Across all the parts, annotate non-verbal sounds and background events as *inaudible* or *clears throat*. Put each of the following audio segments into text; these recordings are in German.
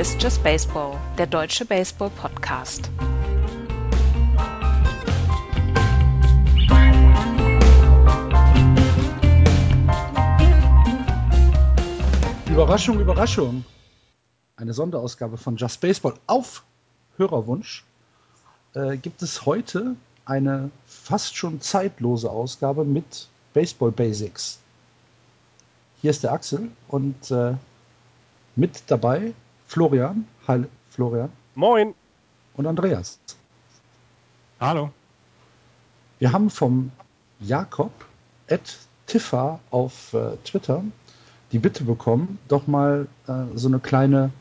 Ist Just Baseball, der deutsche Baseball-Podcast. Überraschung, Überraschung. Eine Sonderausgabe von Just Baseball auf Hörerwunsch. Äh, gibt es heute eine fast schon zeitlose Ausgabe mit Baseball Basics. Hier ist der Axel und äh, mit dabei Florian. Hi, Florian. Moin. Und Andreas. Hallo. Wir haben vom Jakob at Tiffa auf äh, Twitter die Bitte bekommen, doch mal äh, so eine kleine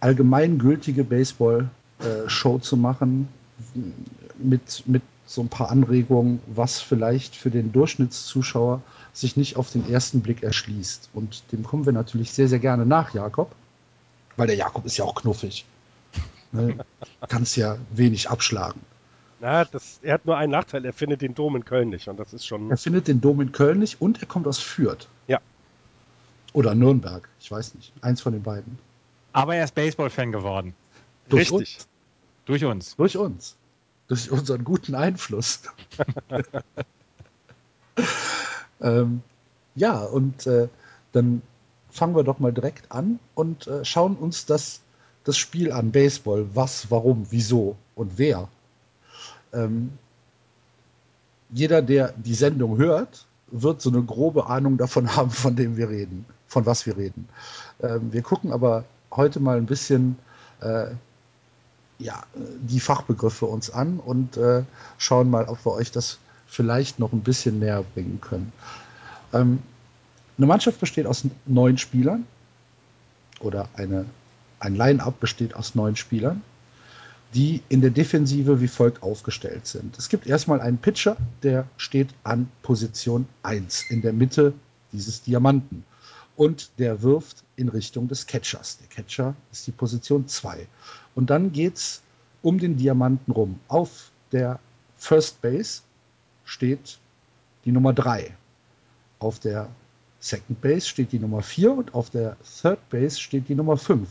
allgemeingültige Baseball-Show äh, zu machen mit, mit so ein paar Anregungen, was vielleicht für den Durchschnittszuschauer sich nicht auf den ersten Blick erschließt. Und dem kommen wir natürlich sehr, sehr gerne nach, Jakob, weil der Jakob ist ja auch knuffig. Ne? Kannst ja wenig abschlagen. Na, das, er hat nur einen Nachteil, er findet den Dom in Köln nicht und das ist schon. Er findet den Dom in Köln nicht und er kommt aus Fürth. Ja. Oder Nürnberg, ich weiß nicht. Eins von den beiden. Aber er ist Baseball-Fan geworden. Durch Richtig. Uns. Durch uns. Durch uns. Durch unseren guten Einfluss. *laughs* *laughs* ähm, ja, und äh, dann fangen wir doch mal direkt an und äh, schauen uns das, das Spiel an. Baseball. Was, warum, wieso und wer. Ähm, jeder, der die Sendung hört, wird so eine grobe Ahnung davon *laughs* haben, von dem wir reden von was wir reden. Ähm, wir gucken aber heute mal ein bisschen äh, ja, die Fachbegriffe uns an und äh, schauen mal, ob wir euch das vielleicht noch ein bisschen näher bringen können. Ähm, eine Mannschaft besteht aus neun Spielern oder eine, ein Line-up besteht aus neun Spielern, die in der Defensive wie folgt aufgestellt sind. Es gibt erstmal einen Pitcher, der steht an Position 1 in der Mitte dieses Diamanten und der wirft in Richtung des Catchers. Der Catcher ist die Position 2. Und dann geht es um den Diamanten rum. Auf der First Base steht die Nummer 3. Auf der Second Base steht die Nummer 4 und auf der Third Base steht die Nummer 5.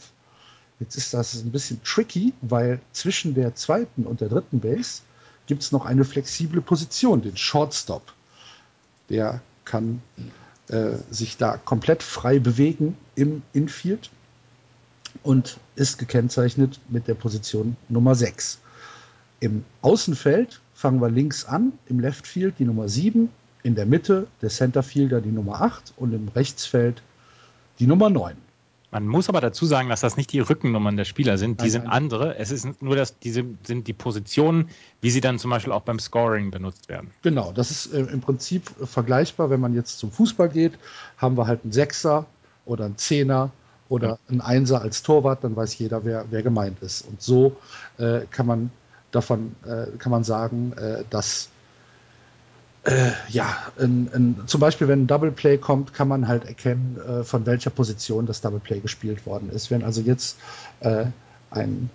Jetzt ist das ein bisschen tricky, weil zwischen der zweiten und der dritten Base gibt es noch eine flexible Position, den Shortstop. Der kann äh, sich da komplett frei bewegen im Infield und ist gekennzeichnet mit der Position Nummer 6. Im Außenfeld fangen wir links an, im Leftfield die Nummer 7, in der Mitte der Centerfielder die Nummer 8 und im Rechtsfeld die Nummer 9. Man muss aber dazu sagen, dass das nicht die Rückennummern der Spieler sind, die nein, sind nein. andere. Es ist nur, dass diese sind die Positionen, wie sie dann zum Beispiel auch beim Scoring benutzt werden. Genau, das ist äh, im Prinzip vergleichbar, wenn man jetzt zum Fußball geht, haben wir halt einen Sechser oder einen Zehner oder ja. einen Einser als Torwart, dann weiß jeder, wer, wer gemeint ist. Und so äh, kann man davon äh, kann man sagen, äh, dass äh, ja, in, in, zum Beispiel, wenn ein Double Play kommt, kann man halt erkennen, äh, von welcher Position das Double Play gespielt worden ist. Wenn also jetzt äh, ein,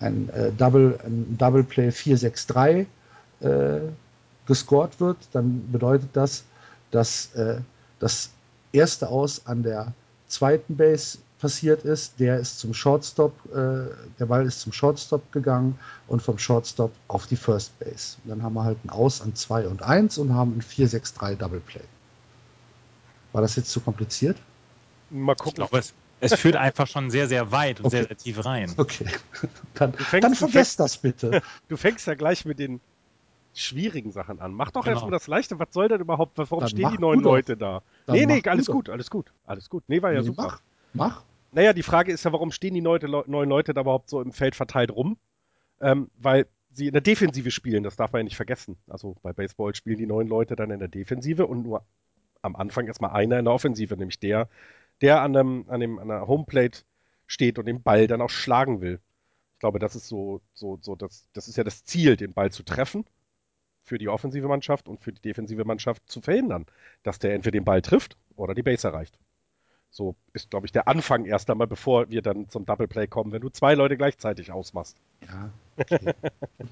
ein, äh, Double, ein Double Play 4-6-3 äh, gescored wird, dann bedeutet das, dass äh, das erste Aus an der zweiten Base passiert ist, der ist zum Shortstop, äh, der Ball ist zum Shortstop gegangen und vom Shortstop auf die First Base. Und dann haben wir halt ein Aus an 2 und 1 und haben ein 4-6-3 Double Play. War das jetzt zu kompliziert? Mal gucken. Ich glaube, es, es führt einfach schon sehr, sehr weit und okay. sehr, sehr tief rein. Okay. *laughs* Dann, fängst, dann vergesst das bitte. *laughs* Du fängst ja gleich mit den schwierigen Sachen an. Mach doch genau. erstmal das Leichte. Was soll denn überhaupt? Warum dann stehen die neuen Leute da? Dann nee, nee, alles gut, alles gut. Alles gut. Nee, war ja nee, super. Mach. Mach. Naja, die Frage ist ja, warum stehen die neuen Leute da überhaupt so im Feld verteilt rum? Ähm, weil sie in der Defensive spielen, das darf man ja nicht vergessen. Also bei Baseball spielen die neuen Leute dann in der Defensive und nur am Anfang erstmal einer in der Offensive, nämlich der, der an, einem, an, dem, an der Homeplate steht und den Ball dann auch schlagen will. Ich glaube, das ist so, so, so, das, das ist ja das Ziel, den Ball zu treffen für die offensive Mannschaft und für die defensive Mannschaft zu verhindern, dass der entweder den Ball trifft oder die Base erreicht. So ist, glaube ich, der Anfang erst einmal, bevor wir dann zum Double Play kommen, wenn du zwei Leute gleichzeitig ausmachst. Ja, okay.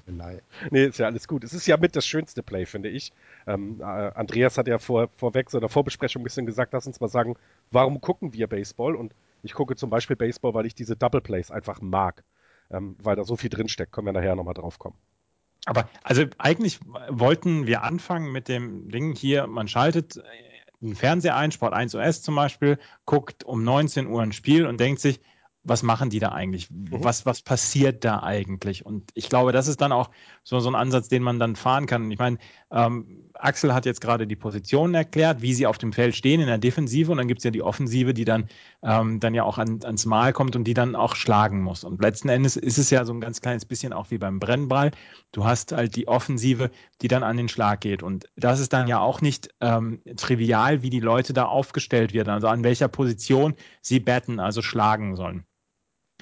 *laughs* nee, ist ja alles gut. Es ist ja mit das schönste Play, finde ich. Ähm, äh, Andreas hat ja vor, vorweg so in der Vorbesprechung ein bisschen gesagt, lass uns mal sagen, warum gucken wir Baseball? Und Ich gucke zum Beispiel Baseball, weil ich diese Double Plays einfach mag, ähm, weil da so viel drinsteckt. Können wir nachher nochmal drauf kommen. Aber also eigentlich wollten wir anfangen mit dem Ding hier, man schaltet einen Fernseher ein, Sport 1 OS zum Beispiel, guckt um 19 Uhr ein Spiel und denkt sich, was machen die da eigentlich? Mhm. Was, was passiert da eigentlich? Und ich glaube, das ist dann auch so, so ein Ansatz, den man dann fahren kann. Ich meine, ähm, Axel hat jetzt gerade die Positionen erklärt, wie sie auf dem Feld stehen in der Defensive und dann gibt es ja die Offensive, die dann, ähm, dann ja auch an, ans Mal kommt und die dann auch schlagen muss. Und letzten Endes ist es ja so ein ganz kleines bisschen auch wie beim Brennball. Du hast halt die Offensive, die dann an den Schlag geht. Und das ist dann ja auch nicht ähm, trivial, wie die Leute da aufgestellt werden, also an welcher Position sie batten, also schlagen sollen.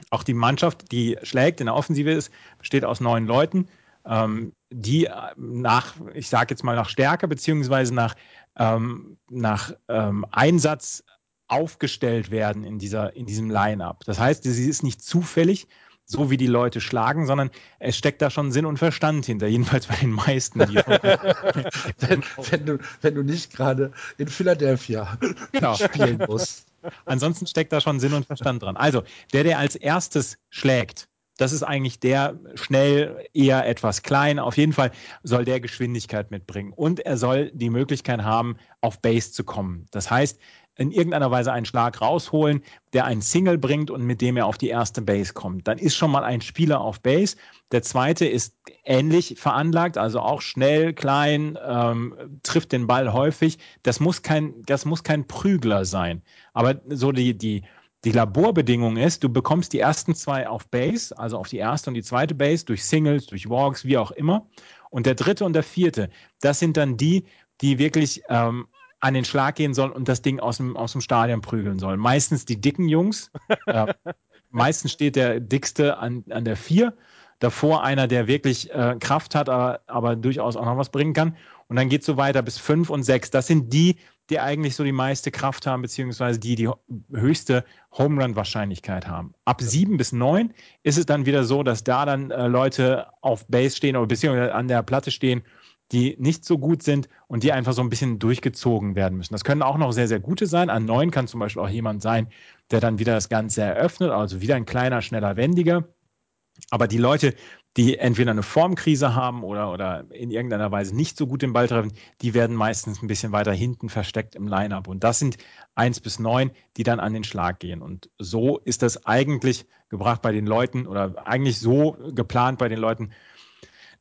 Auch die Mannschaft, die schlägt in der Offensive ist, besteht aus neun Leuten, ähm, die nach, ich sage jetzt mal nach Stärke beziehungsweise nach, ähm, nach ähm, Einsatz aufgestellt werden in, dieser, in diesem Line-up. Das heißt, sie ist nicht zufällig, so wie die Leute schlagen, sondern es steckt da schon Sinn und Verstand hinter, jedenfalls bei den meisten. *laughs* wenn, wenn, du, wenn du nicht gerade in Philadelphia genau. spielen musst. Ansonsten steckt da schon Sinn und Verstand dran. Also, der, der als erstes schlägt, das ist eigentlich der schnell eher etwas klein. Auf jeden Fall soll der Geschwindigkeit mitbringen. Und er soll die Möglichkeit haben, auf Base zu kommen. Das heißt, in irgendeiner Weise einen Schlag rausholen, der einen Single bringt und mit dem er auf die erste Base kommt. Dann ist schon mal ein Spieler auf Base. Der zweite ist ähnlich veranlagt, also auch schnell, klein, ähm, trifft den Ball häufig. Das muss kein, das muss kein Prügler sein. Aber so die, die, die Laborbedingung ist, du bekommst die ersten zwei auf Base, also auf die erste und die zweite Base, durch Singles, durch Walks, wie auch immer. Und der dritte und der vierte, das sind dann die, die wirklich ähm, an den Schlag gehen sollen und das Ding aus dem, aus dem Stadion prügeln sollen. Meistens die dicken Jungs. *laughs* äh, meistens steht der dickste an, an der vier. Davor einer, der wirklich äh, Kraft hat, aber, aber durchaus auch noch was bringen kann. Und dann geht es so weiter bis fünf und sechs. Das sind die, die eigentlich so die meiste Kraft haben, beziehungsweise die die höchste Home Run Wahrscheinlichkeit haben. Ab sieben bis neun ist es dann wieder so, dass da dann äh, Leute auf Base stehen oder beziehungsweise an der Platte stehen die nicht so gut sind und die einfach so ein bisschen durchgezogen werden müssen. Das können auch noch sehr, sehr gute sein. An neun kann zum Beispiel auch jemand sein, der dann wieder das Ganze eröffnet, also wieder ein kleiner, schneller, wendiger. Aber die Leute, die entweder eine Formkrise haben oder, oder in irgendeiner Weise nicht so gut den Ball treffen, die werden meistens ein bisschen weiter hinten versteckt im Line-up. Und das sind eins bis neun, die dann an den Schlag gehen. Und so ist das eigentlich gebracht bei den Leuten oder eigentlich so geplant bei den Leuten,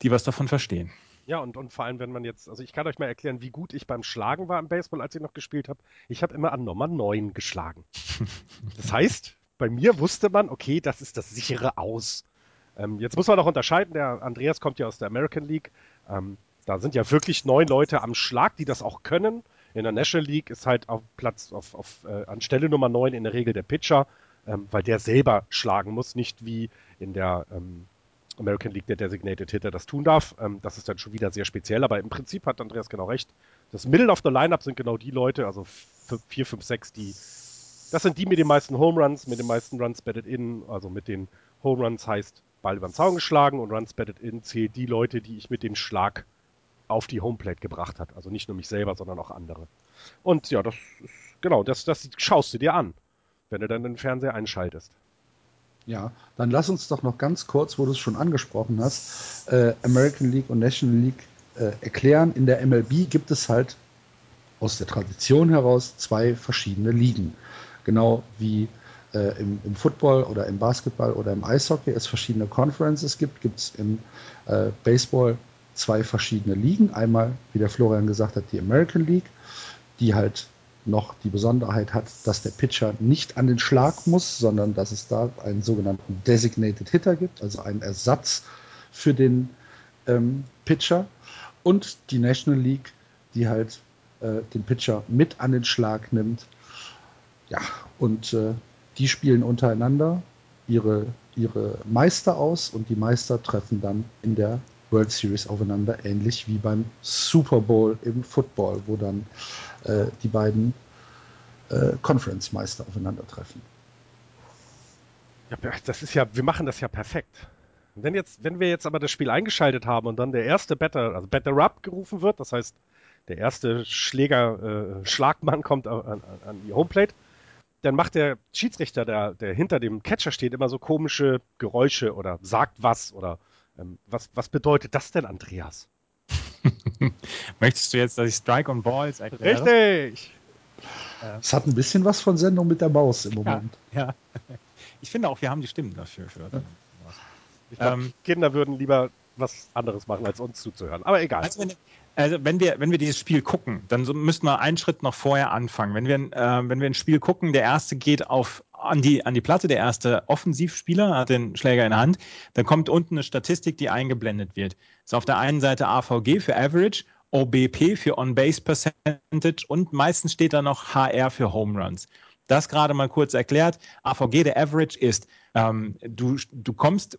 die was davon verstehen. Ja, und, und vor allem, wenn man jetzt, also ich kann euch mal erklären, wie gut ich beim Schlagen war im Baseball, als ich noch gespielt habe. Ich habe immer an Nummer 9 geschlagen. *laughs* Das heißt, bei mir wusste man, okay, das ist das sichere Aus. Ähm, jetzt muss man noch unterscheiden, der Andreas kommt ja aus der American League. Ähm, da sind ja wirklich neun Leute am Schlag, die das auch können. In der National League ist halt auf Platz, auf, auf, äh, an Stelle Nummer 9 in der Regel der Pitcher, ähm, weil der selber schlagen muss, nicht wie in der ähm, American League der Designated Hitter das tun darf. Ähm, das ist dann schon wieder sehr speziell, aber im Prinzip hat Andreas genau recht. Das Middle of the Lineup sind genau die Leute, also 4, 5, 6, die. Das sind die mit den meisten Home Runs, mit den meisten Runs batted in, also mit den Home Runs heißt Ball über den Zaun geschlagen und Runs batted in zählt die Leute, die ich mit dem Schlag auf die Homeplate gebracht hat. Also nicht nur mich selber, sondern auch andere. Und ja, das ist, genau, das, das schaust du dir an, wenn du dann den Fernseher einschaltest. Ja, dann lass uns doch noch ganz kurz, wo du es schon angesprochen hast, äh, American League und National League äh, erklären. In der MLB gibt es halt aus der Tradition heraus zwei verschiedene Ligen. Genau wie äh, im, im, Football oder im Basketball oder im Eishockey es verschiedene Conferences gibt, gibt es im äh, Baseball zwei verschiedene Ligen. Einmal, wie der Florian gesagt hat, die American League, die halt noch die Besonderheit hat, dass der Pitcher nicht an den Schlag muss, sondern dass es da einen sogenannten Designated Hitter gibt, also einen Ersatz für den ähm, Pitcher. Und die National League, die halt äh, den Pitcher mit an den Schlag nimmt. Ja, und äh, die spielen untereinander ihre, ihre Meister aus und die Meister treffen dann in der World Series aufeinander, ähnlich wie beim Super Bowl im Football, wo dann äh, die beiden äh, Conference-Meister aufeinandertreffen. Ja, das ist ja, wir machen das ja perfekt. Wenn, jetzt, wenn wir jetzt aber das Spiel eingeschaltet haben und dann der erste Better, also Better Up gerufen wird, das heißt, der erste Schläger, äh, Schlagmann kommt an, an, an die Homeplate, dann macht der Schiedsrichter, der, der hinter dem Catcher steht, immer so komische Geräusche oder sagt was oder ähm, was, was bedeutet das denn, Andreas? *laughs* Möchtest du jetzt, dass ich Strike on Balls erkläre? Richtig! Es hat ein bisschen was von Sendung mit der Maus im Ja, Moment. ja. *laughs* Ich finde auch, wir haben die Stimmen dafür. Für, Ich glaub, Ähm, Kinder würden lieber was anderes machen, als uns zuzuhören. Aber egal. Also wenn, also wenn wir, wenn wir dieses Spiel gucken, dann so müssten wir einen Schritt noch vorher anfangen. Wenn wir, äh, wenn wir ein Spiel gucken, der erste geht auf, an, die, an die Platte, der erste Offensivspieler hat den Schläger in der Hand, dann kommt unten eine Statistik, die eingeblendet wird. Das ist auf der einen Seite AVG für Average, OBP für On-Base Percentage und meistens steht da noch HR für Home Runs. Das gerade mal kurz erklärt. AVG, der Average ist, ähm, du, du kommst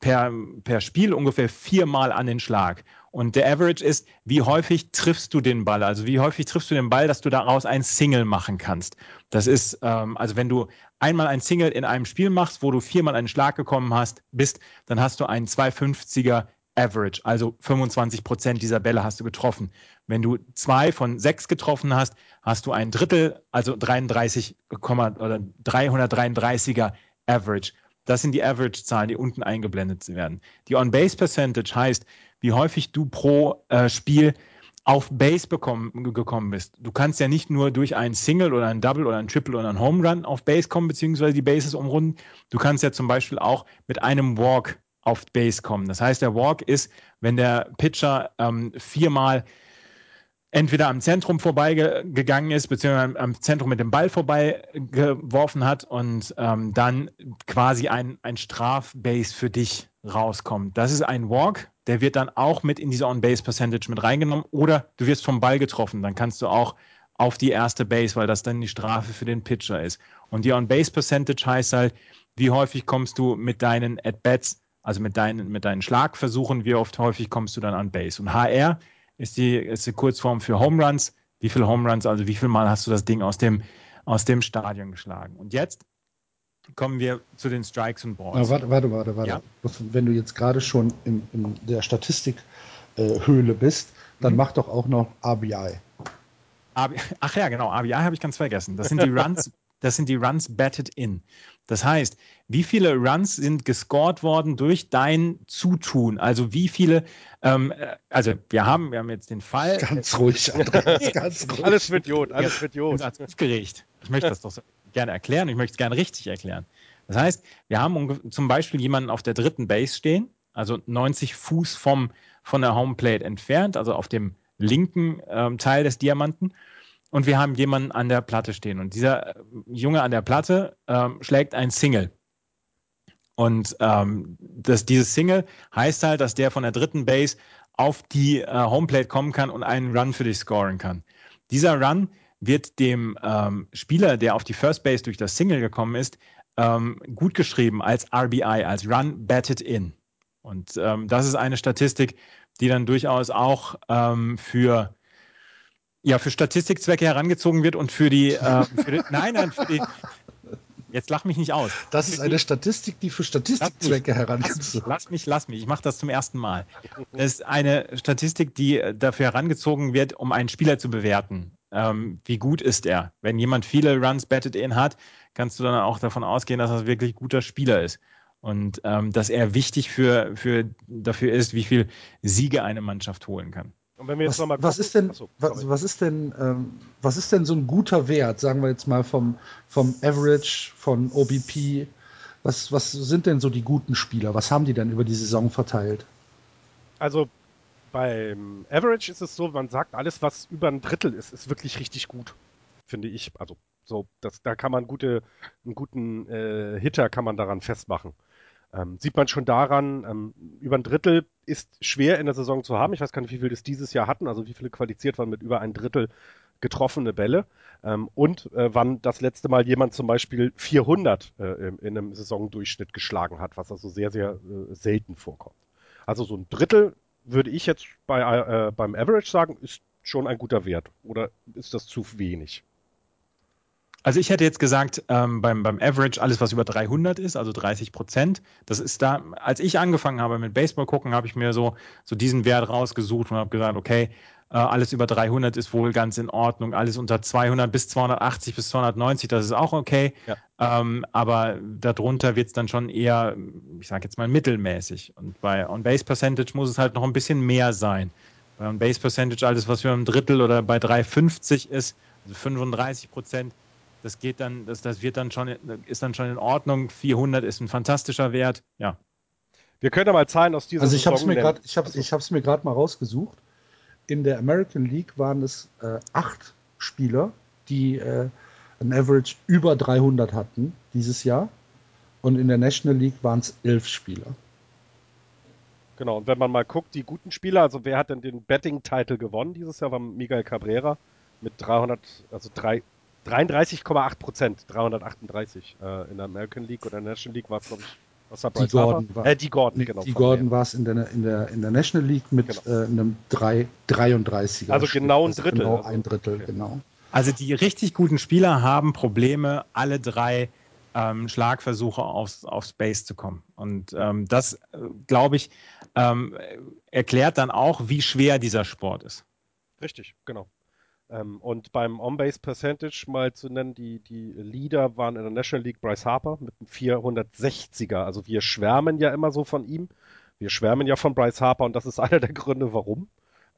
per, per Spiel ungefähr viermal an den Schlag. Und der Average ist, wie häufig triffst du den Ball? Also wie häufig triffst du den Ball, dass du daraus ein Single machen kannst. Das ist, ähm, also wenn du einmal ein Single in einem Spiel machst, wo du viermal einen Schlag gekommen hast, bist, dann hast du einen 250er Average. Also 25 Prozent dieser Bälle hast du getroffen. Wenn du zwei von sechs getroffen hast, hast du ein Drittel, also 33, oder 333er Average. Das sind die Average-Zahlen, die unten eingeblendet werden. Die On-Base-Percentage heißt, wie häufig du pro äh, Spiel auf Base bekommen, gekommen bist. Du kannst ja nicht nur durch einen Single oder einen Double oder einen Triple oder einen Home Run auf Base kommen, beziehungsweise die Bases umrunden. Du kannst ja zum Beispiel auch mit einem Walk auf Base kommen. Das heißt, der Walk ist, wenn der Pitcher ähm, viermal entweder am Zentrum vorbeigegangen ist, beziehungsweise am Zentrum mit dem Ball vorbeigeworfen hat und ähm, dann quasi ein, ein Strafbase für dich rauskommt. Das ist ein Walk, der wird dann auch mit in diese On-Base-Percentage mit reingenommen oder du wirst vom Ball getroffen, dann kannst du auch auf die erste Base, weil das dann die Strafe für den Pitcher ist. Und die On-Base-Percentage heißt halt, wie häufig kommst du mit deinen At-Bats, also mit deinen, mit deinen Schlagversuchen, wie oft häufig kommst du dann an Base. Und HR ist die, ist die Kurzform für Home Runs. Wie viele Home Runs, also wie viel Mal hast du das Ding aus dem, aus dem Stadion geschlagen? Und jetzt kommen wir zu den Strikes und Balls. Warte, warte, warte, warte. Ja. Wenn du jetzt gerade schon in, in der Statistikhöhle bist, dann Mhm. mach doch auch noch RBI. AB, ach ja, genau, RBI habe ich ganz vergessen. Das sind die *laughs* Runs, das sind die Runs batted in. Das heißt, wie viele Runs sind gescored worden durch dein Zutun? Also wie viele, ähm, äh, also wir haben, wir haben jetzt den Fall. *laughs* Ganz ruhig, Andreas, *laughs* ganz ruhig. Alles wird Jod, alles wird Ich Jod. ganz aufgeregt. Ich möchte das doch so gerne erklären. Ich möchte es gerne richtig erklären. Das heißt, wir haben zum Beispiel jemanden auf der dritten Base stehen, also 90 Fuß vom, von der Homeplate entfernt, also auf dem linken ähm, Teil des Diamanten. Und wir haben jemanden an der Platte stehen. Und dieser äh, Junge an der Platte ähm, schlägt ein Single. Und ähm, das, dieses Single heißt halt, dass der von der dritten Base auf die äh, Homeplate kommen kann und einen Run für dich scoren kann. Dieser Run wird dem ähm, Spieler, der auf die First Base durch das Single gekommen ist, ähm, gut geschrieben als RBI, als Run Batted In. Und ähm, das ist eine Statistik, die dann durchaus auch ähm, für ja, für Statistikzwecke herangezogen wird und für die, äh, für die *laughs* nein, nein, für die, jetzt lach mich nicht aus. Das ist eine Statistik, die für Statistikzwecke herangezogen lass mich, lass mich. Ich mache das zum ersten Mal. Das ist eine Statistik, die äh, dafür herangezogen wird, um einen Spieler zu bewerten. Ähm, wie gut ist er? Wenn jemand viele Runs batted in hat, kannst du dann auch davon ausgehen, dass er wirklich guter Spieler ist. Und ähm, dass er wichtig für, für, dafür ist, wie viel Siege eine Mannschaft holen kann. Und wenn wir jetzt Was, nochmal was ist denn, Achso, was, was ist denn, ähm, was ist denn so ein guter Wert, sagen wir jetzt mal vom, vom Average, von OBP? Was, was sind denn so die guten Spieler? Was haben die denn über die Saison verteilt? Also beim Average ist es so, man sagt, alles, was über ein Drittel ist, ist wirklich richtig gut, finde ich. Also so, das, da kann man gute, einen guten äh, Hitter kann man daran festmachen. Ähm, sieht man schon daran, ähm, über ein Drittel ist schwer in der Saison zu haben. Ich weiß gar nicht, wie viel das dieses Jahr hatten, also wie viele qualifiziert waren mit über ein Drittel getroffene Bälle. Ähm, und äh, wann das letzte Mal jemand zum Beispiel 400 äh, in, in einem Saisondurchschnitt geschlagen hat, was also sehr, sehr äh, selten vorkommt. Also so ein Drittel würde ich jetzt bei, äh, beim Average sagen, ist schon ein guter Wert. Oder ist das zu wenig? Also ich hätte jetzt gesagt, ähm, beim, beim Average alles, was über 300 ist, also 30 Prozent, das ist da, als ich angefangen habe mit Baseball gucken, habe ich mir so, so diesen Wert rausgesucht und habe gesagt, okay, Äh, alles über 300 ist wohl ganz in Ordnung. Alles unter 200 bis 280 bis 290, das ist auch okay. Ja. Ähm, aber darunter wird es dann schon eher, ich sage jetzt mal, mittelmäßig. Und bei On-Base Percentage muss es halt noch ein bisschen mehr sein. Bei On-Base Percentage, alles, was für ein Drittel oder bei 350 ist, also 35 Prozent, das geht dann, das, das wird dann schon, ist dann schon in Ordnung. 400 ist ein fantastischer Wert, ja. Wir können ja mal Zahlen aus dieser Also ich habe es mir gerade, ich habe, ich habe es mir gerade mal rausgesucht. In der American League waren es äh, acht Spieler, die äh, ein Average über 300 hatten dieses Jahr. Und in der National League waren es elf Spieler. Genau, und wenn man mal guckt, die guten Spieler, also wer hat denn den Betting-Title gewonnen dieses Jahr, war Miguel Cabrera mit 300, also 3, 33,8 Prozent, 338 äh, in der American League oder in der National League war es, glaube ich, was war Bryce die Gordon war, äh, die Gordon, nee, genau. Die Gordon war es in der, in, der, in der National League mit genau. äh, einem 3, 33er. Also genau ein Drittel. Genau also, ein Drittel, okay. genau. Also die richtig guten Spieler haben Probleme, alle drei ähm, Schlagversuche aufs, aufs Base zu kommen. Und ähm, das, äh, glaube ich, ähm, erklärt dann auch, wie schwer dieser Sport ist. Richtig, genau. Ähm, und beim On-Base Percentage mal zu nennen, die, die Leader waren in der National League Bryce Harper mit einem 460er. Also wir schwärmen ja immer so von ihm. Wir schwärmen ja von Bryce Harper und das ist *laughs* einer der Gründe, warum.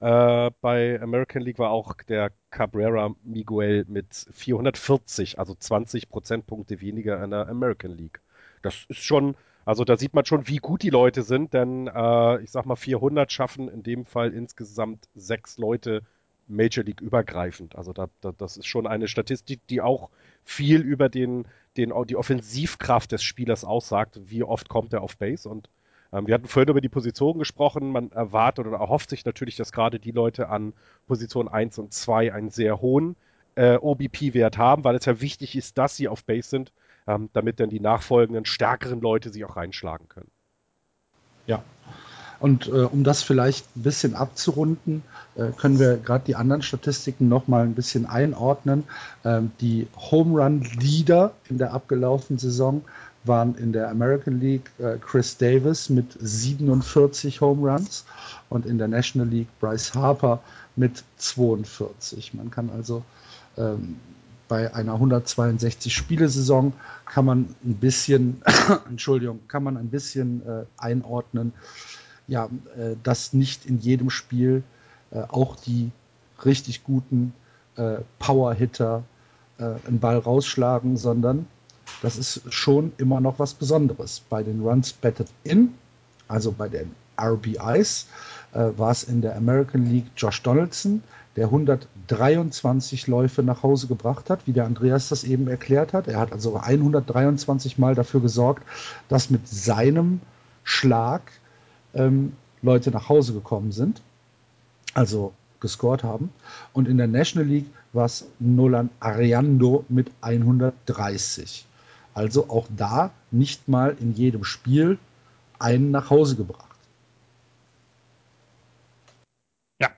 Äh, bei American League war auch der Cabrera Miguel mit 440, also 20 Prozentpunkte weniger in der American League. Das ist schon, also da sieht man schon, wie gut die Leute sind, denn äh, ich sag mal 400 schaffen in dem Fall insgesamt sechs Leute Major League übergreifend. Also da, da, das ist schon eine Statistik, die auch viel über den, den, die Offensivkraft des Spielers aussagt. Wie oft kommt er auf Base? Und ähm, wir hatten vorhin über die Position gesprochen. Man erwartet oder erhofft sich natürlich, dass gerade die Leute an Position 1 und 2 einen sehr hohen äh, OBP-Wert haben, weil es ja wichtig ist, dass sie auf Base sind, ähm, damit dann die nachfolgenden stärkeren Leute sie auch reinschlagen können. Ja, und äh, um das vielleicht ein bisschen abzurunden, äh, können wir gerade die anderen Statistiken noch mal ein bisschen einordnen. Ähm, die Home Run Leader in der abgelaufenen Saison waren in der American League äh, Chris Davis mit 47 Home Runs und in der National League Bryce Harper mit 42. Man kann also ähm, bei einer 162 Spielesaison kann man ein bisschen, *coughs* Entschuldigung, kann man ein bisschen äh, einordnen, ja, äh, dass nicht in jedem Spiel äh, auch die richtig guten äh, Power-Hitter äh, einen Ball rausschlagen, sondern das ist schon immer noch was Besonderes. Bei den Runs Batted In, also bei den RBIs, äh, war es in der American League Josh Donaldson, der 123 Läufe nach Hause gebracht hat, wie der Andreas das eben erklärt hat. Er hat also 123 Mal dafür gesorgt, dass mit seinem Schlag ähm, Leute nach Hause gekommen sind, also gescored haben. Und in der National League war es Nolan Ariando mit 130. Also auch da nicht mal in jedem Spiel einen nach Hause gebracht. Ja.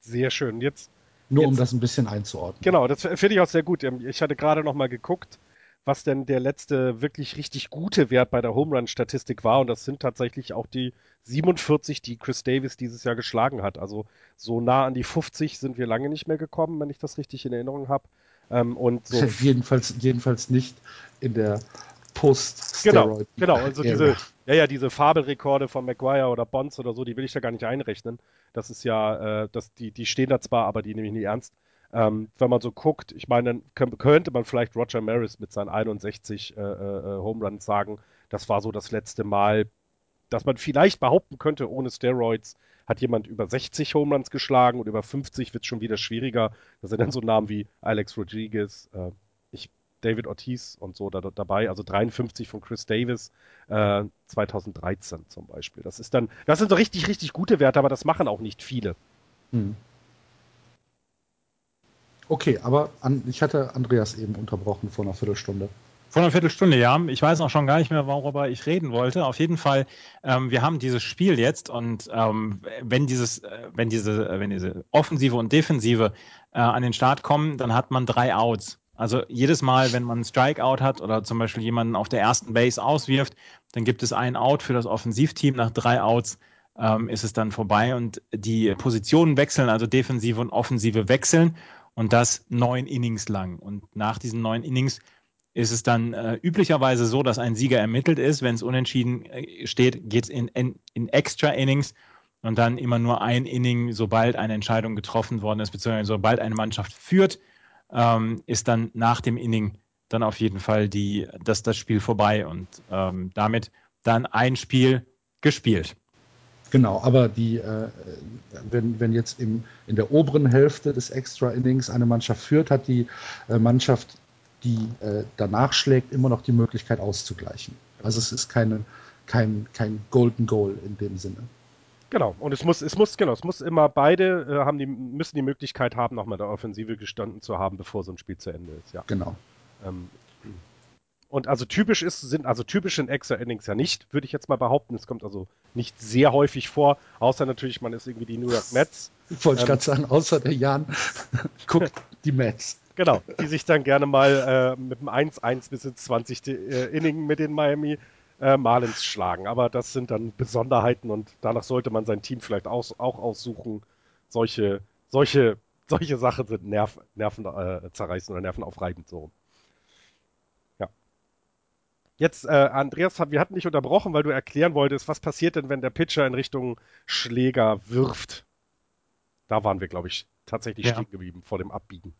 Sehr schön. Jetzt. Nur jetzt, um das ein bisschen einzuordnen. Genau, das finde ich auch sehr gut. Ich hatte gerade noch mal geguckt was denn der letzte wirklich richtig gute Wert bei der Home Run Statistik war. Und das sind tatsächlich auch die 47, die Chris Davis dieses Jahr geschlagen hat. Also so nah an die 50 sind wir lange nicht mehr gekommen, wenn ich das richtig in Erinnerung habe. Ähm, und so *laughs* jedenfalls, jedenfalls nicht in der post Genau, genau. Also diese, *laughs* ja, ja, diese Fabelrekorde von McGuire oder Bonds oder so, die will ich da gar nicht einrechnen. Das ist ja, äh, das, die, die stehen da zwar, aber die nehme ich nicht ernst. Ähm, wenn man so guckt, ich meine, dann könnte man vielleicht Roger Maris mit seinen 61 äh, äh, Home Runs sagen, das war so das letzte Mal, dass man vielleicht behaupten könnte, ohne Steroids hat jemand über 60 Home Runs geschlagen und über 50 wird es schon wieder schwieriger. Da sind dann so Namen wie Alex Rodriguez, äh, ich, David Ortiz und so da, dabei, also 53 von Chris Davis äh, 2013 zum Beispiel. Das ist dann, das sind so richtig, richtig gute Werte, aber das machen auch nicht viele. Hm. Okay, aber an, ich hatte Andreas eben unterbrochen vor einer Viertelstunde. Vor einer Viertelstunde, ja. Ich weiß auch schon gar nicht mehr, worüber ich reden wollte. Auf jeden Fall, ähm, wir haben dieses Spiel jetzt und ähm, wenn dieses, äh, wenn diese, äh, wenn diese Offensive und Defensive äh, an den Start kommen, dann hat man drei Outs. Also jedes Mal, wenn man einen Strikeout hat oder zum Beispiel jemanden auf der ersten Base auswirft, dann gibt es einen Out für das Offensivteam. Nach drei Outs ähm, ist es dann vorbei und die Positionen wechseln, also Defensive und Offensive wechseln und das neun Innings lang. Und nach diesen neun Innings ist es dann äh, üblicherweise so, dass ein Sieger ermittelt ist. Wenn es unentschieden äh, steht, geht es in, in, in Extra Innings und dann immer nur ein Inning, sobald eine Entscheidung getroffen worden ist, beziehungsweise sobald eine Mannschaft führt, ähm, ist dann nach dem Inning dann auf jeden Fall die, das, das Spiel vorbei und ähm, damit dann ein Spiel gespielt. Genau, aber die, äh, wenn, wenn jetzt im, in der oberen Hälfte des Extra Innings eine Mannschaft führt, hat die äh, Mannschaft, die äh, danach schlägt, immer noch die Möglichkeit auszugleichen. Also es ist keine, kein, kein Golden Goal in dem Sinne. Genau, und es muss, es muss, genau, es muss immer beide äh, haben die, müssen die Möglichkeit haben, nochmal der Offensive gestanden zu haben, bevor so ein Spiel zu Ende ist, ja. Genau. Ähm, und also typisch ist, sind also typisch in Extra Innings ja nicht, würde ich jetzt mal behaupten. Es kommt also nicht sehr häufig vor, außer natürlich, man ist irgendwie die New York Mets. Wollte ich ähm, gerade sagen, außer der Jan *laughs* guckt die Mets. Genau, die sich dann gerne mal äh, mit dem 1-1 bis ins 20. Äh, Inning mit den Miami äh, Marlins schlagen. Aber das sind dann Besonderheiten und danach sollte man sein Team vielleicht aus, auch aussuchen. Solche, solche, solche Sachen sind Nerv, Nerven äh, zerreißen oder nervenaufreibend so. Jetzt, äh, Andreas, wir hatten dich unterbrochen, weil du erklären wolltest, was passiert denn, wenn der Pitcher in Richtung Schläger wirft. Da waren wir, glaube ich, tatsächlich ja. stehen geblieben vor dem Abbiegen.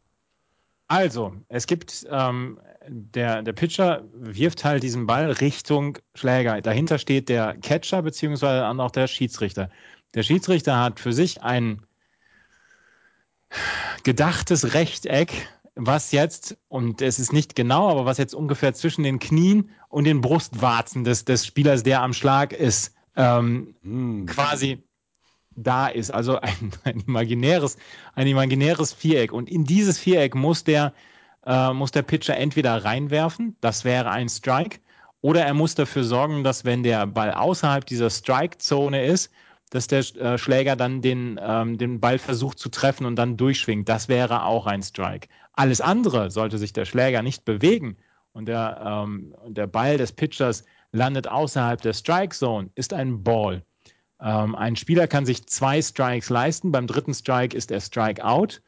Also, es gibt, ähm, der, der Pitcher wirft halt diesen Ball Richtung Schläger. Dahinter steht der Catcher beziehungsweise auch der Schiedsrichter. Der Schiedsrichter hat für sich ein gedachtes Rechteck, was jetzt, und es ist nicht genau, aber was jetzt ungefähr zwischen den Knien und den Brustwarzen des, des Spielers, der am Schlag ist, ähm, mm. quasi da ist, also ein, *laughs* ein, imaginäres, ein imaginäres Viereck. Und in dieses Viereck muss der, äh, muss der Pitcher entweder reinwerfen, das wäre ein Strike, oder er muss dafür sorgen, dass wenn der Ball außerhalb dieser Strike-Zone ist, dass der äh, Schläger dann den, ähm, den Ball versucht zu treffen und dann durchschwingt. Das wäre auch ein Strike. Alles andere sollte sich der Schläger nicht bewegen und der, ähm, der Ball des Pitchers landet außerhalb der Strike Zone, ist ein Ball. Ähm, ein Spieler kann sich zwei Strikes leisten. Beim dritten Strike ist er Strike out.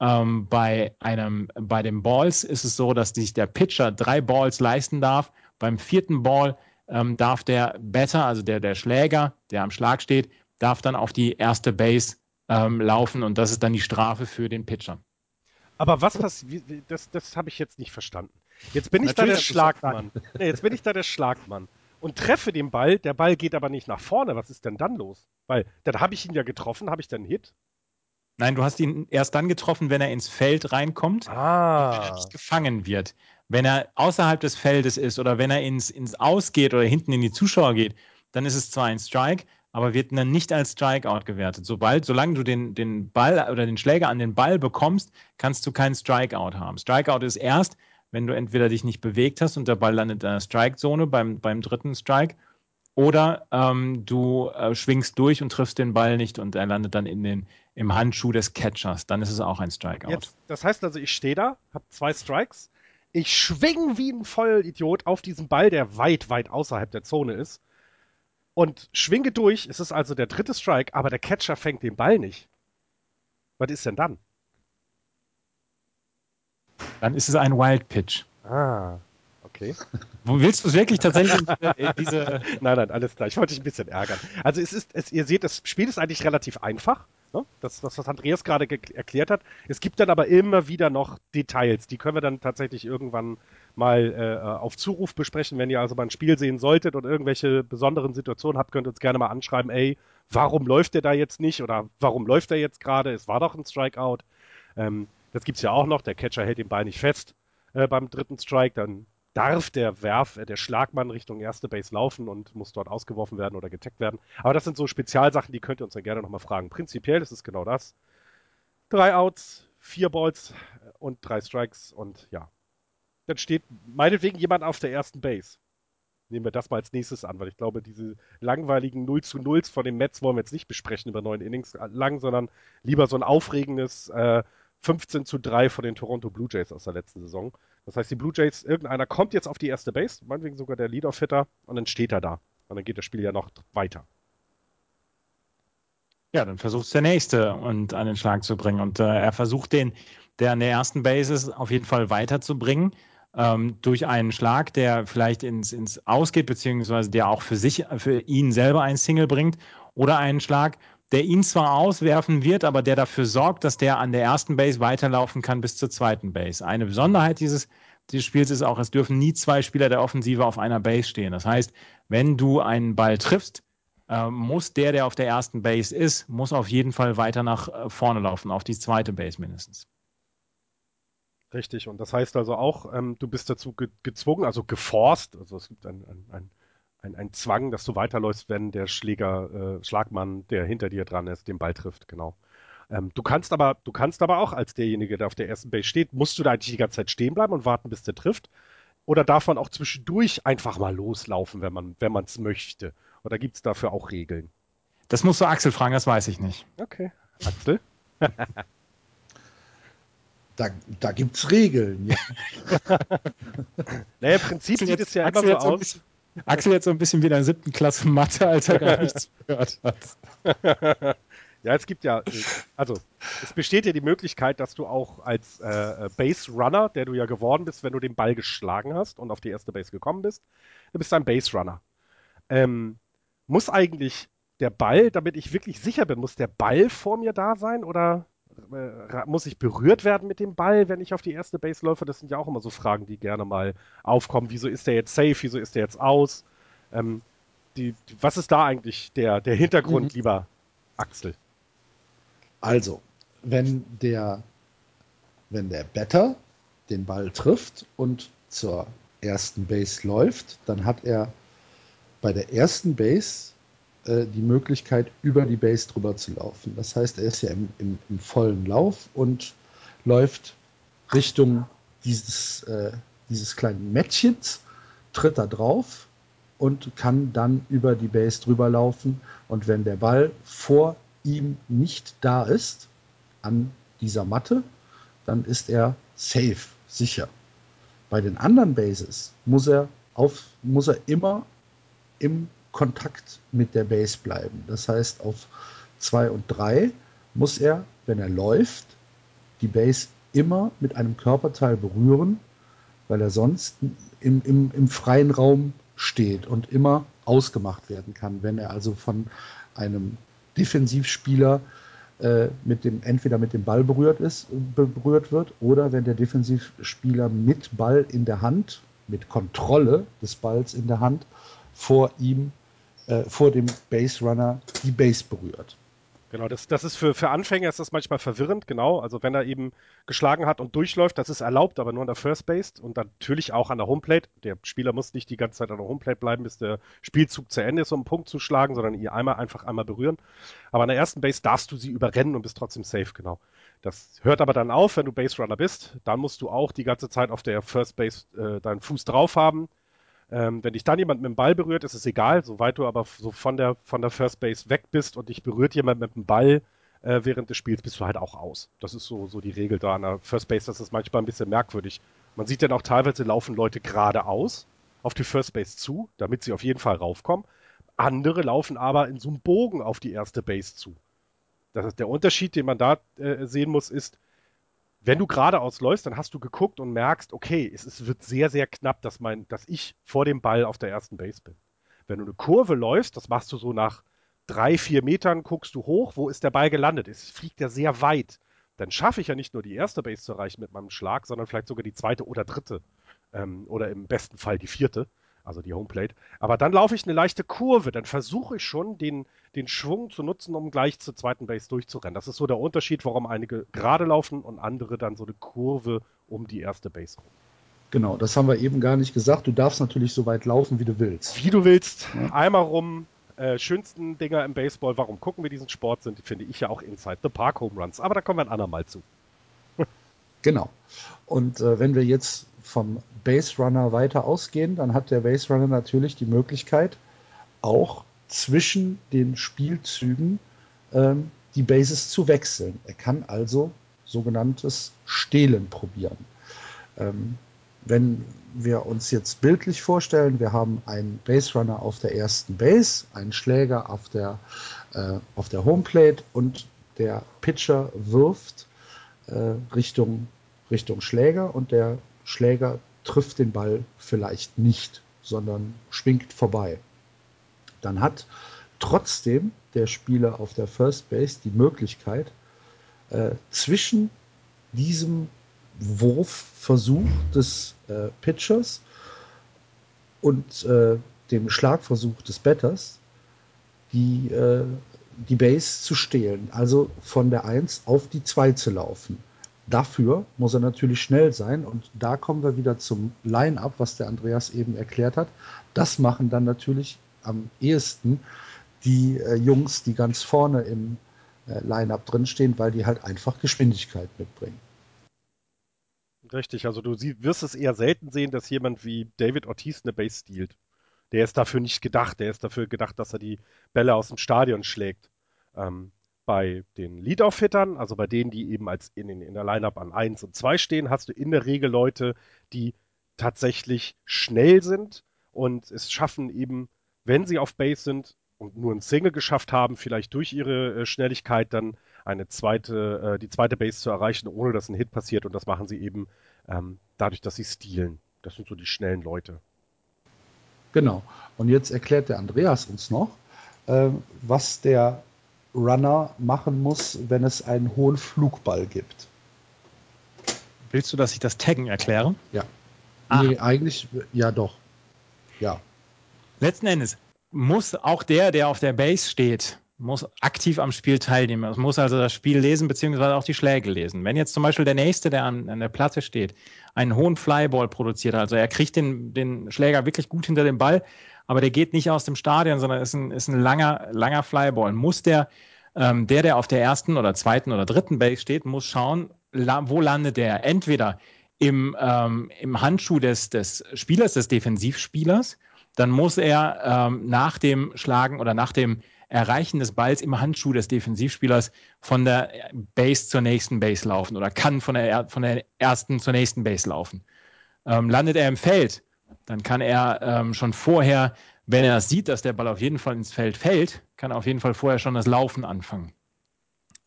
Ähm, bei, einem, bei den Balls ist es so, dass sich der Pitcher drei Balls leisten darf. Beim vierten Ball ähm, darf der Batter, also der, der Schläger, der am Schlag steht, darf dann auf die erste Base ähm, laufen und das ist dann die Strafe für den Pitcher. Aber was passiert, das, das habe ich jetzt nicht verstanden. Jetzt bin ich Natürlich da der Schlagmann. Nee, jetzt bin ich da der Schlagmann und treffe den Ball, der Ball geht aber nicht nach vorne. Was ist denn dann los? Weil dann habe ich ihn ja getroffen, habe ich dann einen Hit? Nein, du hast ihn erst dann getroffen, wenn er ins Feld reinkommt, ah. wenn er nicht gefangen wird. Wenn er außerhalb des Feldes ist oder wenn er ins, ins Ausgeht oder hinten in die Zuschauer geht, dann ist es zwar ein Strike, aber wird dann nicht als Strikeout gewertet. Sobald, solange du den, den Ball oder den Schläger an den Ball bekommst, kannst du keinen Strikeout haben. Strikeout ist erst, wenn du entweder dich nicht bewegt hast und der Ball landet in der Strike-Zone beim, beim dritten Strike, oder ähm, du äh, schwingst durch und triffst den Ball nicht und er landet dann in den, im Handschuh des Catchers. Dann ist es auch ein Strikeout. Jetzt, das heißt also, ich stehe da, habe zwei Strikes, ich schwing wie ein Vollidiot auf diesen Ball, der weit, weit außerhalb der Zone ist und schwinge durch. Es ist also der dritte Strike, aber der Catcher fängt den Ball nicht. Was ist denn dann? Dann ist es ein Wild Pitch. Ah, okay. *laughs* Wo willst du es wirklich tatsächlich in diese. *laughs* nein, nein, alles klar. Ich wollte dich ein bisschen ärgern. Also es ist, es, ihr seht, das Spiel ist eigentlich relativ einfach. Ne? Das, das, was Andreas gerade erklärt hat. Es gibt dann aber immer wieder noch Details. Die können wir dann tatsächlich irgendwann mal äh, auf Zuruf besprechen. Wenn ihr also mal ein Spiel sehen solltet und irgendwelche besonderen Situationen habt, könnt ihr uns gerne mal anschreiben, ey, warum läuft der da jetzt nicht oder warum läuft der jetzt gerade? Es war doch ein Strikeout. Ähm, das gibt es ja auch noch, der Catcher hält den Ball nicht fest äh, beim dritten Strike, dann darf der Werf, äh, der Schlagmann Richtung erste Base laufen und muss dort ausgeworfen werden oder getaggt werden. Aber das sind so Spezialsachen, die könnt ihr uns dann gerne nochmal fragen. Prinzipiell ist es genau das. Drei Outs, vier Balls äh, und drei Strikes und ja. Dann steht meinetwegen jemand auf der ersten Base. Nehmen wir das mal als nächstes an, weil ich glaube, diese langweiligen 0 zu 0 von den Mets wollen wir jetzt nicht besprechen über neun Innings lang, sondern lieber so ein aufregendes äh, 15 zu 3 von den Toronto Blue Jays aus der letzten Saison. Das heißt, die Blue Jays, irgendeiner kommt jetzt auf die erste Base, meinetwegen sogar der Leadoff-Hitter, und dann steht er da. Und dann geht das Spiel ja noch weiter. Ja, dann versucht es der Nächste und an den Schlag zu bringen. Und äh, er versucht den, der an der ersten Base ist, auf jeden Fall weiterzubringen. Ähm, durch einen Schlag, der vielleicht ins, ins Ausgeht, beziehungsweise der auch für sich, für ihn selber ein Single bringt, oder einen Schlag, der ihn zwar auswerfen wird, aber der dafür sorgt, dass der an der ersten Base weiterlaufen kann bis zur zweiten Base. Eine Besonderheit dieses, dieses Spiels ist auch, es dürfen nie zwei Spieler der Offensive auf einer Base stehen. Das heißt, wenn du einen Ball triffst, äh, muss der, der auf der ersten Base ist, muss auf jeden Fall weiter nach äh, vorne laufen, auf die zweite Base mindestens. Richtig, und das heißt also auch, ähm, du bist dazu ge gezwungen, also geforst, also es gibt ein, ein, ein ein, ein Zwang, dass du weiterläufst, wenn der Schläger, äh, Schlagmann, der hinter dir dran ist, den Ball trifft, genau. Ähm, du kannst aber, du kannst aber auch als derjenige, der auf der ersten Base steht, musst du da eigentlich die ganze Zeit stehen bleiben und warten, bis der trifft. Oder darf man auch zwischendurch einfach mal loslaufen, wenn man, wenn man es möchte? Oder gibt es dafür auch Regeln? Das musst du Axel fragen, das weiß ich nicht. Okay. Axel? *laughs* da da gibt es Regeln. Ja. naja, im Prinzip sieht es ja Axel immer so aus. Axel jetzt so ein bisschen wie in der siebten Klasse Mathe, als er gar nichts *laughs* gehört hat. *laughs* Ja, es gibt ja, also es besteht ja die Möglichkeit, dass du auch als äh, Base Runner, der du ja geworden bist, wenn du den Ball geschlagen hast und auf die erste Base gekommen bist, du bist ein Base Runner. Ähm, muss eigentlich der Ball, damit ich wirklich sicher bin, muss der Ball vor mir da sein oder muss ich berührt werden mit dem Ball, wenn ich auf die erste Base läufe? Das sind ja auch immer so Fragen, die gerne mal aufkommen. Wieso ist der jetzt safe? Wieso ist der jetzt aus? Ähm, die, die, was ist da eigentlich der, der Hintergrund, mhm. lieber Axel? Also, wenn der, wenn der Better den Ball trifft und zur ersten Base läuft, dann hat er bei der ersten Base äh, die Möglichkeit, über die Base drüber zu laufen. Das heißt, er ist ja im, im, im vollen Lauf und läuft Richtung dieses, äh, dieses kleinen Mädchens, tritt da drauf und kann dann über die Base drüber laufen. Und wenn der Ball vor ihm nicht da ist, an dieser Matte, dann ist er safe, sicher. Bei den anderen Bases muss er, auf, muss er immer im Kontakt mit der Base bleiben. Das heißt, auf 2 und 3 muss er, wenn er läuft, die Base immer mit einem Körperteil berühren, weil er sonst im, im, im freien Raum steht und immer ausgemacht werden kann, wenn er also von einem Defensivspieler äh, mit dem, entweder mit dem Ball berührt ist, berührt wird, oder wenn der Defensivspieler mit Ball in der Hand, mit Kontrolle des Balls in der Hand, vor ihm äh, vor dem Base Runner die Base berührt. Genau, das, das ist für, für Anfänger ist das manchmal verwirrend, genau. Also wenn er eben geschlagen hat und durchläuft, das ist erlaubt, aber nur an der First Base und natürlich auch an der Homeplate. Der Spieler muss nicht die ganze Zeit an der Homeplate bleiben, bis der Spielzug zu Ende ist, um einen Punkt zu schlagen, sondern ihr einmal einfach einmal berühren. Aber an der ersten Base darfst du sie überrennen und bist trotzdem safe, genau. Das hört aber dann auf, wenn du Base Runner bist. Dann musst du auch die ganze Zeit auf der First Base äh, deinen Fuß drauf haben ähm, wenn dich dann jemand mit dem Ball berührt, ist es egal, soweit du aber so von der, von der First Base weg bist und dich berührt jemand mit dem Ball äh, während des Spiels, bist du halt auch aus. Das ist so, so die Regel da an der First Base, das ist manchmal ein bisschen merkwürdig. Man sieht dann auch teilweise laufen Leute geradeaus auf die First Base zu, damit sie auf jeden Fall raufkommen. Andere laufen aber in so einem Bogen auf die erste Base zu. Das ist der Unterschied, den man da äh, sehen muss, ist, wenn du geradeaus läufst, dann hast du geguckt und merkst, okay, es, es, wird sehr, sehr knapp, dass, mein, dass ich vor dem Ball auf der ersten Base bin. Wenn du eine Kurve läufst, das machst du so nach drei, vier Metern, guckst du hoch, wo ist der Ball gelandet? Es fliegt ja sehr weit. Dann schaffe ich ja nicht nur die erste Base zu erreichen mit meinem Schlag, sondern vielleicht sogar die zweite oder dritte. Ähm, oder im besten Fall die vierte also die Homeplate. Aber dann laufe ich eine leichte Kurve, dann versuche ich schon, den, den Schwung zu nutzen, um gleich zur zweiten Base durchzurennen. Das ist so der Unterschied, warum einige gerade laufen und andere dann so eine Kurve um die erste Base rum. Genau, das haben wir eben gar nicht gesagt. Du darfst natürlich so weit laufen, wie du willst. Wie du willst, ja. einmal rum. Äh, schönsten Dinger im Baseball, warum gucken wir diesen Sport, sind, finde ich ja auch Inside the Park Home Runs. Aber da kommen wir ein andermal zu. *laughs* genau. Und äh, wenn wir jetzt vom Base Runner weiter ausgehen, dann hat der Base Runner natürlich die Möglichkeit, auch zwischen den Spielzügen ähm, die Bases zu wechseln. Er kann also sogenanntes Stehlen probieren. Ähm, wenn wir uns jetzt bildlich vorstellen, wir haben einen Base Runner auf der ersten Base, einen Schläger auf der äh, auf der Homeplate und der Pitcher wirft äh, Richtung, Richtung Schläger und der Schläger trifft den Ball vielleicht nicht, sondern schwingt vorbei. Dann hat trotzdem der Spieler auf der First Base die Möglichkeit, äh, zwischen diesem Wurfversuch des äh, Pitchers und äh, dem Schlagversuch des Batters die, äh, die Base zu stehlen, also von der 1 auf die 2 zu laufen. Dafür muss er natürlich schnell sein und da kommen wir wieder zum Line-up, was der Andreas eben erklärt hat. Das machen dann natürlich am ehesten die äh, Jungs, die ganz vorne im äh, Line-up drinstehen, weil die halt einfach Geschwindigkeit mitbringen. Richtig, also du sie, wirst es eher selten sehen, dass jemand wie David Ortiz eine Base stiehlt. Der ist dafür nicht gedacht. Der ist dafür gedacht, dass er die Bälle aus dem Stadion schlägt. Ähm, bei den Lead-Off-Hittern, also bei denen, die eben als in, in der Line-Up an 1 und 2 stehen, hast du in der Regel Leute, die tatsächlich schnell sind und es schaffen eben, wenn sie auf Base sind und nur ein Single geschafft haben, vielleicht durch ihre äh, Schnelligkeit dann eine zweite, äh, die zweite Base zu erreichen, ohne dass ein Hit passiert. Und das machen sie eben ähm, dadurch, dass sie stealen. Das sind so die schnellen Leute. Genau. Und jetzt erklärt der Andreas uns noch, äh, was der Runner machen muss, wenn es einen hohen Flugball gibt. Willst du, dass ich das Taggen erkläre? Ja. Ah. Nee, eigentlich, ja doch. Ja. Letzten Endes muss auch der, der auf der Base steht, muss aktiv am Spiel teilnehmen. Es muss also das Spiel lesen, beziehungsweise auch die Schläge lesen. Wenn jetzt zum Beispiel der Nächste, der an, an der Platte steht, einen hohen Flyball produziert, also er kriegt den, den Schläger wirklich gut hinter den Ball, aber der geht nicht aus dem Stadion, sondern ist ein, ist ein langer, langer Flyball. Muss der, ähm, der, der auf der ersten oder zweiten oder dritten Base steht, muss schauen, la, wo landet der? Entweder im, ähm, im Handschuh des, des Spielers, des Defensivspielers, dann muss er ähm, nach dem Schlagen oder nach dem Erreichen des Balls im Handschuh des Defensivspielers von der Base zur nächsten Base laufen oder kann von der, von der ersten zur nächsten Base laufen. Ähm, landet er im Feld, dann kann er ähm, schon vorher, wenn er sieht, dass der Ball auf jeden Fall ins Feld fällt, kann er auf jeden Fall vorher schon das Laufen anfangen.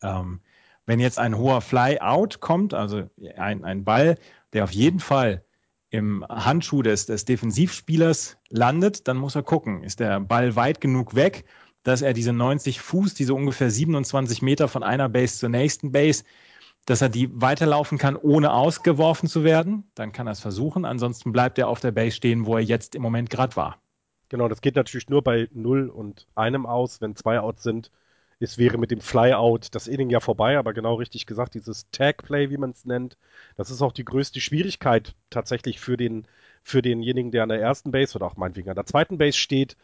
Ähm, wenn jetzt ein hoher Fly-Out kommt, also ein, ein Ball, der auf jeden Fall im Handschuh des, des Defensivspielers landet, dann muss er gucken, ist der Ball weit genug weg dass er diese 90 Fuß, diese ungefähr 27 Meter von einer Base zur nächsten Base, dass er die weiterlaufen kann, ohne ausgeworfen zu werden. Dann kann er es versuchen. Ansonsten bleibt er auf der Base stehen, wo er jetzt im Moment gerade war. Genau, das geht natürlich nur bei 0 und einem aus. Wenn zwei Outs sind, es wäre mit dem Flyout das Inning ja vorbei, aber genau richtig gesagt, dieses Tag-Play, wie man es nennt, das ist auch die größte Schwierigkeit tatsächlich für den für denjenigen, der an der ersten Base oder auch meinetwegen an der zweiten Base steht,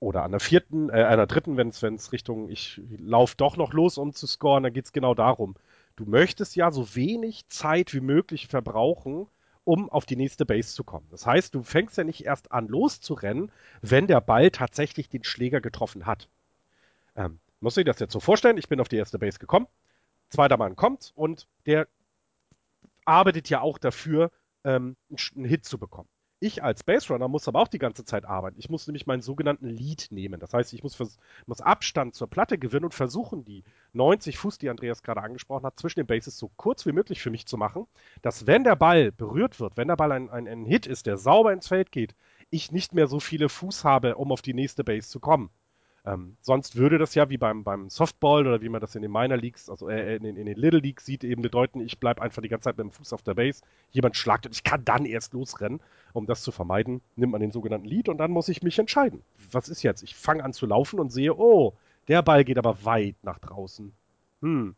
oder an der vierten, äh, einer dritten, wenn es Richtung, ich laufe doch noch los, um zu scoren, dann geht es genau darum. Du möchtest ja so wenig Zeit wie möglich verbrauchen, um auf die nächste Base zu kommen. Das heißt, du fängst ja nicht erst an loszurennen, wenn der Ball tatsächlich den Schläger getroffen hat. Ähm, muss ich das jetzt so vorstellen? Ich bin auf die erste Base gekommen, zweiter Mann kommt und der arbeitet ja auch dafür, ähm, einen Hit zu bekommen. Ich als Base Runner muss aber auch die ganze Zeit arbeiten. Ich muss nämlich meinen sogenannten Lead nehmen. Das heißt, ich muss, muss Abstand zur Platte gewinnen und versuchen, die 90 Fuß, die Andreas gerade angesprochen hat, zwischen den Bases so kurz wie möglich für mich zu machen, dass wenn der Ball berührt wird, wenn der Ball ein, ein, ein Hit ist, der sauber ins Feld geht, ich nicht mehr so viele Fuß habe, um auf die nächste Base zu kommen. Ähm, sonst würde das ja wie beim, beim Softball oder wie man das in den Minor Leagues, also äh, in, in, den Little Leagues sieht, eben bedeuten, ich bleibe einfach die ganze Zeit mit dem Fuß auf der Base, jemand schlagt und ich kann dann erst losrennen. Um das zu vermeiden, nimmt man den sogenannten Lead und dann muss ich mich entscheiden. Was ist jetzt? Ich fange an zu laufen und sehe, oh, der Ball geht aber weit nach draußen. Hm,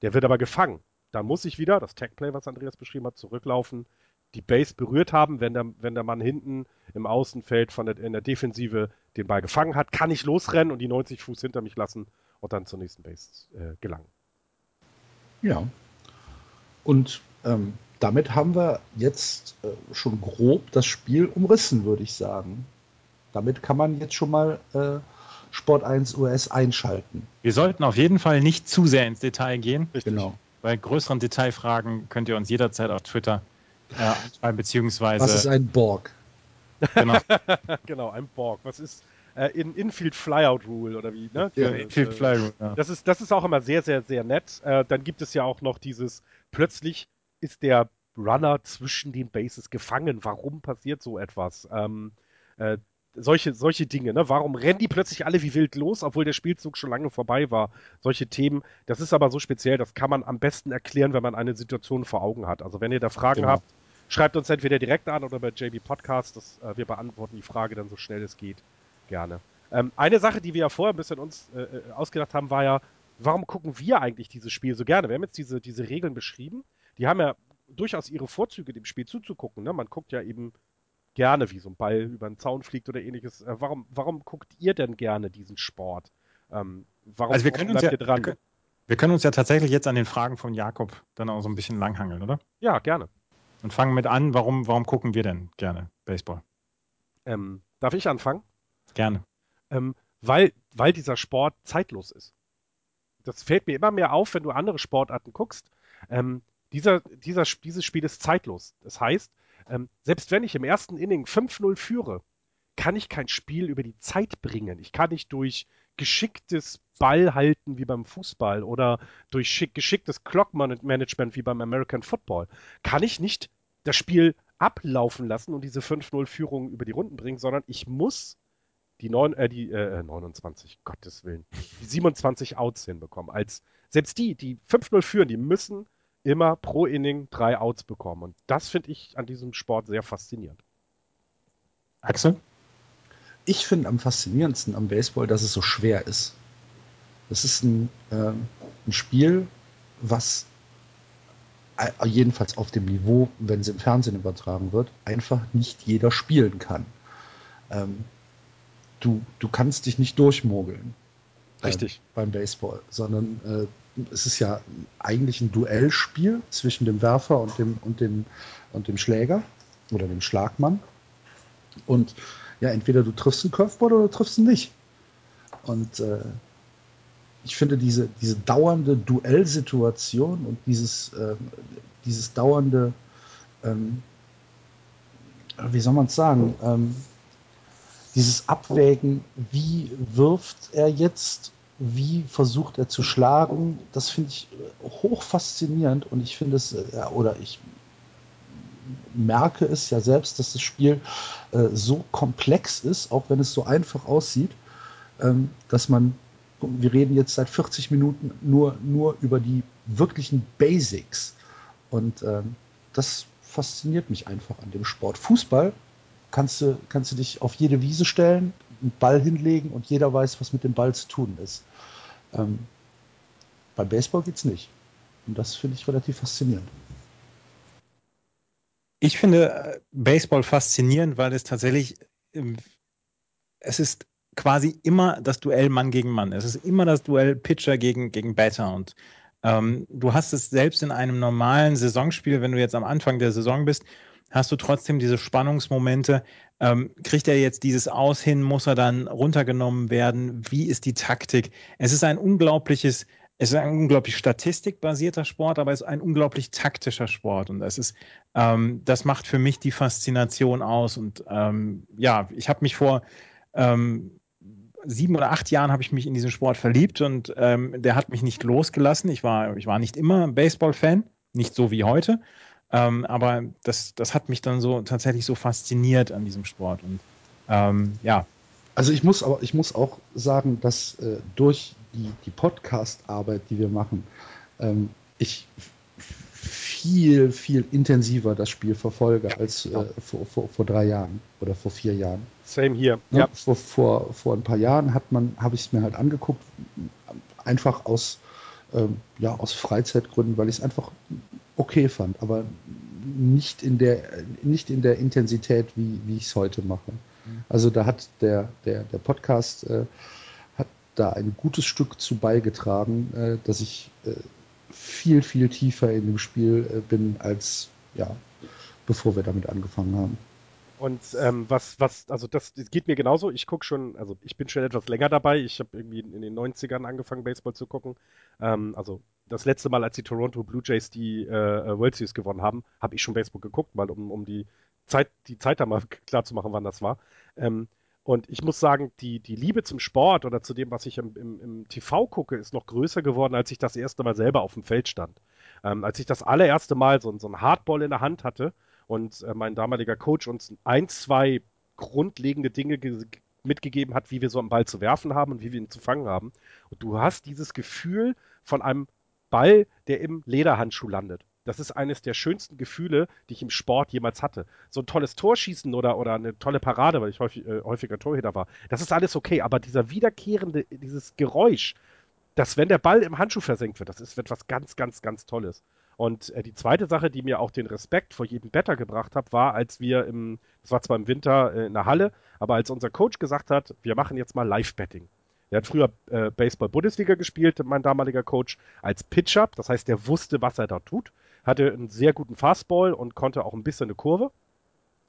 der wird aber gefangen. Dann muss ich wieder, das Tag-Play, was Andreas beschrieben hat, zurücklaufen, die Base berührt haben, wenn der, wenn der Mann hinten im Außenfeld von der, in der Defensive den Ball gefangen hat, kann ich losrennen und die 90 Fuß hinter mich lassen und dann zur nächsten Base äh, gelangen. Ja. Und ähm, damit haben wir jetzt äh, schon grob das Spiel umrissen, würde ich sagen. Damit kann man jetzt schon mal äh, Sport 1 US einschalten. Wir sollten auf jeden Fall nicht zu sehr ins Detail gehen. Richtig. Genau. Bei größeren Detailfragen könnt ihr uns jederzeit auf Twitter äh, beziehungsweise. Was ist ein Borg? Genau. *laughs* genau, ein Borg. Was ist, äh, in Infield Flyout Rule oder wie, ne? Ja, Infield äh, Flyout, ja. Das ist, das ist auch immer sehr, sehr, sehr nett. Äh, dann gibt es ja auch noch dieses, plötzlich ist der Runner zwischen den Bases gefangen. Warum passiert so etwas? Ähm, äh, solche, solche Dinge, ne? Warum rennen die plötzlich alle wie wild los, obwohl der Spielzug schon lange vorbei war? Solche Themen, das ist aber so speziell, das kann man am besten erklären, wenn man eine Situation vor Augen hat. Also wenn ihr da Fragen Genau. habt, schreibt uns entweder direkt an oder bei JB Podcast. Das, äh, wir beantworten die Frage dann so schnell es geht. Gerne. Ähm, eine Sache, die wir ja vorher ein bisschen uns äh, äh, ausgedacht haben, war ja, warum gucken wir eigentlich dieses Spiel so gerne? Wir haben jetzt diese, diese Regeln beschrieben. Die haben ja durchaus ihre Vorzüge, dem Spiel zuzugucken. Ne? Man guckt ja eben gerne, wie so ein Ball über einen Zaun fliegt oder ähnliches. Äh, warum, warum guckt ihr denn gerne diesen Sport? Ähm, warum, Also wir können uns ja, ihr dran? wir können, wir können uns ja tatsächlich jetzt an den Fragen von Jakob dann auch so ein bisschen langhangeln, oder? Ja, gerne. Und fangen mit an, warum, warum gucken wir denn gerne Baseball? Ähm, darf ich anfangen? Gerne. ähm, weil, weil dieser Sport zeitlos ist. Das fällt mir immer mehr auf, wenn du andere Sportarten guckst. Ähm, dieser, dieser, dieses Spiel ist zeitlos. Das heißt, ähm, selbst wenn ich im ersten Inning 5-0 führe, kann ich kein Spiel über die Zeit bringen. Ich kann nicht durch geschicktes Ballhalten wie beim Fußball oder durch schick, geschicktes Clock-Management wie beim American Football, kann ich nicht das Spiel ablaufen lassen und diese 5-0-Führung über die Runden bringen, sondern ich muss die, neun, äh, die äh, 29, Gottes Willen, die 27 Outs hinbekommen. Als, selbst die, die 5-0 führen, die müssen immer pro Inning drei Outs bekommen. Und das finde ich an diesem Sport sehr faszinierend. Axel? Ich finde am faszinierendsten am Baseball, dass es so schwer ist. Das ist ein, ähm, ein Spiel, was äh, jedenfalls auf dem Niveau, wenn es im Fernsehen übertragen wird, einfach nicht jeder spielen kann. Ähm, du, du kannst dich nicht durchmogeln. beim- Richtig. Beim Baseball, sondern äh, es ist ja eigentlich ein Duellspiel zwischen dem Werfer und dem, und dem, und dem Schläger oder dem Schlagmann. Und ja, entweder du triffst einen Curveball oder du triffst ihn nicht. Und äh, ich finde diese, diese dauernde Duellsituation und dieses, äh, dieses dauernde, ähm, wie soll man es sagen, ähm, dieses Abwägen, wie wirft er jetzt, wie versucht er zu schlagen, das finde ich äh, hoch faszinierend und ich finde es, äh, oder ich merke es ja selbst, dass das Spiel äh, so komplex ist, auch wenn es so einfach aussieht, ähm, dass man, wir reden jetzt seit 40 Minuten nur, nur über die wirklichen Basics. Und ähm, das fasziniert mich einfach an dem Sport. Fußball kannst du, kannst du dich auf jede Wiese stellen, einen Ball hinlegen und jeder weiß, was mit dem Ball zu tun ist. Ähm, beim Baseball geht's nicht. Und das finde ich relativ faszinierend. Ich finde äh, Baseball faszinierend, weil es tatsächlich, ähm, es ist quasi immer das Duell Mann gegen Mann. Es ist immer das Duell Pitcher gegen, gegen Batter. Und ähm, du hast es selbst in einem normalen Saisonspiel, wenn du jetzt am Anfang der Saison bist, hast du trotzdem diese Spannungsmomente. Ähm, kriegt er jetzt dieses Aus hin? Muss er dann runtergenommen werden? Wie ist die Taktik? Es ist ein unglaubliches, es ist ein unglaublich statistikbasierter Sport, aber es ist ein unglaublich taktischer Sport. Und das ist, ähm, das macht für mich die Faszination aus. Und ähm, ja, ich habe mich vor ähm, sieben oder acht Jahren habe ich mich in diesen Sport verliebt und ähm, der hat mich nicht losgelassen. Ich war, ich war nicht immer Baseball-Fan, nicht so wie heute. Ähm, aber das, das hat mich dann so tatsächlich so fasziniert an diesem Sport. Und ähm, ja, Also ich muss aber ich muss auch sagen, dass äh, durch die, die Podcast-Arbeit, die wir machen, ähm, ich viel, viel intensiver das Spiel verfolge als äh, vor, vor, vor drei Jahren oder vor vier Jahren. Same hier. Ne? Ja. Vor, vor, vor ein paar Jahren hat man, habe ich es mir halt angeguckt, einfach aus, ähm, ja, aus Freizeitgründen, weil ich es einfach okay fand, aber nicht in der, nicht in der Intensität, wie, wie ich es heute mache. Also da hat der, der, der Podcast äh, da ein gutes Stück zu beigetragen, äh, dass ich äh, viel, viel tiefer in dem Spiel äh, bin, als ja, bevor wir damit angefangen haben. Und ähm, was, was, also das, das geht mir genauso. Ich gucke schon, also ich bin schon etwas länger dabei. Ich habe irgendwie in den 90ern angefangen, Baseball zu gucken. Ähm, also das letzte Mal, als die Toronto Blue Jays die äh, World Series gewonnen haben, habe ich schon Baseball geguckt, mal um, um die Zeit, die Zeit da mal *laughs* klar zu machen, wann das war. Ähm, Und ich muss sagen, die, die Liebe zum Sport oder zu dem, was ich im, im, im TV gucke, ist noch größer geworden, als ich das erste Mal selber auf dem Feld stand. Ähm, als ich das allererste Mal so, so einen Hardball in der Hand hatte und äh, mein damaliger Coach uns ein, zwei grundlegende Dinge mitgegeben hat, wie wir so einen Ball zu werfen haben und wie wir ihn zu fangen haben. Und du hast dieses Gefühl von einem Ball, der im Lederhandschuh landet. Das ist eines der schönsten Gefühle, die ich im Sport jemals hatte. So ein tolles Torschießen oder, oder eine tolle Parade, weil ich häufig, äh, häufiger Torhüter war, das ist alles okay. Aber dieser wiederkehrende, dieses Geräusch, dass wenn der Ball im Handschuh versenkt wird, das ist etwas ganz, ganz, ganz Tolles. Und äh, die zweite Sache, die mir auch den Respekt vor jedem Better gebracht hat, war, als wir im, das war zwar im Winter äh, in der Halle, aber als unser Coach gesagt hat, wir machen jetzt mal Live-Betting. Er hat früher äh, Baseball-Bundesliga gespielt, mein damaliger Coach, als Pitcher. Das heißt, er wusste, was er da tut hatte einen sehr guten Fastball und konnte auch ein bisschen eine Kurve.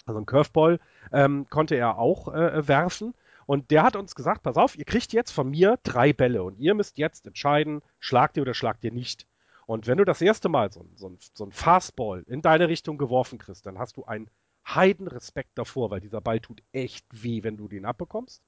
Also ein Curveball ähm, konnte er auch äh, werfen. Und der hat uns gesagt, pass auf, ihr kriegt jetzt von mir drei Bälle und ihr müsst jetzt entscheiden, schlagt ihr oder schlagt ihr nicht. Und wenn du das erste Mal so, so, so ein Fastball in deine Richtung geworfen kriegst, dann hast du einen Heidenrespekt davor, weil dieser Ball tut echt weh, wenn du den abbekommst.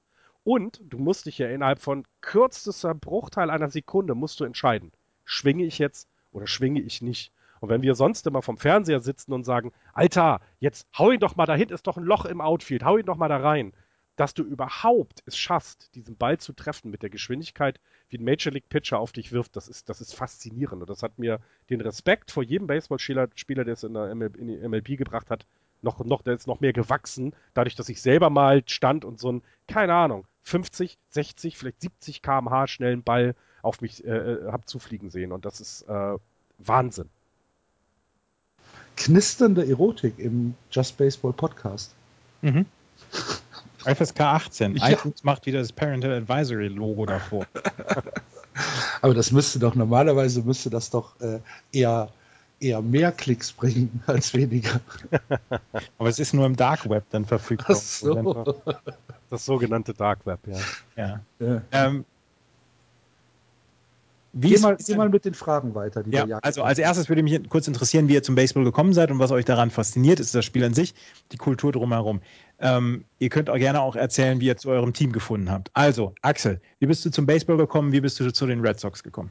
Und du musst dich ja innerhalb von kürzester Bruchteil einer Sekunde musst du entscheiden, schwinge ich jetzt oder schwinge ich nicht. Und wenn wir sonst immer vom Fernseher sitzen und sagen, Alter, jetzt hau ihn doch mal, da hinten ist doch ein Loch im Outfield, hau ihn doch mal da rein, dass du überhaupt es schaffst, diesen Ball zu treffen mit der Geschwindigkeit, wie ein Major League Pitcher auf dich wirft, das ist, das ist faszinierend. Und das hat mir den Respekt vor jedem Baseballspieler, Spieler, der es in, der MLB, in die MLB gebracht hat, noch, noch, der ist noch mehr gewachsen, dadurch, dass ich selber mal stand und so ein, keine Ahnung, 50, 60, vielleicht 70 km/h schnellen Ball auf mich äh, äh habe zufliegen sehen. Und das ist äh, Wahnsinn knisternde Erotik im Just Baseball Podcast. Mhm. FSK 18. Ja. iTunes macht wieder das Parental Advisory Logo davor. *laughs* Aber das müsste doch, normalerweise müsste das doch äh, eher, eher mehr Klicks bringen *laughs* als weniger. *laughs* Aber es ist nur im Dark Web dann verfügbar. Ach so. Das sogenannte Dark Web, ja. ja. ja. Ähm, wie geh, mal, geh mal mit den Fragen weiter. Die ja, also als erstes würde mich kurz interessieren, wie ihr zum Baseball gekommen seid und was euch daran fasziniert. Ist das Spiel an sich, die Kultur drumherum. Ähm, ihr könnt auch gerne auch erzählen, wie ihr zu eurem Team gefunden habt. Also, Axel, wie bist du zum Baseball gekommen? Wie bist du zu den Red Sox gekommen?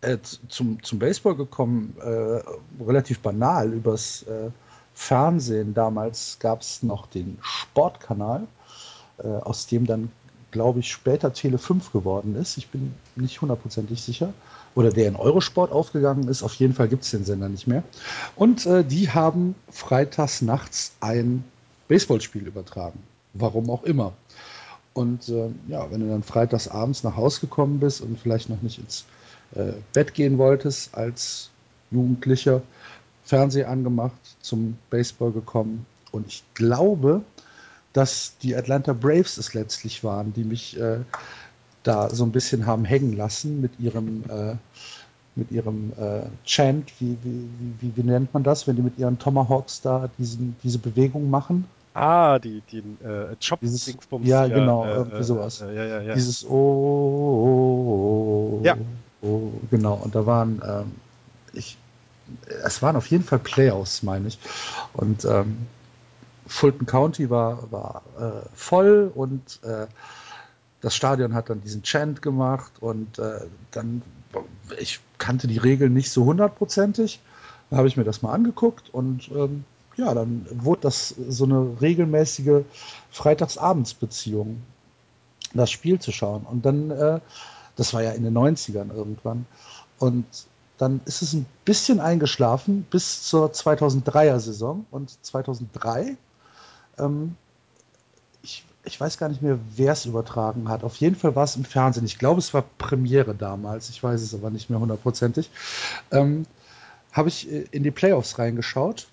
Äh, zum, zum Baseball gekommen, äh, relativ banal, übers äh, Fernsehen. Damals gab es noch den Sportkanal, äh, aus dem dann glaube ich, später Tele 5 geworden ist. Ich bin nicht hundertprozentig sicher. Oder der in Eurosport aufgegangen ist. Auf jeden Fall gibt es den Sender nicht mehr. Und äh, die haben freitags nachts ein Baseballspiel übertragen. Warum auch immer. Und äh, ja, wenn du dann freitags abends nach Hause gekommen bist und vielleicht noch nicht ins äh, Bett gehen wolltest als Jugendlicher, Fernseher angemacht, zum Baseball gekommen. Und ich glaube, dass die Atlanta Braves es letztlich waren, die mich äh, da so ein bisschen haben hängen lassen mit ihrem, äh, mit ihrem äh, Chant, wie, wie, wie, wie, nennt man das, wenn die mit ihren Tomahawks da diesen, diese Bewegung machen? Ah, die, die äh, Chop Dieses, Ja, genau, äh, irgendwie sowas. Äh, ja, ja, ja. Dieses Oh, oh, oh, ja. oh, genau. Und da waren, ähm, ich, es waren auf jeden Fall Playoffs, meine ich. Und ähm, Fulton County war, war äh, voll und äh, das Stadion hat dann diesen Chant gemacht und äh, dann, ich kannte die Regeln nicht so hundertprozentig. Da habe ich mir das mal angeguckt und ähm, ja, dann wurde das so eine regelmäßige Freitagsabendsbeziehung, das Spiel zu schauen. Und dann, äh, das war ja in den 90ern irgendwann. Und dann ist es ein bisschen eingeschlafen bis zur 2003er Saison. Und 2003 ähm, ich, ich weiß gar nicht mehr, wer es übertragen hat. Auf jeden Fall war es im Fernsehen. Ich glaube, es war Premiere damals. Ich weiß es aber nicht mehr hundertprozentig. Ähm, Habe ich äh, in die Playoffs reingeschaut.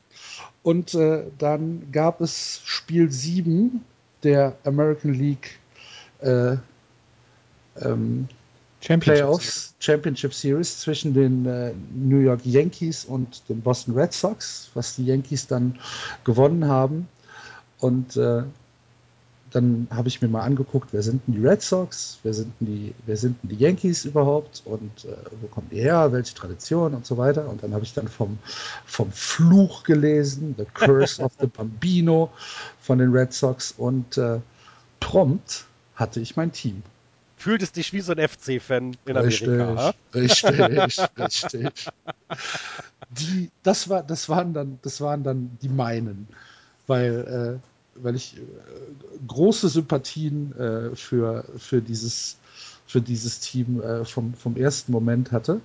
Und äh, dann gab es Spiel 7 der American League äh, ähm, Championship Playoffs Series. Championship Series zwischen den äh, New York Yankees und den Boston Red Sox, was die Yankees dann gewonnen haben. Und äh, dann habe ich mir mal angeguckt, wer sind denn die Red Sox, wer sind denn die, wer sind denn die Yankees überhaupt und äh, wo kommen die her, welche Tradition und so weiter. Und dann habe ich dann vom, vom Fluch gelesen, The Curse of the Bambino von den Red Sox. Und äh, prompt hatte ich mein Team. Fühlt es dich wie so ein FC-Fan in Richtig, Amerika? richtig, *laughs* richtig. Die, das, war, das, waren dann, das waren dann die meinen, weil, äh, weil ich äh, große Sympathien äh, für, für, dieses, für dieses Team äh, vom, vom ersten Moment hatte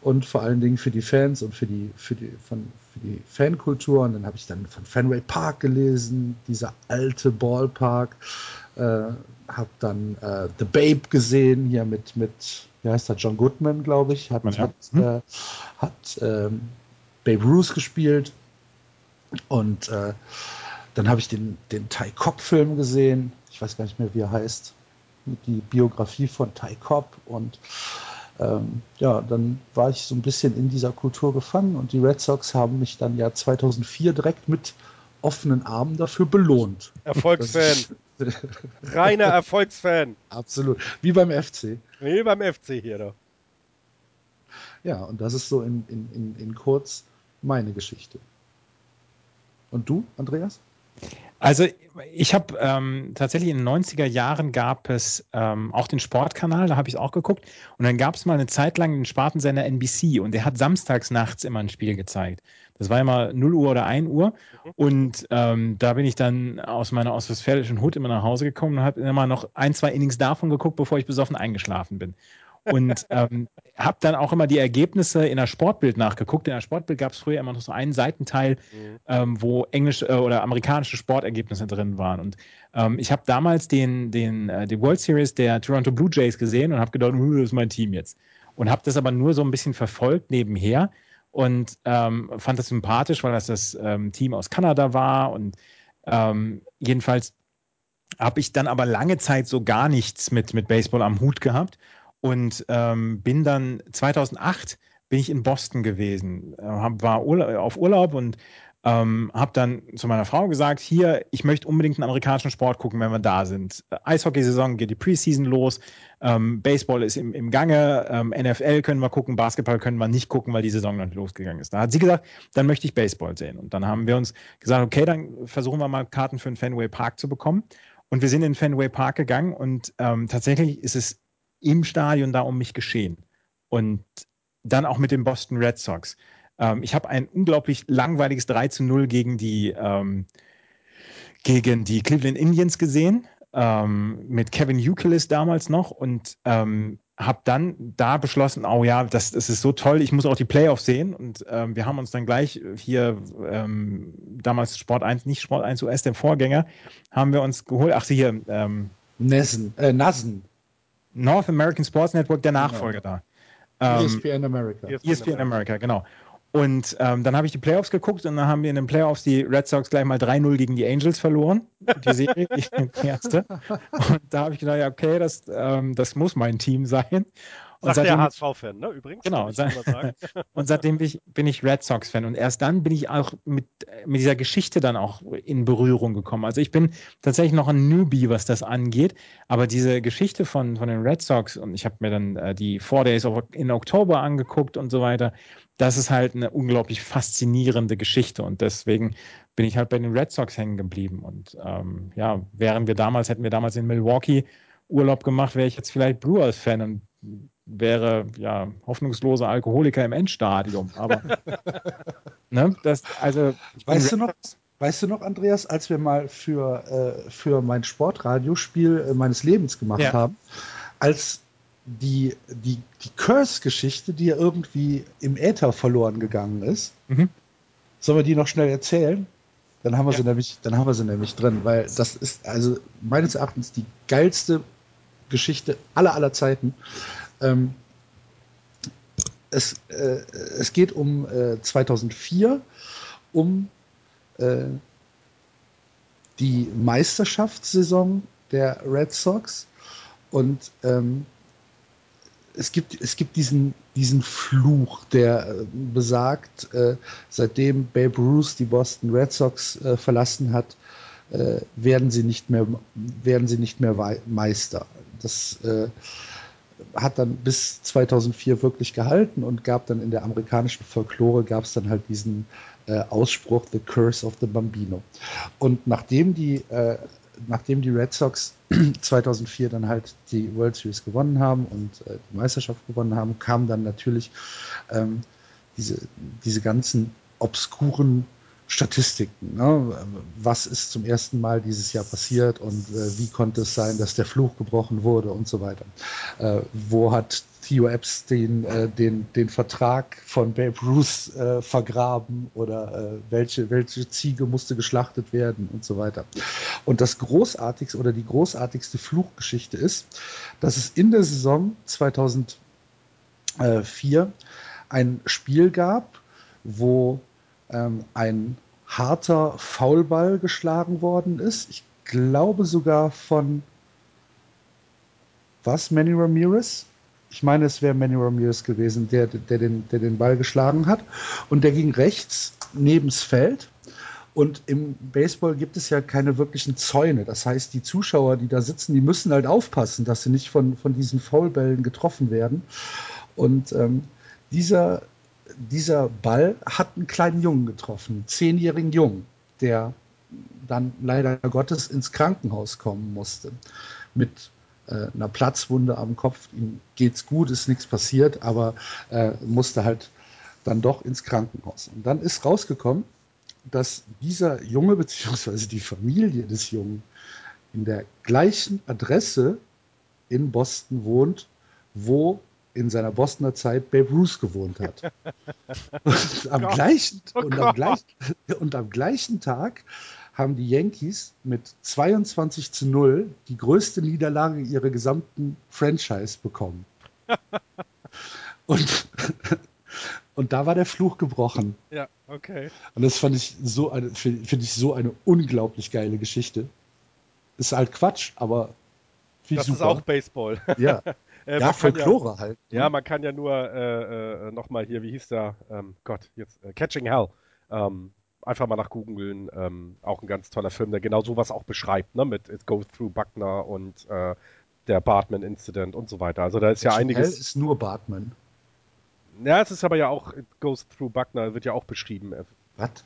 und vor allen Dingen für die Fans und für die, für die, von, für die Fankultur. Und dann habe ich dann von Fenway Park gelesen, dieser alte Ballpark. Äh, habe dann äh, The Babe gesehen, hier mit, mit wie heißt der, John Goodman, glaube ich, hat, Ja. hat, Hm. äh, hat ähm, Babe Ruth gespielt. Und äh, dann habe ich den, den Ty Cobb-Film gesehen. Ich weiß gar nicht mehr, wie er heißt. Die Biografie von Ty Cobb. Und ähm, ja, dann war ich so ein bisschen in dieser Kultur gefangen. Und die Red Sox haben mich dann ja 2004 direkt mit offenen Armen dafür belohnt. Erfolgsfan. Reiner *laughs* Erfolgsfan. Absolut. Wie beim FC. Wie beim FC hier doch. Ja, und das ist so in, in, in, in kurz meine Geschichte. Und du, Andreas? Also ich habe ähm, tatsächlich in den 90er Jahren gab es ähm, auch den Sportkanal, da habe ich es auch geguckt. Und dann gab es mal eine Zeit lang den Spartensender NBC und der hat samstags nachts immer ein Spiel gezeigt. Das war immer 0 Uhr oder 1 Uhr. Und ähm, da bin ich dann aus meiner ostwestfälischen Hut immer nach Hause gekommen und habe immer noch ein, zwei Innings davon geguckt, bevor ich besoffen eingeschlafen bin. Und ähm, habe dann auch immer die Ergebnisse in der Sportbild nachgeguckt. In der Sportbild gab es früher immer noch so einen Seitenteil, ähm, wo englische äh, oder amerikanische Sportergebnisse drin waren. Und ähm, ich habe damals den, den, äh, die World Series der Toronto Blue Jays gesehen und habe gedacht, "Hm, das ist mein Team jetzt. Und habe das aber nur so ein bisschen verfolgt nebenher und ähm, fand das sympathisch, weil das das ähm, Team aus Kanada war. Und ähm, jedenfalls habe ich dann aber lange Zeit so gar nichts mit, mit Baseball am Hut gehabt und ähm, bin dann 2008 bin ich in Boston gewesen, äh, hab, war Urla auf Urlaub und ähm, habe dann zu meiner Frau gesagt, hier, ich möchte unbedingt einen amerikanischen Sport gucken, wenn wir da sind. Eishockeysaison geht die Preseason los, ähm, Baseball ist im, im Gange, ähm, NFL können wir gucken, Basketball können wir nicht gucken, weil die Saison noch nicht losgegangen ist. Da hat sie gesagt, dann möchte ich Baseball sehen. Und dann haben wir uns gesagt, okay, dann versuchen wir mal Karten für den Fenway Park zu bekommen. Und wir sind in den Fenway Park gegangen und ähm, tatsächlich ist es im Stadion da um mich geschehen. Und dann auch mit den Boston Red Sox. Ähm, ich habe ein unglaublich langweiliges 3 zu 0 gegen die, ähm, gegen die Cleveland Indians gesehen, ähm, mit Kevin Youkilis damals noch und ähm, habe dann da beschlossen, oh ja, das, das ist so toll, ich muss auch die Playoffs sehen und ähm, wir haben uns dann gleich hier ähm, damals Sport 1, nicht Sport 1 US, der Vorgänger, haben wir uns geholt, ach hier, ähm, Nessen, äh, Nassen, North American Sports Network, der Nachfolger da. Ähm, ESPN America. Ist ESPN America, genau. Und ähm, dann habe ich die Playoffs geguckt und dann haben wir in den Playoffs die Red Sox gleich mal 3-0 gegen die Angels verloren. Die Serie, die erste. *laughs* Und da habe ich gedacht, ja, okay, das, ähm, das muss mein Team sein. Und Sagt der seitdem, HSV-Fan, ne? Übrigens. Genau, *laughs* und seitdem bin ich, bin ich Red Sox-Fan. Und erst dann bin ich auch mit, mit dieser Geschichte dann auch in Berührung gekommen. Also ich bin tatsächlich noch ein Newbie, was das angeht. Aber diese Geschichte von, von den Red Sox, und ich habe mir dann äh, die Four Days in Oktober angeguckt und so weiter, das ist halt eine unglaublich faszinierende Geschichte. Und deswegen bin ich halt bei den Red Sox hängen geblieben. Und ähm, ja, wären wir damals, hätten wir damals in Milwaukee Urlaub gemacht, wäre ich jetzt vielleicht Brewers-Fan und wäre ja hoffnungsloser Alkoholiker im Endstadium. Aber *laughs* ne, das, also Weißt du noch, weißt du noch, Andreas, als wir mal für, äh, für mein Sportradiospiel äh, meines Lebens gemacht Ja. haben, als die, die, die Curse-Geschichte, die ja irgendwie im Äther verloren gegangen ist, Mhm. sollen wir die noch schnell erzählen? Dann haben wir Ja. sie nämlich, dann haben wir sie nämlich drin, weil das ist also meines Erachtens die geilste Geschichte aller aller Zeiten. Ähm, es, äh, es geht um äh, 2004, um äh, die Meisterschaftssaison der Red Sox und ähm, es gibt, es gibt diesen, diesen Fluch, der äh, besagt, äh, seitdem Babe Ruth die Boston Red Sox äh, verlassen hat, äh, werden sie nicht mehr, werden sie nicht mehr Meister. Das äh, hat dann bis 2004 wirklich gehalten und gab dann in der amerikanischen Folklore gab es dann halt diesen äh, Ausspruch The Curse of the Bambino. Und nachdem die, äh, nachdem die Red Sox *clears throat* 2004 dann halt die World Series gewonnen haben und äh, die Meisterschaft gewonnen haben, kamen dann natürlich ähm, diese, diese ganzen obskuren Statistiken. Ne? Was ist zum ersten Mal dieses Jahr passiert und äh, wie konnte es sein, dass der Fluch gebrochen wurde und so weiter. Äh, wo hat Theo Epstein äh, den, den Vertrag von Babe Ruth äh, vergraben oder äh, welche, welche Ziege musste geschlachtet werden und so weiter. Und das großartigste oder die großartigste Fluchgeschichte ist, dass es in der Saison 2004 ein Spiel gab, wo ähm, ein harter Foulball geschlagen worden ist. Ich glaube sogar von was, Manny Ramirez? Ich meine, es wäre Manny Ramirez gewesen, der, der, den, der den Ball geschlagen hat. Und der ging rechts nebens Feld. Und im Baseball gibt es ja keine wirklichen Zäune. Das heißt, die Zuschauer, die da sitzen, die müssen halt aufpassen, dass sie nicht von, von diesen Foulbällen getroffen werden. Und ähm, dieser dieser Ball hat einen kleinen Jungen getroffen, einen zehnjährigen Jungen, der dann leider Gottes ins Krankenhaus kommen musste. Mit äh, einer Platzwunde am Kopf. Ihm geht's gut, ist nichts passiert, aber äh, musste halt dann doch ins Krankenhaus. Und dann ist rausgekommen, dass dieser Junge bzw. die Familie des Jungen in der gleichen Adresse in Boston wohnt, wo in seiner Bostoner Zeit Babe Ruth gewohnt hat. *laughs* und, am gleichen, oh und, am gleichen, und am gleichen Tag haben die Yankees mit 22 zu 0 die größte Niederlage ihrer gesamten Franchise bekommen. *laughs* und, und da war der Fluch gebrochen. Ja, okay. Und das fand ich so eine, finde ich so eine unglaublich geile Geschichte. Ist halt Quatsch, aber das super. ist auch Baseball. Ja. *laughs* Äh, ja, Folklore ja, halt. Ne? Ja, man kann ja nur äh, äh, nochmal hier, wie hieß der? Ähm, Gott, jetzt äh, Catching Hell. Ähm, einfach mal nach googeln. Ähm, auch ein ganz toller Film, der genau sowas auch beschreibt, ne? Mit It Goes Through Buckner und äh, der Bartman Incident und so weiter. Also da ist Catching ja einiges. Hell ist nur Bartman. Ja, es ist aber ja auch It Goes Through Buckner, wird ja auch beschrieben. Was?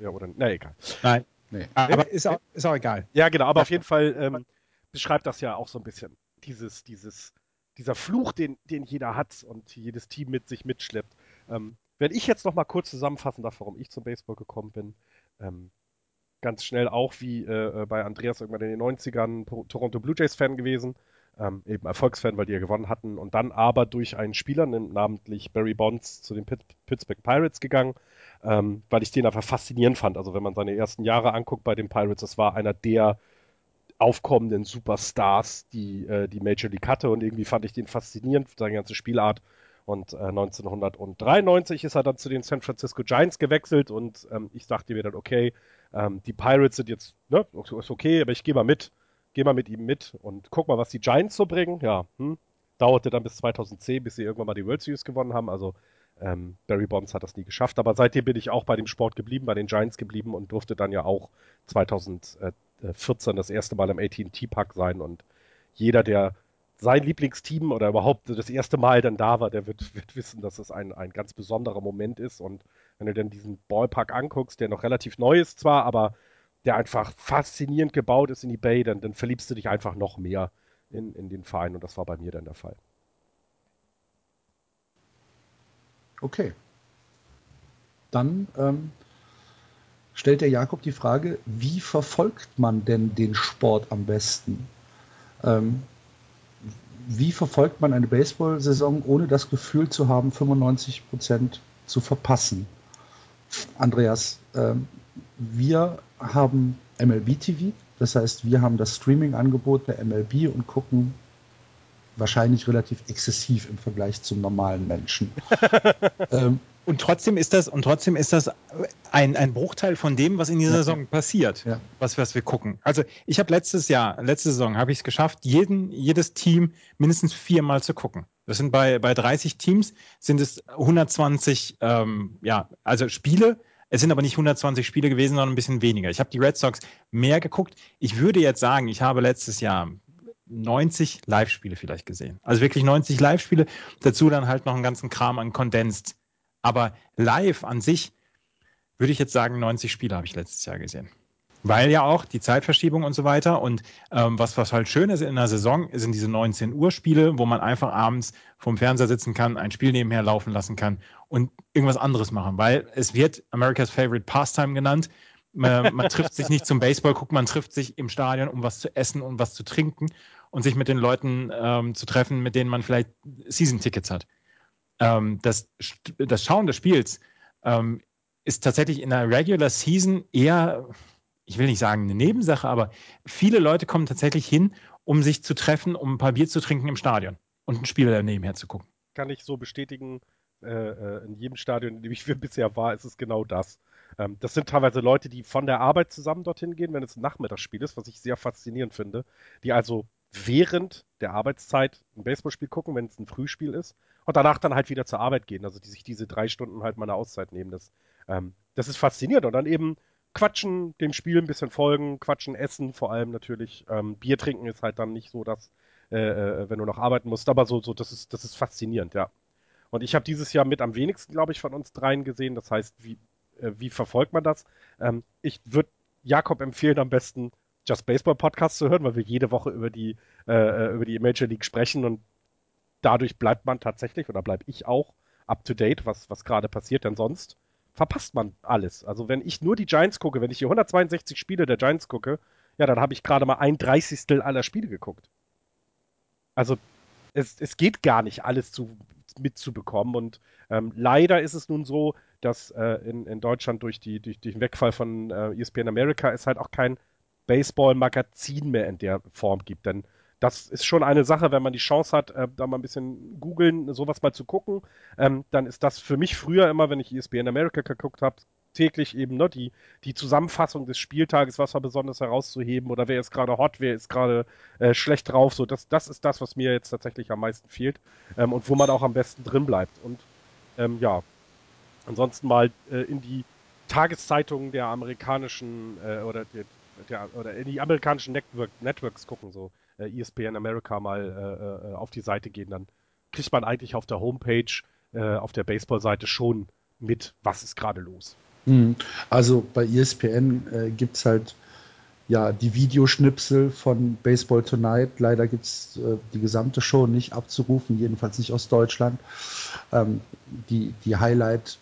Ja, oder? Na, egal. Nein. Nee. Aber ist auch, ist auch egal. Ja, genau, aber auf jeden Fall ähm, beschreibt das ja auch so ein bisschen. Dieses, dieses dieser Fluch, den, den jeder hat und jedes Team mit sich mitschleppt. Ähm, wenn ich jetzt noch mal kurz zusammenfassen darf, warum ich zum Baseball gekommen bin, ähm, ganz schnell auch wie äh, bei Andreas irgendwann in den 90ern Toronto Blue Jays Fan gewesen, ähm, eben Erfolgsfan, weil die ja gewonnen hatten und dann aber durch einen Spieler, namentlich Barry Bonds, zu den Pitt Pittsburgh Pirates gegangen, ähm, weil ich den einfach faszinierend fand. Also wenn man seine ersten Jahre anguckt bei den Pirates, das war einer der aufkommenden Superstars, die äh, die Major League hatte und irgendwie fand ich den faszinierend, seine ganze Spielart. Und äh, 1993 ist er dann zu den San Francisco Giants gewechselt und ähm, ich dachte mir dann, okay, ähm, die Pirates sind jetzt, ne, ist okay, aber ich gehe mal mit, gehe mal mit ihm mit und guck mal, was die Giants so bringen. Ja, hm. dauerte dann bis 2010, bis sie irgendwann mal die World Series gewonnen haben. Also ähm, Barry Bonds hat das nie geschafft, aber seitdem bin ich auch bei dem Sport geblieben, bei den Giants geblieben und durfte dann ja auch 2014 das erste Mal im AT&T Park sein und jeder, der sein Lieblingsteam oder überhaupt das erste Mal dann da war, der wird, wird wissen, dass es ein, ein ganz besonderer Moment ist und wenn du dann diesen Ballpark anguckst, der noch relativ neu ist zwar, aber der einfach faszinierend gebaut ist in die Bay, dann, dann verliebst du dich einfach noch mehr in, in den Verein und das war bei mir dann der Fall. Okay. Dann ähm, stellt der Jakob die Frage, wie verfolgt man denn den Sport am besten? Ähm, wie verfolgt man eine Baseball-Saison, ohne das Gefühl zu haben, 95 Prozent zu verpassen? Andreas, ähm, wir haben MLB TV, das heißt, wir haben das Streaming-Angebot der MLB und gucken wahrscheinlich relativ exzessiv im Vergleich zum normalen Menschen. *laughs* ähm, und trotzdem ist das, und trotzdem ist das ein, ein Bruchteil von dem, was in dieser Saison passiert, ja. was, was wir gucken. Also ich habe letztes Jahr, letzte Saison habe ich es geschafft, jeden, jedes Team mindestens viermal zu gucken. Das sind bei, bei 30 Teams sind es 120, ähm, ja, also Spiele. Es sind aber nicht 120 Spiele gewesen, sondern ein bisschen weniger. Ich habe die Red Sox mehr geguckt. Ich würde jetzt sagen, ich habe letztes Jahr 90 Live-Spiele vielleicht gesehen. Also wirklich 90 Live-Spiele. Dazu dann halt noch einen ganzen Kram an Condensed. Aber live an sich würde ich jetzt sagen, 90 Spiele habe ich letztes Jahr gesehen. Weil ja auch die Zeitverschiebung und so weiter. Und ähm, was, was halt schön ist in der Saison, sind diese 19 Uhr Spiele, wo man einfach abends vorm Fernseher sitzen kann, ein Spiel nebenher laufen lassen kann und irgendwas anderes machen. Weil es wird America's Favorite Pastime genannt. Man, man *laughs* trifft sich nicht zum Baseball gucken, man trifft sich im Stadion, um was zu essen und was zu trinken und sich mit den Leuten ähm, zu treffen, mit denen man vielleicht Season-Tickets hat. Ähm, das, das Schauen des Spiels ähm, ist tatsächlich in der Regular Season eher ich will nicht sagen eine Nebensache, aber viele Leute kommen tatsächlich hin, um sich zu treffen, um ein paar Bier zu trinken im Stadion und ein Spiel nebenher zu gucken. Kann ich so bestätigen. Äh, äh, in jedem Stadion, in dem ich *laughs* bisher war, ist es genau das. Ähm, das sind teilweise Leute, die von der Arbeit zusammen dorthin gehen, wenn es ein Nachmittagsspiel ist, was ich sehr faszinierend finde, die also während der Arbeitszeit ein Baseballspiel gucken, wenn es ein Frühspiel ist, und danach dann halt wieder zur Arbeit gehen, also die sich diese drei Stunden halt mal eine Auszeit nehmen. Das, ähm, das ist faszinierend. Und dann eben quatschen, dem Spiel ein bisschen folgen, quatschen, essen vor allem natürlich. Ähm, Bier trinken ist halt dann nicht so, dass, äh, äh, wenn du noch arbeiten musst, aber so, so das, ist, das ist faszinierend, ja. Und ich habe dieses Jahr mit am wenigsten, glaube ich, von uns dreien gesehen. Das heißt, wie, äh, wie verfolgt man das? Ähm, ich würde Jakob empfehlen, am besten Just Baseball Podcast zu hören, weil wir jede Woche über die, äh, äh über die Major League sprechen und dadurch bleibt man tatsächlich, oder bleib ich auch, up to date, was, was gerade passiert, denn sonst verpasst man alles. Also wenn ich nur die Giants gucke, wenn ich hier 162 Spiele der Giants gucke, ja, dann habe ich gerade mal ein Dreißigstel aller Spiele geguckt. Also es, es geht gar nicht alles zu, mitzubekommen und ähm, leider ist es nun so, dass äh, in, in Deutschland durch, die, durch, durch den Wegfall von äh, ESPN America es halt auch kein Baseball-Magazin mehr in der Form gibt. Denn das ist schon eine Sache, wenn man die Chance hat, äh, da mal ein bisschen googeln, sowas mal zu gucken, ähm, dann ist das für mich früher immer, wenn ich ESPN America geguckt habe, täglich eben ne, die, die Zusammenfassung des Spieltages, was war besonders herauszuheben oder wer ist gerade hot, wer ist gerade äh, schlecht drauf. So, das, das ist das, was mir jetzt tatsächlich am meisten fehlt ähm, und wo man auch am besten drin bleibt. Und ähm, ja, ansonsten mal äh, in die Tageszeitungen der amerikanischen äh, oder, der, der, oder in die amerikanischen Network, Networks gucken, so äh, ESPN America mal äh, äh, auf die Seite gehen, dann kriegt man eigentlich auf der Homepage, äh, auf der Baseball-Seite schon mit, was ist gerade los. Mhm. Also bei ESPN äh, gibt es halt ja die Videoschnipsel von Baseball Tonight. Leider gibt es äh, die gesamte Show nicht abzurufen, jedenfalls nicht aus Deutschland. Ähm, die, die Highlight-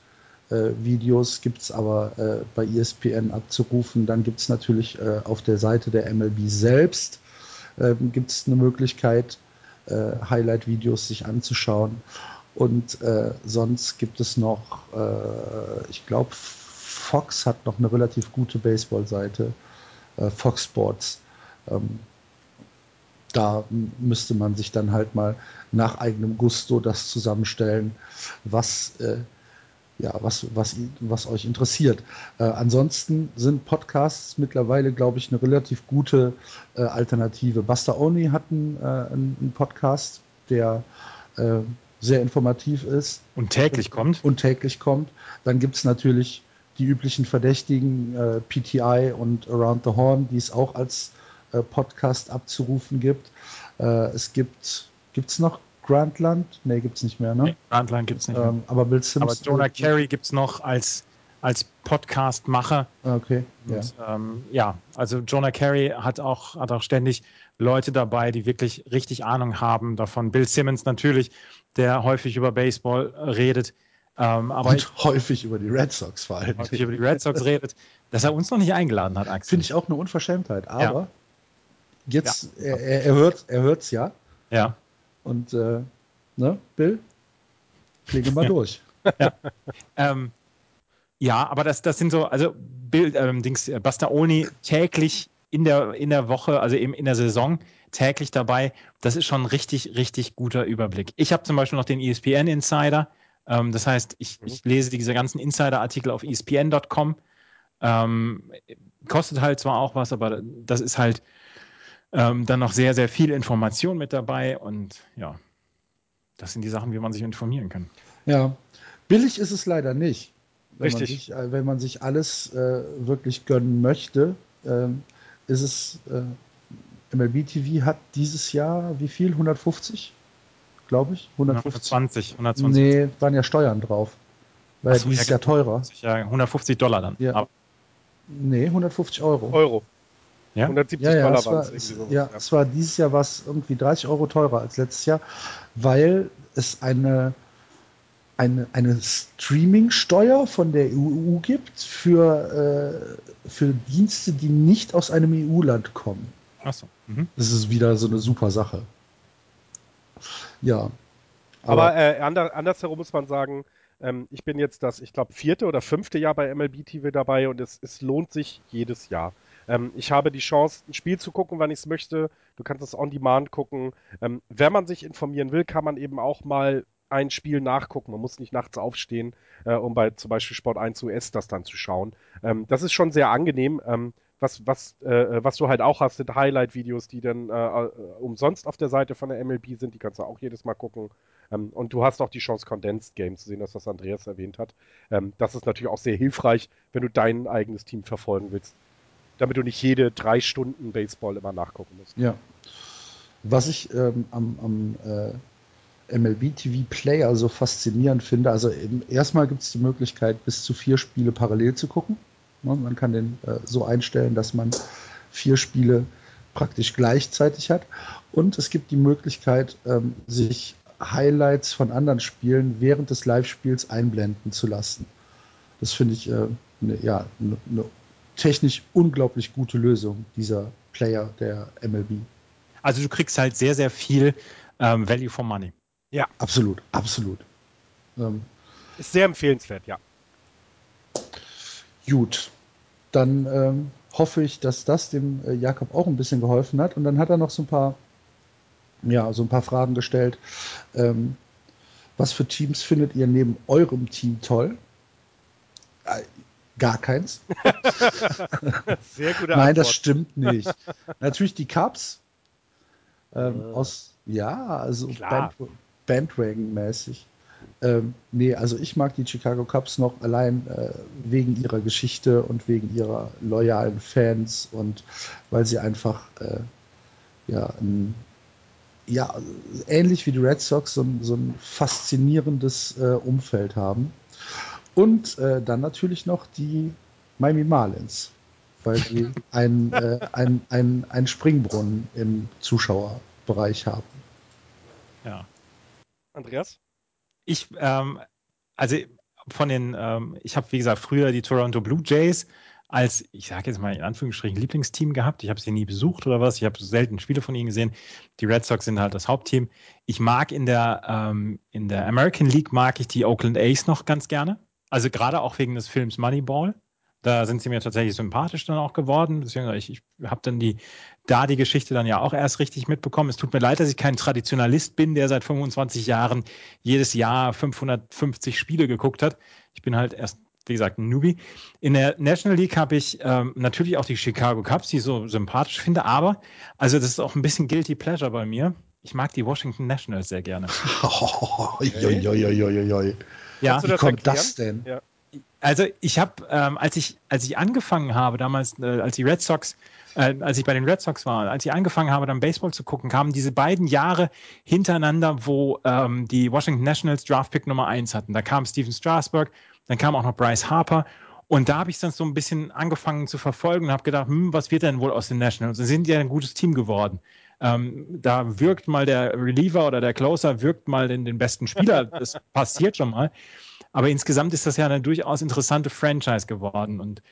äh, Videos gibt es aber äh, bei ESPN abzurufen. Dann gibt es natürlich äh, auf der Seite der MLB selbst ähm, gibt eine Möglichkeit, äh, Highlight-Videos sich anzuschauen. Und äh, sonst gibt es noch, äh, ich glaube, Fox hat noch eine relativ gute Baseball-Seite, Fox Sports. Ähm, da müsste man sich dann halt mal nach eigenem Gusto das zusammenstellen, was äh, ja, was, was, was euch interessiert. Äh, ansonsten sind Podcasts mittlerweile, glaube ich, eine relativ gute äh, Alternative. Buster Only hat einen, äh, einen Podcast, der äh, sehr informativ ist. Und täglich kommt. Und täglich kommt. Dann gibt es natürlich die üblichen Verdächtigen, äh, PTI und Around the Horn, die es auch als äh, Podcast abzurufen gibt. es gibt, gibt es noch Grantland? Nee, gibt es nicht mehr, ne? Nee, Grantland gibt es nicht mehr. Ähm, aber Bill Sims. Aber Jonah Carey gibt es noch als, als Podcast-Macher. Okay. Und, ja. Ähm, ja, also Jonah Carey hat auch, hat auch ständig Leute dabei, die wirklich richtig Ahnung haben davon. Bill Simmons natürlich, der häufig über Baseball redet. Ähm, aber Und ich, häufig über die Red Sox vor allem. Häufig über die Red Sox redet, dass er uns noch nicht eingeladen hat, Axel. Finde ich auch eine Unverschämtheit. Aber ja. jetzt, ja. Er, er, hört es ja. Ja. Und äh, ne, Bill, klinge mal *laughs* durch. ja. Ähm, ja, aber das, das sind so, also Bill, ähm, Dings, äh, Bastaoni täglich in der, in der Woche, also eben in der Saison täglich dabei. Das ist schon ein richtig, richtig guter Überblick. Ich habe zum Beispiel noch den ESPN Insider. Ähm, das heißt, ich, ich, lese diese ganzen Insider-Artikel auf ESPN.com. Ähm, kostet halt zwar auch was, aber das ist halt ähm, dann noch sehr, sehr viel Information mit dabei und ja, das sind die Sachen, wie man sich informieren kann. Ja, billig ist es leider nicht. Wenn Richtig. Man sich, äh, wenn man sich alles äh, wirklich gönnen möchte, äh, ist es, äh, MLB TV hat dieses Jahr wie viel? 150? Glaube ich? 150? 120, 120. Nee, waren ja Steuern drauf. Weil so, dieses ja, Jahr teurer. Ja, 150 Dollar dann. Ja. Aber Nee, 150 Euro. Euro. Ja? 170 Ja, ja, Dollar es waren war, es. sowas, ja, es war dieses Jahr was irgendwie 30 Euro teurer als letztes Jahr, weil es eine, eine, eine Streaming-Steuer von der EU gibt für, äh, für Dienste, die nicht aus einem EU-Land kommen. Achso. Mhm. Das ist wieder so eine super Sache. Ja. Aber äh, ander, andersherum muss man sagen, ähm, ich bin jetzt das, ich glaube, vierte oder fünfte Jahr bei MLB TV dabei und es, es lohnt sich jedes Jahr. Ähm, ich habe die Chance, ein Spiel zu gucken, wann ich es möchte. Du kannst es on demand gucken. Ähm, wenn man sich informieren will, kann man eben auch mal ein Spiel nachgucken. Man muss nicht nachts aufstehen, äh, um bei zum Beispiel Sport 1 US das dann zu schauen. Ähm, das ist schon sehr angenehm. Ähm, was, was, äh, was du halt auch hast, sind Highlight-Videos, die dann äh, äh, umsonst auf der Seite von der MLB sind. Die kannst du auch jedes Mal gucken. Ähm, und du hast auch die Chance, Condensed Games zu sehen, das, was Andreas erwähnt hat. Ähm, das ist natürlich auch sehr hilfreich, wenn du dein eigenes Team verfolgen willst. Damit du nicht jede drei Stunden Baseball immer nachgucken musst. Ja. Was ich ähm, am, am äh, MLB TV Player so faszinierend finde, also eben, erstmal gibt es die Möglichkeit, bis zu vier Spiele parallel zu gucken. Ne, Man kann den äh, so einstellen, dass man vier Spiele praktisch gleichzeitig hat. Und es gibt die Möglichkeit, ähm, sich Highlights von anderen Spielen während des Live-Spiels einblenden zu lassen. Das finde ich äh, ne, ja, eine ne technisch unglaublich gute Lösung, dieser Player der MLB. Also du kriegst halt sehr, sehr viel ähm, Value for Money. Absolut, absolut. Ähm, Ist sehr empfehlenswert, ja. gut, dann ähm, hoffe ich, dass das dem äh, Jakob auch ein bisschen geholfen hat. Und dann hat er noch so ein paar, ja, so ein paar Fragen gestellt. Ähm, was für Teams findet ihr neben eurem Team toll? Gar keins. *laughs* Sehr gute Nein, das Antwort. stimmt nicht. Natürlich die Cubs. Ähm, Äh. aus, ja, also. Band, Bandwagon-mäßig. Ähm, nee, also ich mag die Chicago Cubs noch allein äh, wegen ihrer Geschichte und wegen ihrer loyalen Fans und weil sie einfach äh, ja, ein, ja, ähnlich wie die Red Sox so ein, so ein faszinierendes äh, Umfeld haben. Und äh, dann natürlich noch die Miami Marlins, weil sie *laughs* einen äh, ein, ein, ein Springbrunnen im Zuschauerbereich haben. Ja. Andreas? Ich, ähm, also von den, ähm, ich habe wie gesagt früher die Toronto Blue Jays als, ich sage jetzt mal in Anführungsstrichen, Lieblingsteam gehabt. Ich habe sie nie besucht oder was. Ich habe selten Spiele von ihnen gesehen. Die Red Sox sind halt das Hauptteam. Ich mag in der, ähm, in der American League mag ich die Oakland A's noch ganz gerne. Also gerade auch wegen des Films Moneyball. Da sind sie mir tatsächlich sympathisch dann auch geworden. Deswegen, ich, ich habe dann die, da die Geschichte dann ja auch erst richtig mitbekommen. Es tut mir leid, dass ich kein Traditionalist bin, der seit 25 Jahren jedes Jahr 550 Spiele geguckt hat. Ich bin halt erst, wie gesagt, ein Newbie. In der National League habe ich ähm, natürlich auch die Chicago Cubs, die ich so sympathisch finde, aber, also das ist auch ein bisschen Guilty Pleasure bei mir. Ich mag die Washington Nationals sehr gerne. *laughs* Joi, Ja, Wie das kommt erklären? das denn? Ja. Also ich habe, ähm, als ich als ich angefangen habe damals, äh, als die Red Sox, äh, als ich bei den Red Sox war, als ich angefangen habe, dann Baseball zu gucken, kamen diese beiden Jahre hintereinander, wo ähm, die Washington Nationals Draftpick Nummer 1 hatten. Da kam Steven Strasburg, dann kam auch noch Bryce Harper. Und da habe ich dann so ein bisschen angefangen zu verfolgen und habe gedacht, hm, was wird denn wohl aus den Nationals? Sie sind ja ein gutes Team geworden. Ähm, da wirkt mal der Reliever oder der Closer, wirkt mal den, den besten Spieler. *laughs* Das passiert schon mal. Aber insgesamt ist das ja eine durchaus interessante Franchise geworden. Und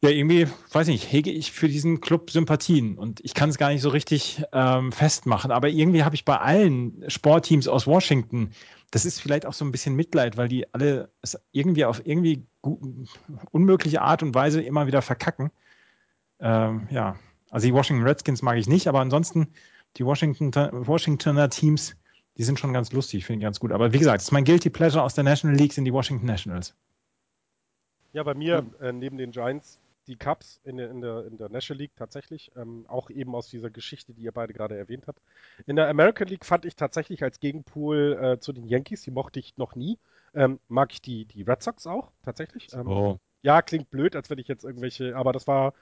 ja, irgendwie, weiß nicht, hege ich für diesen Club Sympathien. Und ich kann es gar nicht so richtig ähm, festmachen. Aber irgendwie habe ich bei allen Sportteams aus Washington, das ist vielleicht auch so ein bisschen Mitleid, weil die alle es irgendwie auf irgendwie unmögliche Art und Weise immer wieder verkacken. Ähm, ja, also die Washington Redskins mag ich nicht, aber ansonsten die Washington, Washingtoner Teams, die sind schon ganz lustig, finde ich ganz gut. Aber wie gesagt, das ist mein Guilty Pleasure aus der National League sind die Washington Nationals. Ja, bei mir äh, neben den Giants die Cubs in der, in der, in der National League tatsächlich, ähm, auch eben aus dieser Geschichte, die ihr beide gerade erwähnt habt. In der American League fand ich tatsächlich als Gegenpool äh, zu den Yankees, die mochte ich noch nie, ähm, mag ich die, die Red Sox auch tatsächlich. Ähm, Oh. Ja, klingt blöd, als wenn ich jetzt irgendwelche, aber das war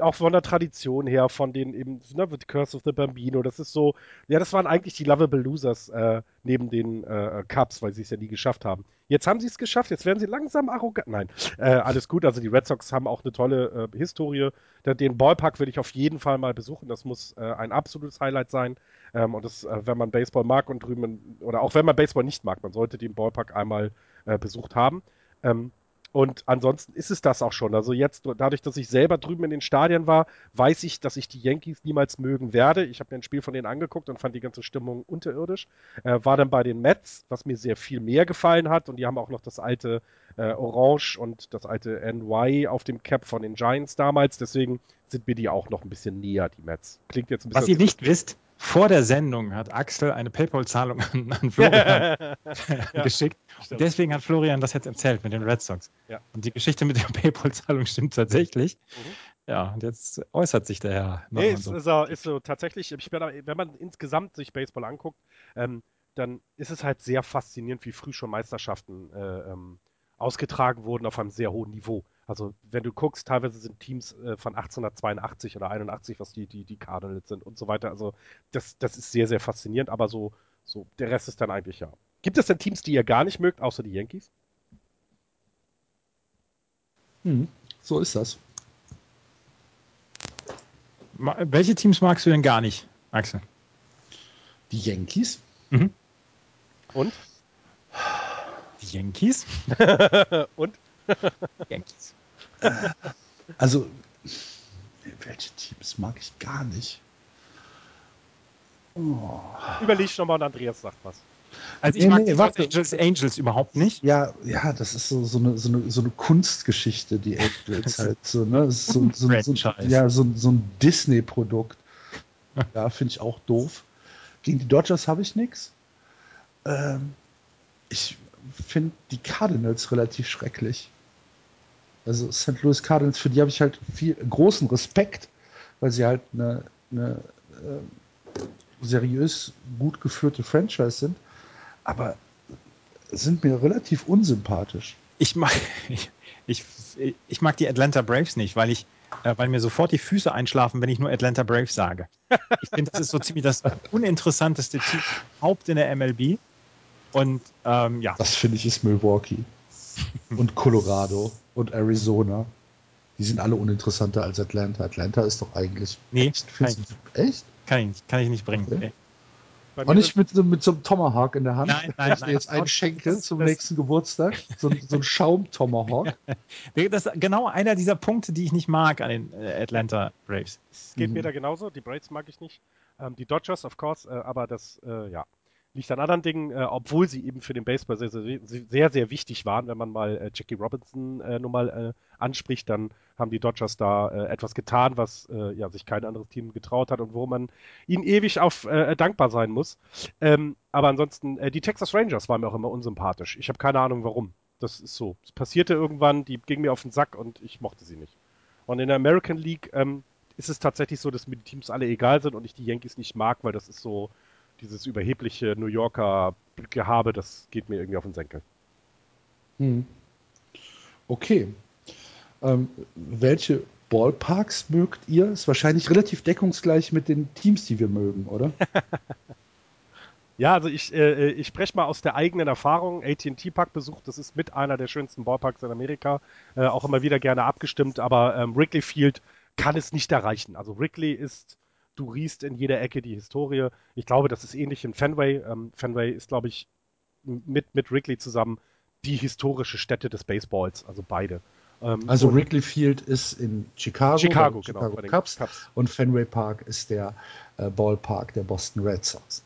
auch von der Tradition her, von den eben, ne, The Curse of the Bambino, das ist so, ja, das waren eigentlich die Lovable Losers äh, neben den äh, Cubs, weil sie es ja nie geschafft haben. Jetzt haben sie es geschafft, jetzt werden sie langsam arrogant. Nein, äh, alles gut, also die Red Sox haben auch eine tolle äh, Historie. Den Ballpark würde ich auf jeden Fall mal besuchen, das muss äh, ein absolutes Highlight sein. Ähm, und das, äh, wenn man Baseball mag und drüben, oder auch wenn man Baseball nicht mag, man sollte den Ballpark einmal besucht haben. Ähm, und ansonsten ist es das auch schon. Also jetzt, dadurch, dass ich selber drüben in den Stadien war, weiß ich, dass ich die Yankees niemals mögen werde. Ich habe mir ein Spiel von denen angeguckt und fand die ganze Stimmung unterirdisch. Äh, war dann bei den Mets, was mir sehr viel mehr gefallen hat. Und die haben auch noch das alte äh, Orange und das alte NY auf dem Cap von den Giants damals. Deswegen sind mir die auch noch ein bisschen näher, die Mets. Klingt jetzt ein bisschen. Was ihr nicht wisst, vor der Sendung hat Axel eine PayPal-Zahlung *laughs* an, an, Florian *laughs* ja, geschickt. Und deswegen hat Florian das jetzt erzählt mit den Red Sox. Ja. Und die Geschichte mit der *laughs* PayPal-Zahlung stimmt tatsächlich. Mhm. Ja, und jetzt äußert sich der Herr. Nee, ist, so. Ist, so, ist so tatsächlich, ich bin, wenn man insgesamt sich Baseball anguckt, ähm, dann ist es halt sehr faszinierend, wie früh schon Meisterschaften äh, ähm, ausgetragen wurden auf einem sehr hohen Niveau. Also wenn du guckst, teilweise sind Teams äh, von 1882 oder 81, was die, die, die Cardinals sind und so weiter. Also das, das ist sehr, sehr faszinierend, aber so, so, der Rest ist dann eigentlich ja. Gibt es denn Teams, die ihr gar nicht mögt, außer die Yankees? Hm, so ist das. Welche Teams magst du denn gar nicht, Axel? Die Yankees. Mhm. Und? Die Yankees? *laughs* Und? *laughs* Yankees. Also, welche Teams mag ich gar nicht? Oh. Überleg schon mal und Andreas sagt was. Also ich nee, mag nee, die Angels, Angels überhaupt nicht. Ja, ja, das ist so, so, eine, so, eine, so eine Kunstgeschichte, die Angels *laughs* halt so, ne? so, so, so, ja, so, so ein Disney-Produkt. Ja, finde ich auch doof. Gegen die Dodgers habe ich nichts. Ähm, ich finde die Cardinals relativ schrecklich. Also St. Louis Cardinals, für die habe ich halt viel großen Respekt, weil sie halt eine, eine äh, seriös gut geführte Franchise sind, aber sind mir relativ unsympathisch. Ich mag, ich, *laughs* ich, ich mag die Atlanta Braves nicht, weil ich äh, weil mir sofort die Füße einschlafen, wenn ich nur Atlanta Braves sage. Ich finde, das ist so ziemlich das uninteressanteste Team überhaupt in der MLB. Und ähm, ja. Das finde ich ist Milwaukee. *laughs* und Colorado und Arizona. Die sind alle uninteressanter als Atlanta. Atlanta ist doch eigentlich. Nee, echt? Kann ich, echt? Kann ich nicht, kann ich nicht bringen. Okay. Und nicht mit, mit so einem Tomahawk in der Hand. Nein, nein, *laughs* ich nein. jetzt einen Schenkel zum das, nächsten Geburtstag. So, so ein *laughs* Schaum-Tomahawk. das ist genau einer dieser Punkte, die ich nicht mag an den äh, Atlanta Braves. Es geht mhm. mir da genauso. Die Braves mag ich nicht. Ähm, die Dodgers, of course, äh, aber das, äh, ja liegt an anderen Dingen, äh, obwohl sie eben für den Baseball sehr, sehr, sehr, sehr wichtig waren. Wenn man mal äh, Jackie Robinson äh, nun mal äh, anspricht, dann haben die Dodgers da äh, etwas getan, was äh, ja, sich kein anderes Team getraut hat und wo man ihnen ewig auf dankbar sein muss. Ähm, aber ansonsten, die Texas Rangers waren mir auch immer unsympathisch. Ich habe keine Ahnung warum. Das ist so. Es passierte irgendwann, die ging mir auf den Sack und ich mochte sie nicht. Und in der American League ähm, ist es tatsächlich so, dass mir die Teams alle egal sind und ich die Yankees nicht mag, weil das ist so, dieses überhebliche New Yorker Gehabe, das geht mir irgendwie auf den Senkel. Hm. Okay. Ähm, welche Ballparks mögt ihr? Ist wahrscheinlich relativ deckungsgleich mit den Teams, die wir mögen, oder? *laughs* ja, also ich, äh, ich spreche mal aus der eigenen Erfahrung. AT&T Park besucht, das ist mit einer der schönsten Ballparks in Amerika. Äh, auch immer wieder gerne abgestimmt, aber ähm, Wrigley Field kann es nicht erreichen. Also Wrigley ist du riechst in jeder Ecke die Historie. Ich glaube, das ist ähnlich in Fenway. Ähm, Fenway ist, glaube ich, mit, mit Wrigley zusammen die historische Stätte des Baseballs, also beide. Ähm, also Wrigley Field ist in Chicago, Chicago, genau, Chicago Cubs, Cubs, und Fenway Park ist der äh, Ballpark der Boston Red Sox.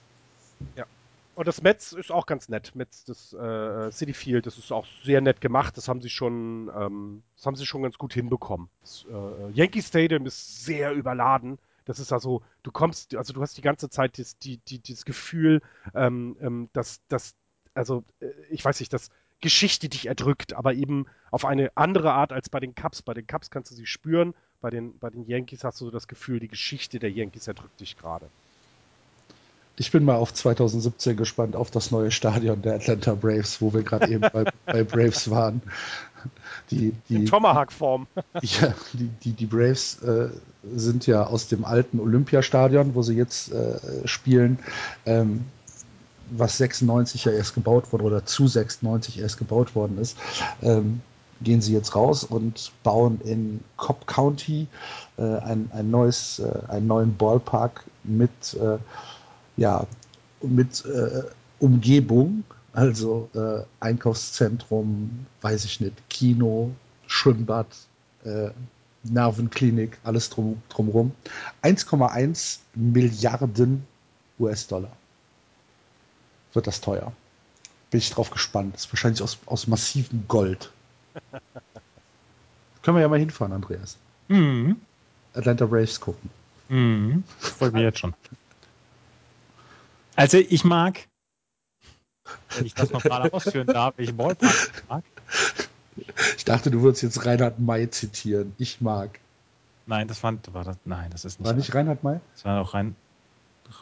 Ja. Und das Mets ist auch ganz nett. Mets, das äh, City Field, das ist auch sehr nett gemacht. Das haben sie schon, ähm, das haben sie schon ganz gut hinbekommen. Das, äh, Yankee Stadium ist sehr überladen. Das ist also, du kommst, also du hast die ganze Zeit das, die, die, dieses Gefühl, ähm, ähm, dass, dass, also äh, ich weiß nicht, dass Geschichte dich erdrückt, aber eben auf eine andere Art als bei den Cubs. Bei den Cubs kannst du sie spüren, bei den, bei den Yankees hast du das Gefühl, die Geschichte der Yankees erdrückt dich gerade. Ich bin mal auf 2017 gespannt, auf das neue Stadion der Atlanta Braves, wo wir gerade eben bei, *laughs* bei, Braves waren. Die, die, Tomahawk-Form. *laughs* Ja, die, die, die Braves äh, sind ja aus dem alten Olympiastadion, wo sie jetzt äh, spielen, ähm, was 96 ja erst gebaut wurde oder zu 96 erst gebaut worden ist, ähm, gehen sie jetzt raus und bauen in Cobb County äh, ein, ein neues, äh, einen neuen Ballpark mit, äh, ja, mit äh, Umgebung, also äh, Einkaufszentrum, weiß ich nicht, Kino, Schwimmbad, äh, Nervenklinik, alles drum, drumherum. 1,1 Milliarden US-Dollar wird das teuer. Bin ich drauf gespannt. Das ist wahrscheinlich aus, aus massivem Gold. *laughs* Können wir ja mal hinfahren, Andreas. Mhm. Atlanta Braves gucken. Mhm. Freut mich jetzt schon. Also ich mag, wenn ich das noch mal ausführen darf, ich Ballpark mag. Ich dachte, du würdest jetzt Reinhard May zitieren. Ich mag. Nein, das war, war das, nein, das ist nicht. War nicht Reinhard May? Das war auch Rein,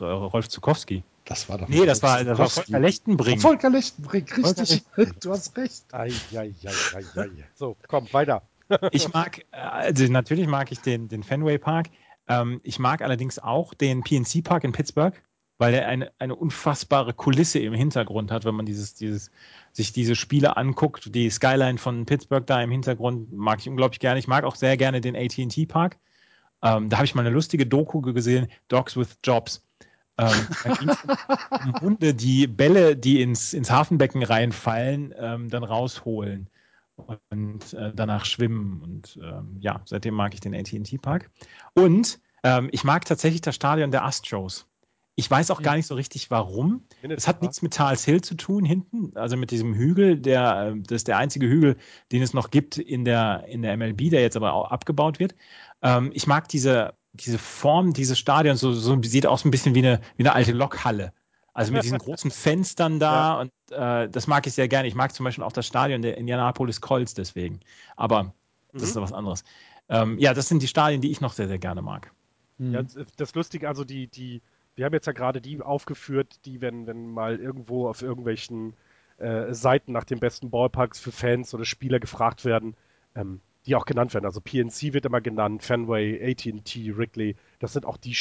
Rolf Zukowski. Das war doch Nee, das war, das war Volker Lechtenbrink. Volker Lechtenbrink, richtig. Du hast recht. Ei, ei, ei, ei, ei. So, komm, weiter. ich mag, also natürlich mag ich den, den Fenway Park. Ähm, ich mag allerdings auch den PNC Park in Pittsburgh, weil er eine, eine unfassbare Kulisse im Hintergrund hat, wenn man dieses, dieses, sich diese Spiele anguckt. Die Skyline von Pittsburgh da im Hintergrund mag ich unglaublich gerne. Ich mag auch sehr gerne den AT&T Park. Ähm, da habe ich mal eine lustige Doku gesehen, Dogs with Jobs. Ähm, da ging um *laughs* Hunde, die Bälle, die ins, ins Hafenbecken reinfallen, ähm, dann rausholen und äh, danach schwimmen. Und ähm, ja, seitdem mag ich den ATT Park. Und ähm, ich mag tatsächlich das Stadion der Astros. Ich weiß auch gar nicht so richtig, warum. Es hat nichts mit Tals Hill zu tun hinten, also mit diesem Hügel. Der, äh, das ist der einzige Hügel, den es noch gibt in der, in der MLB, der jetzt aber auch abgebaut wird. Ähm, ich mag diese diese Form dieses Stadions so, so sieht aus ein bisschen wie eine, wie eine alte Lokhalle. Also mit diesen *laughs* großen Fenstern da ja. und äh, das mag ich sehr gerne. Ich mag zum Beispiel auch das Stadion der Indianapolis Colts deswegen. Aber das mhm. ist was anderes. Ähm, ja, das sind die Stadien, die ich noch sehr, sehr gerne mag. Mhm. Ja, das Lustige, also die, die, wir haben jetzt ja gerade die aufgeführt, die, wenn, wenn mal irgendwo auf irgendwelchen äh, Seiten nach den besten Ballparks für Fans oder Spieler gefragt werden, ähm, die auch genannt werden. Also PNC wird immer genannt, Fenway, AT&T, Wrigley. Das sind auch die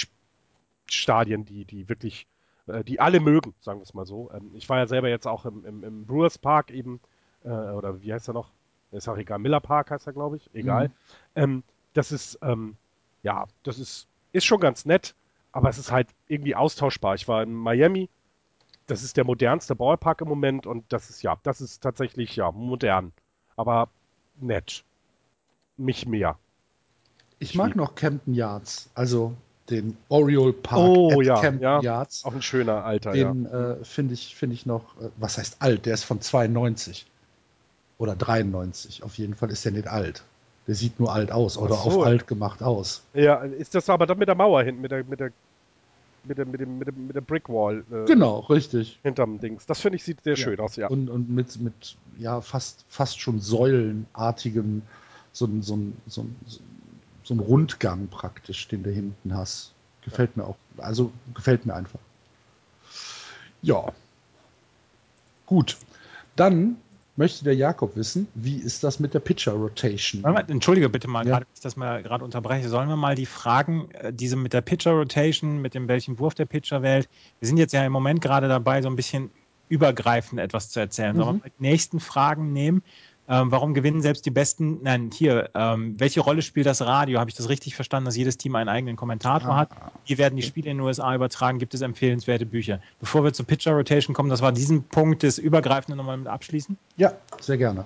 Stadien, die, die wirklich, äh, die alle mögen, sagen wir es mal so. Ähm, ich war ja selber jetzt auch im, im, im Brewers Park eben, äh, oder wie heißt er noch? Ist auch egal, Miller Park heißt er, glaube ich. Egal. Mhm. Ähm, das ist, ähm, ja, das ist, ist schon ganz nett, aber es ist halt irgendwie austauschbar. Ich war in Miami, das ist der modernste Ballpark im Moment und das ist, ja, das ist tatsächlich, ja, modern, aber nett mich mehr. Ich mag noch Camden Yards, also den Oriole Park oh, ja, Camden ja. Yards. Auch ein schöner alter, Den ja. äh, finde ich, find ich noch, äh, was heißt alt? Der ist von 92 oder 93. Auf jeden Fall ist der nicht alt. Der sieht nur alt aus oder so. auf alt gemacht aus. Ja, ist das aber dann mit der Mauer hinten, mit der, mit der, mit der, mit dem, mit, dem, mit der Brickwall. Äh, genau, richtig. Hinterm Dings. Das finde ich sieht sehr schön aus, ja. Und, und mit, mit ja, fast, fast schon säulenartigem so ein, so ein, so ein, so ein Rundgang praktisch, den du hinten hast. Gefällt mir auch. Also gefällt mir einfach. Ja. Gut. Dann möchte der Jakob wissen, wie ist das mit der Pitcher Rotation? Entschuldige bitte mal, ja. gerade, ich das mal gerade unterbreche. Sollen wir mal die Fragen, äh, diese mit der Pitcher Rotation, mit dem welchen Wurf der Pitcher wählt? Wir sind jetzt ja im Moment gerade dabei, so ein bisschen übergreifend etwas zu erzählen. Mhm. Sollen wir mal die nächsten Fragen nehmen? Ähm, warum gewinnen selbst die besten? Nein, hier, ähm, welche Rolle spielt das Radio? Habe ich das richtig verstanden, dass jedes Team einen eigenen Kommentator ah, hat? Wie werden die Spiele in den USA übertragen? Gibt es empfehlenswerte Bücher? Bevor wir zur Pitcher Rotation kommen, das war diesen Punkt des Übergreifenden nochmal mit abschließen? Ja, sehr gerne.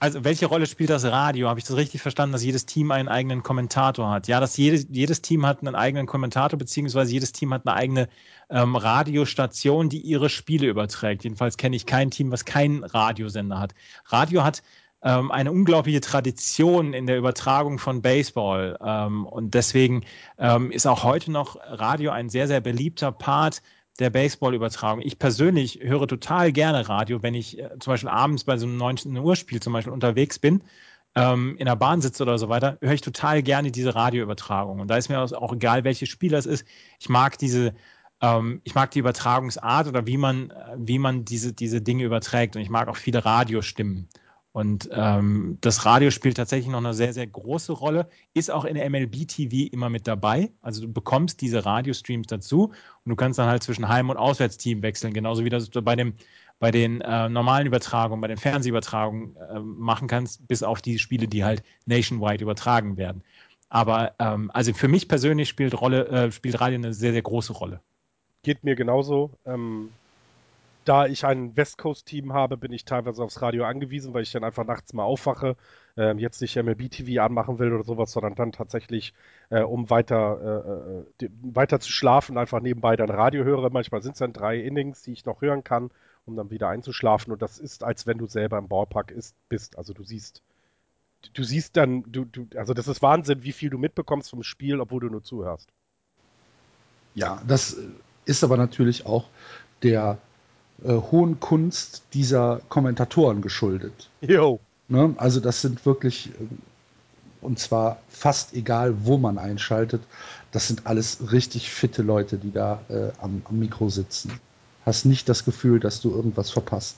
Also, welche Rolle spielt das Radio? Habe ich das richtig verstanden, dass jedes Team einen eigenen Kommentator hat? Ja, dass jedes, jedes Team hat einen eigenen Kommentator, beziehungsweise jedes Team hat eine eigene ähm, Radiostation, die ihre Spiele überträgt. Jedenfalls kenne ich kein Team, was keinen Radiosender hat. Radio hat ähm, eine unglaubliche Tradition in der Übertragung von Baseball. Ähm, und deswegen ähm, ist auch heute noch Radio ein sehr, sehr beliebter Part der Baseball-Übertragung. Ich persönlich höre total gerne Radio, wenn ich äh, zum Beispiel abends bei so einem 19 Uhr Spiel zum Beispiel unterwegs bin, ähm, in der Bahn sitze oder so weiter, höre ich total gerne diese Radioübertragung. Und da ist mir auch egal, welches Spiel das ist. Ich mag diese ähm, ich mag die Übertragungsart oder wie man, wie man diese, diese Dinge überträgt. Und ich mag auch viele Radiostimmen. Und ähm, das Radio spielt tatsächlich noch eine sehr, sehr große Rolle, ist auch in MLB TV immer mit dabei. Also du bekommst diese Radiostreams dazu und du kannst dann halt zwischen Heim- und Auswärtsteam wechseln, genauso wie das du bei, dem, bei den äh, normalen Übertragungen, bei den Fernsehübertragungen äh, machen kannst, bis auf die Spiele, die halt nationwide übertragen werden. Aber ähm, also für mich persönlich spielt, Rolle, äh, spielt Radio eine sehr, sehr große Rolle. Geht mir genauso. Ähm, da ich ein West Coast-Team habe, bin ich teilweise aufs Radio angewiesen, weil ich dann einfach nachts mal aufwache, ähm, jetzt nicht MLB-TV anmachen will oder sowas, sondern dann tatsächlich, äh, um weiter, äh, äh weiter zu schlafen, einfach nebenbei dann Radio höre. Manchmal sind es dann drei Innings, die ich noch hören kann, um dann wieder einzuschlafen. Und das ist, als wenn du selber im Ballpark ist, bist. Also du siehst, du siehst dann, du, du, also das ist Wahnsinn, wie viel du mitbekommst vom Spiel, obwohl du nur zuhörst. Ja, das ist aber natürlich auch der äh, hohen Kunst dieser Kommentatoren geschuldet. Jo. Ne? Also das sind wirklich, äh, und zwar fast egal, wo man einschaltet, das sind alles richtig fitte Leute, die da äh, am, am, Mikro sitzen. Hast nicht das Gefühl, dass du irgendwas verpasst.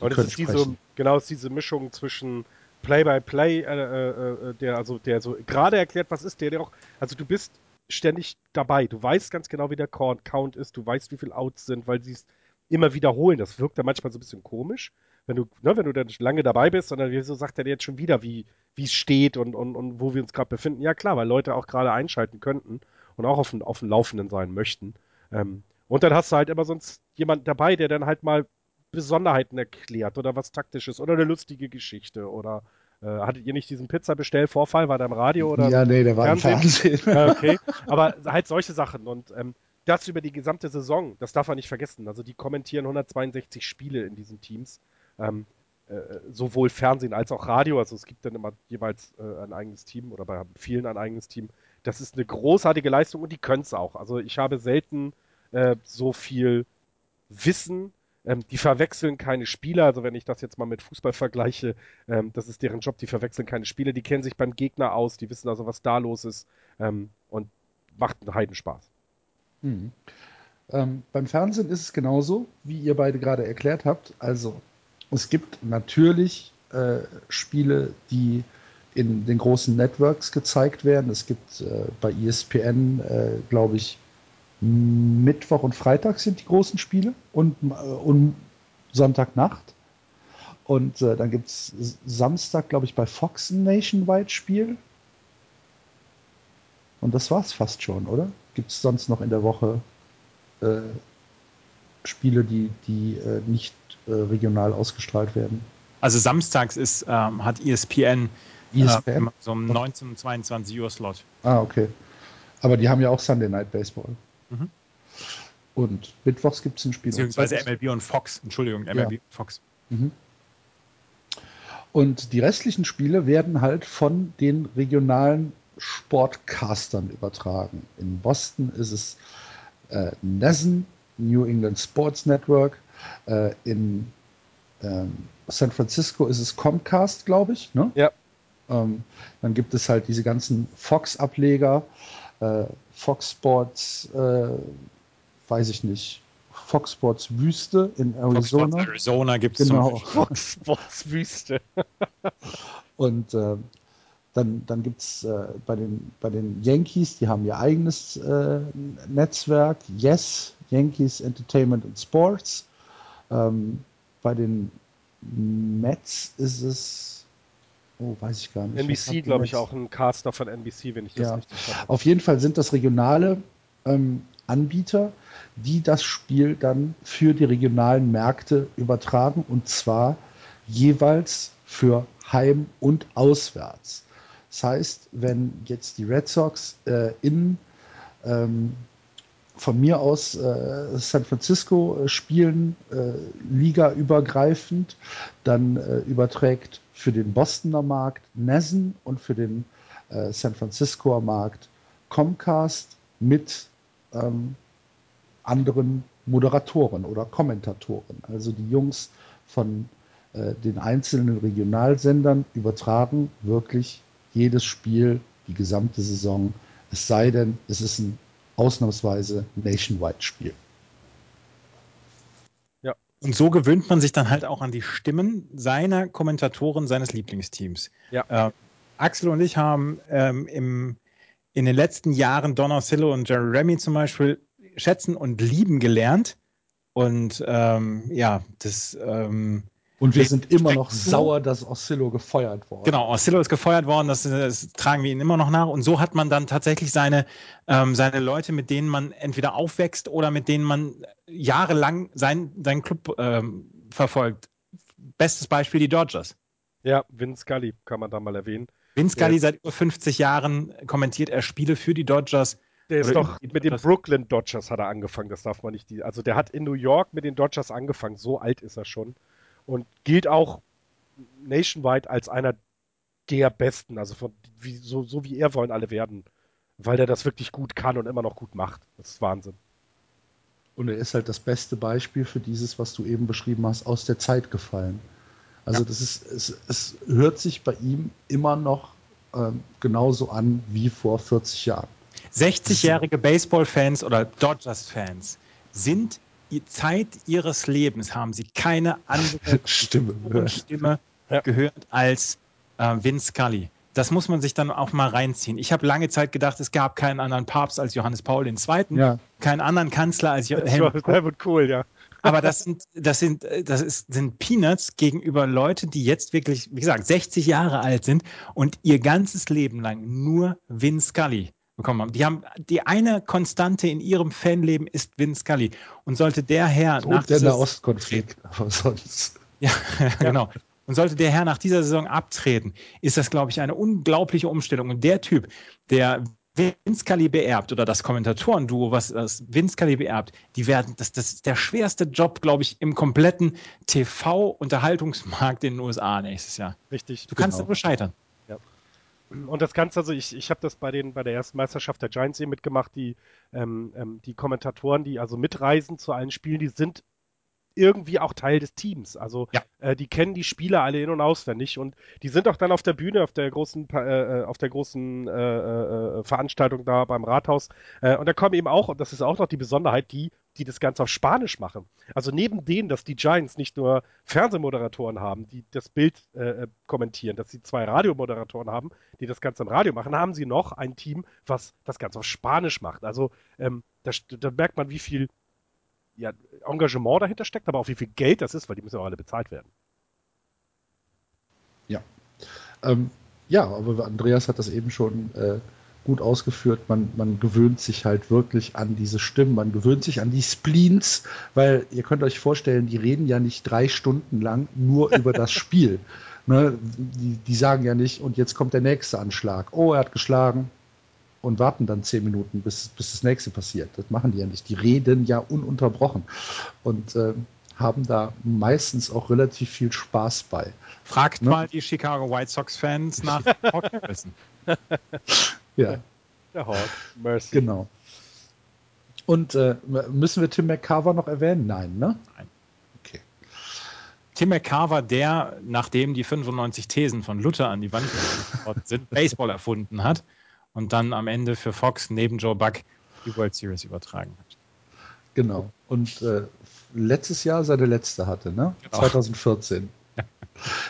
Und es ist diese, genau, ist diese Mischung zwischen Play-by-Play, -play, äh, äh, der also der so gerade erklärt, was ist der, der auch, also du bist ständig dabei. Du weißt ganz genau, wie der Count ist, du weißt, wie viele Outs sind, weil sie es immer wiederholen. Das wirkt dann manchmal so ein bisschen komisch, wenn du, ne, wenn du dann lange dabei bist, sondern wieso sagt er dir jetzt schon wieder, wie es steht und, und, und wo wir uns gerade befinden? Ja klar, weil Leute auch gerade einschalten könnten und auch auf, auf dem Laufenden sein möchten. Ähm, und dann hast du halt immer sonst jemand dabei, der dann halt mal Besonderheiten erklärt oder was Taktisches oder eine lustige Geschichte oder äh, hattet ihr nicht diesen Pizza-Bestellvorfall? War der im Radio oder? Ja, nee, der war im Fernsehen. *laughs* okay, aber halt solche Sachen und ähm, das über die gesamte Saison, das darf man nicht vergessen. Also die kommentieren 162 Spiele in diesen Teams. Ähm, äh, sowohl Fernsehen als auch Radio. Also es gibt dann immer jeweils äh, ein eigenes Team oder bei vielen ein eigenes Team. Das ist eine großartige Leistung und die können es auch. Also ich habe selten äh, so viel Wissen. Ähm, die verwechseln keine Spieler. Also wenn ich das jetzt mal mit Fußball vergleiche, ähm, das ist deren Job. Die verwechseln keine Spieler. Die kennen sich beim Gegner aus. Die wissen also, was da los ist. Ähm, und macht einen Heidenspaß. Hm. Ähm, beim Fernsehen ist es genauso, wie ihr beide gerade erklärt habt. Also es gibt natürlich äh, Spiele, die in den großen Networks gezeigt werden. Es gibt äh, bei ESPN, äh, glaube ich, Mittwoch und Freitag sind die großen Spiele und, äh, und Sonntagnacht. Und äh, dann gibt es Samstag, glaube ich, bei Fox ein Nationwide-Spiel. Und das war es fast schon, oder? Gibt es sonst noch in der Woche äh, Spiele, die, die äh, nicht äh, regional ausgestrahlt werden? Also samstags ist, ähm, hat ESPN, ESPN? so um 19 22 Uhr Slot. Ah, okay. Aber die haben ja auch Sunday Night Baseball. Mhm. Und mittwochs gibt es ein Spiel. Beziehungsweise MLB und Fox. Entschuldigung, MLB ja. und Fox. Mhm. Und die restlichen Spiele werden halt von den regionalen Sportcastern übertragen. In Boston ist es äh, NESN, New England Sports Network. Äh, in ähm, San Francisco ist es Comcast, glaube ich. Ne? Ja. Ähm, dann gibt es halt diese ganzen Fox-Ableger, äh, Fox Sports, äh, weiß ich nicht, Fox Sports Wüste in Arizona. Fox Arizona gibt es genau. Fox Sports Wüste. *laughs* Und äh, dann, dann gibt es äh, bei, den, bei den Yankees, die haben ihr eigenes äh, Netzwerk, Yes, Yankees Entertainment and Sports. Ähm, bei den Mets ist es, oh, weiß ich gar nicht. NBC, glaube ich, auch ein Caster von NBC, wenn ich das ja. richtig habe. Auf jeden Fall sind das regionale ähm, Anbieter, die das Spiel dann für die regionalen Märkte übertragen und zwar jeweils für Heim und Auswärts. Das heißt, wenn jetzt die Red Sox äh, in ähm, von mir aus äh, San Francisco äh, spielen, äh, Liga übergreifend, dann äh, überträgt für den Bostoner Markt Nessen und für den äh, San Franciscoer Markt Comcast mit ähm, anderen Moderatoren oder Kommentatoren. Also die Jungs von äh, den einzelnen Regionalsendern übertragen wirklich jedes Spiel, die gesamte Saison. Es sei denn, es ist ein ausnahmsweise Nationwide spielen. Ja. Und so gewöhnt man sich dann halt auch an die Stimmen seiner Kommentatoren seines Lieblingsteams. Ja. Äh, Axel und ich haben ähm, im, in den letzten Jahren Don Orsillo und Jerry Remy zum Beispiel schätzen und lieben gelernt. Und ähm, ja, das ähm, und wir sind immer noch sauer, dass Oscillo gefeuert wurde. Genau, Oscillo ist gefeuert worden, das, das, tragen wir ihn immer noch nach. Und so hat man dann tatsächlich seine, ähm, seine Leute, mit denen man entweder aufwächst oder mit denen man jahrelang sein, seinen Club ähm, verfolgt. Bestes Beispiel die Dodgers. Ja, Vince Scully kann man da mal erwähnen. Vince Scully ja. seit über 50 Jahren kommentiert er Spiele für die Dodgers. Der ist doch mit den Brooklyn Dodgers hat er angefangen, das darf man nicht. Also der hat in New York mit den Dodgers angefangen, so alt ist er schon und gilt auch nationwide als einer der Besten. Also von, wie, so, so wie er wollen alle werden, weil der das wirklich gut kann und immer noch gut macht. Das ist Wahnsinn. Und er ist halt das beste Beispiel für dieses, was du eben beschrieben hast, aus der Zeit gefallen. Also ja. das ist, es, es hört sich bei ihm immer noch ähm, genauso an wie vor 40 Jahren. 60-jährige Baseball-Fans oder Dodgers-Fans sind Zeit ihres Lebens haben sie keine andere *laughs* Stimme, Stimme ja. gehört als äh, Vince Scully. Das muss man sich dann auch mal reinziehen. Ich habe lange Zeit gedacht, es gab keinen anderen Papst als Johannes Paul II., ja. keinen anderen Kanzler als Helmut Kohl. Helmut Kohl, ja. *laughs* Aber das sind, das sind, das ist, sind Peanuts gegenüber Leuten, die jetzt wirklich, wie gesagt, 60 Jahre alt sind und ihr ganzes Leben lang nur Vince Scully bekommen haben. Die haben die eine Konstante in ihrem Fanleben ist Vince Scully. Und sollte der Herr so nach der Nahostkonflikt, *laughs* aber sonst. Ja, *laughs* genau. Und sollte der Herr nach dieser Saison abtreten, ist das, glaube ich, eine unglaubliche Umstellung. Und der Typ, der Vince Scully beerbt oder das Kommentatorenduo, was das Vince Scully beerbt, die werden, das, das ist der schwerste Job, glaube ich, im kompletten TV-Unterhaltungsmarkt in den USA nächstes Jahr. Richtig. Du kannst genau. nur scheitern. Und das Ganze, also ich, ich habe das bei den bei der ersten Meisterschaft der Giants eben mitgemacht, die, ähm, ähm, die Kommentatoren, die also mitreisen zu allen Spielen, die sind irgendwie auch Teil des Teams. Also ja. äh, die kennen die Spieler alle in- und auswendig und die sind auch dann auf der Bühne, auf der großen, äh, äh auf der großen äh, äh, Veranstaltung da beim Rathaus. Äh, und da kommen eben auch, und das ist auch noch die Besonderheit, die die das Ganze auf Spanisch machen. Also neben denen, dass die Giants nicht nur Fernsehmoderatoren haben, die das Bild äh, äh, kommentieren, dass sie zwei Radiomoderatoren haben, die das Ganze im Radio machen, haben sie noch ein Team, was das Ganze auf Spanisch macht. Also ähm, da, da merkt man, wie viel ja, Engagement dahinter steckt, aber auch wie viel Geld das ist, weil die müssen auch alle bezahlt werden. Ja. Ähm, ja, aber Andreas hat das eben schon äh, gut ausgeführt. Man, man gewöhnt sich halt wirklich an diese Stimmen, man gewöhnt sich an die Spleens, weil ihr könnt euch vorstellen, die reden ja nicht drei Stunden lang nur *laughs* über das Spiel. Ne? Die, die sagen ja nicht, und jetzt kommt der nächste Anschlag. Oh, er hat geschlagen. Und warten dann zehn Minuten, bis, bis das nächste passiert. Das machen die ja nicht. Die reden ja ununterbrochen. Und äh, haben da meistens auch relativ viel Spaß bei. Fragt ne? mal die Chicago White Sox-Fans nach *laughs* Hawk. Ja. Der Hawk, Mercy. Genau. Und äh, müssen wir Tim McCarver noch erwähnen? Nein, ne? Nein. Okay. Tim McCarver, der, nachdem die 95 Thesen von Luther an die Wand worden sind, Baseball erfunden hat und dann am Ende für Fox neben Joe Buck die World Series übertragen hat. Genau. Und äh, letztes Jahr seine letzte hatte, ne? Genau. 2014.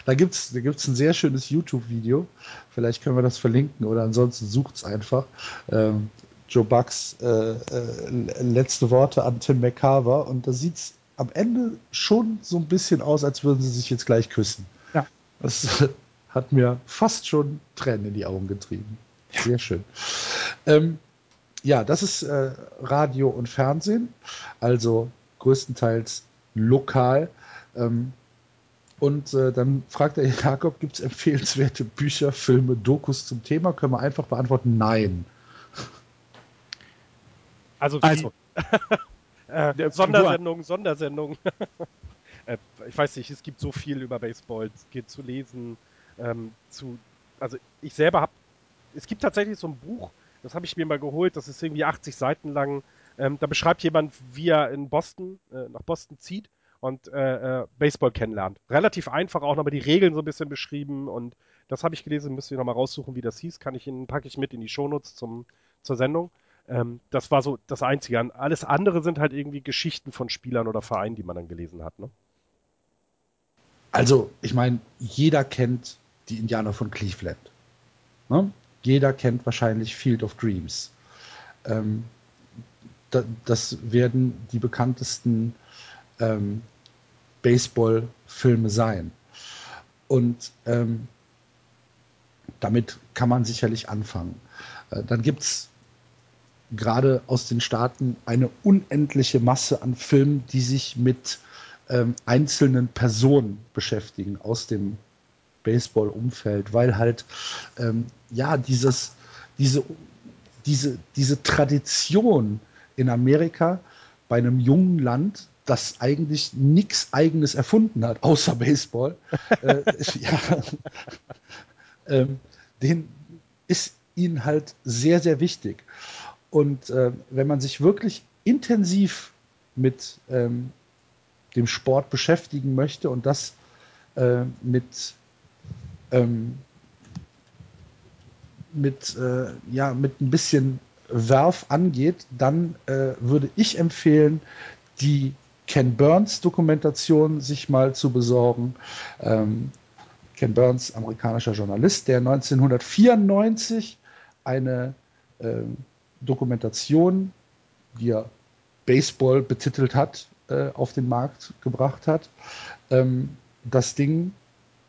Da gibt es da gibt's ein sehr schönes YouTube-Video. Vielleicht können wir das verlinken oder ansonsten sucht es einfach. Ähm, Joe Bucks äh, äh, letzte Worte an Tim McCarver und da sieht es am Ende schon so ein bisschen aus, als würden sie sich jetzt gleich küssen. Ja. Das *laughs* hat mir fast schon Tränen in die Augen getrieben. Sehr schön. Ähm, ja, das ist äh, Radio und Fernsehen, also größtenteils lokal. Ähm, und äh, dann fragt er Jakob, gibt es empfehlenswerte Bücher, Filme, Dokus zum Thema? Können wir einfach beantworten, nein. Also, also. *laughs* äh, Sondersendung, Sondersendung. *laughs* äh, ich weiß nicht, es gibt so viel über Baseball geht zu lesen. Ähm, zu, also ich selber habe, es gibt tatsächlich so ein Buch, das habe ich mir mal geholt, das ist irgendwie 80 Seiten lang. Ähm, da beschreibt jemand, wie er in Boston, äh, nach Boston zieht und äh, äh, Baseball kennenlernt. Relativ einfach, auch nochmal die Regeln so ein bisschen beschrieben und das habe ich gelesen, müsst ihr nochmal raussuchen, wie das hieß, kann ich Ihnen, packe ich mit in die Shownotes zum, zur Sendung. Ähm, das war so das Einzige. Alles andere sind halt irgendwie Geschichten von Spielern oder Vereinen, die man dann gelesen hat. Ne? Also, ich meine, jeder kennt die Indianer von Cleveland. Ne? Jeder kennt wahrscheinlich Field of Dreams. Ähm, da, das werden die bekanntesten ähm, Baseball-Filme sein. Und ähm, damit kann man sicherlich anfangen. Äh, dann gibt es gerade aus den Staaten eine unendliche Masse an Filmen, die sich mit ähm, einzelnen Personen beschäftigen aus dem Baseball-Umfeld, weil halt ähm, ja dieses, diese, diese, diese Tradition in Amerika bei einem jungen Land, das eigentlich nichts eigenes erfunden hat, außer Baseball, *laughs* äh, ja, *laughs* ähm, den ist ihnen halt sehr, sehr wichtig. Und äh, wenn man sich wirklich intensiv mit ähm, dem Sport beschäftigen möchte und das äh, mit ähm, mit äh, ja mit ein bisschen Werf angeht, dann äh, würde ich empfehlen, die Ken Burns Dokumentation sich mal zu besorgen. Ähm, Ken Burns, amerikanischer Journalist, der 1994 eine ähm, Dokumentation, die er Baseball betitelt hat, äh, auf den Markt gebracht hat. Ähm, das Ding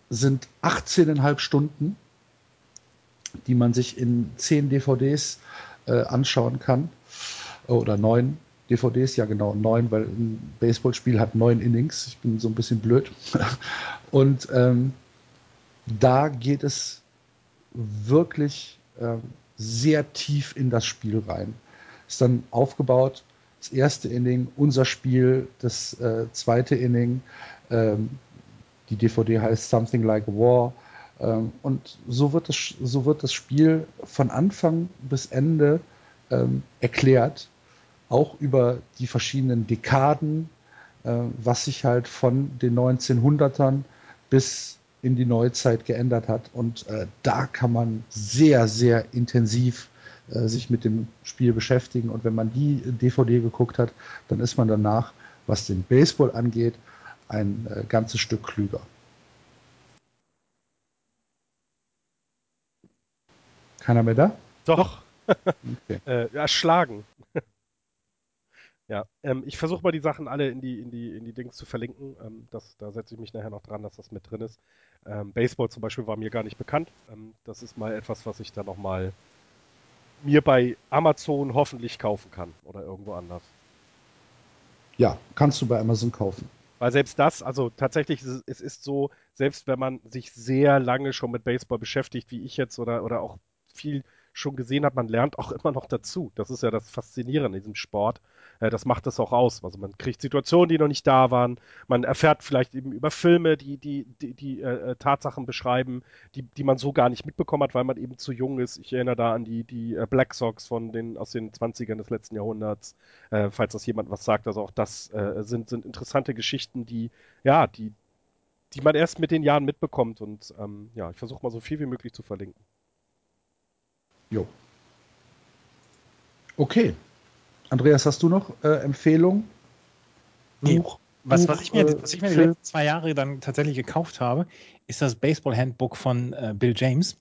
sind 18,5 Stunden, die man sich in 10 DVDs äh, anschauen kann. Oder 9 DVDs, ja genau, 9, weil ein Baseballspiel hat 9 Innings. Ich bin so ein bisschen blöd. *laughs* Und ähm, da geht es wirklich ähm, sehr tief in das Spiel rein. Ist dann aufgebaut, das erste Inning, unser Spiel, das äh, zweite Inning, ähm, die DVD heißt Something Like War. Ähm, und so wird, das, so wird das Spiel von Anfang bis Ende ähm, erklärt, auch über die verschiedenen Dekaden, äh, was sich halt von den 1900ern bis in die Neuzeit geändert hat. Und äh, da kann man sehr, sehr intensiv äh, sich mit dem Spiel beschäftigen. Und wenn man die DVD geguckt hat, dann ist man danach, was den Baseball angeht, ein äh, ganzes Stück klüger. Keiner mehr da? Doch. Okay. *laughs* äh, erschlagen. *laughs* Ja, ähm, ich versuche mal die Sachen alle in die, in die, in die Dings zu verlinken. Ähm, das, da setze ich mich nachher noch dran, dass das mit drin ist. Ähm, Baseball zum Beispiel war mir gar nicht bekannt. Ähm, das ist mal etwas, was ich da nochmal mir bei Amazon hoffentlich kaufen kann oder irgendwo anders. Ja, kannst du bei Amazon kaufen. Weil selbst das, also tatsächlich, es, ist so, selbst wenn man sich sehr lange schon mit Baseball beschäftigt, wie ich jetzt oder, oder auch viel schon gesehen hat, man lernt auch *laughs* immer noch dazu. Das ist ja das Faszinierende in diesem Sport. Äh, das macht es auch aus. Also man kriegt Situationen, die noch nicht da waren. Man erfährt vielleicht eben über Filme, die die, die, die äh, Tatsachen beschreiben, die, die man so gar nicht mitbekommen hat, weil man eben zu jung ist. Ich erinnere da an die, die äh, Black Sox von den, aus den 20ern des letzten Jahrhunderts, äh, falls das jemand was sagt. Also auch das äh, sind, sind interessante Geschichten, die, ja, die, die man erst mit den Jahren mitbekommt. Und ähm, ja, ich versuche mal so viel wie möglich zu verlinken. Jo. Okay. Andreas, hast du noch äh, Empfehlungen? Nee. Buch, was, Buch, was, ich mir, äh, was ich mir die letzten zwei Jahre dann tatsächlich gekauft habe, ist das Baseball-Handbook von äh, Bill James.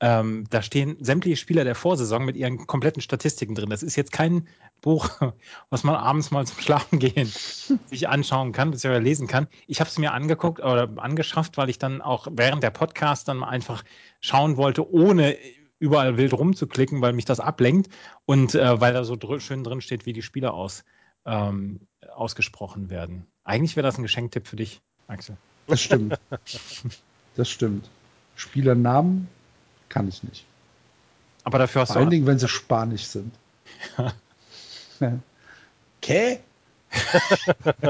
Ähm, da stehen sämtliche Spieler der Vorsaison mit ihren kompletten Statistiken drin. Das ist jetzt kein Buch, *laughs* was man abends mal zum Schlafen gehen *laughs* sich anschauen kann, bzw. lesen kann. Ich habe es mir angeguckt oder angeschafft, weil ich dann auch während der Podcast dann einfach schauen wollte, ohne überall wild rumzuklicken, weil mich das ablenkt und äh, weil da so dr schön drin steht, wie die Spieler aus, ähm, ausgesprochen werden. Eigentlich wäre das ein Geschenktipp für dich, Axel. Das stimmt. *laughs* das stimmt. Spielernamen kann ich nicht. Aber dafür hast Vor du. Vor allen Dingen, wenn sie spanisch sind. Kä? *laughs* *laughs*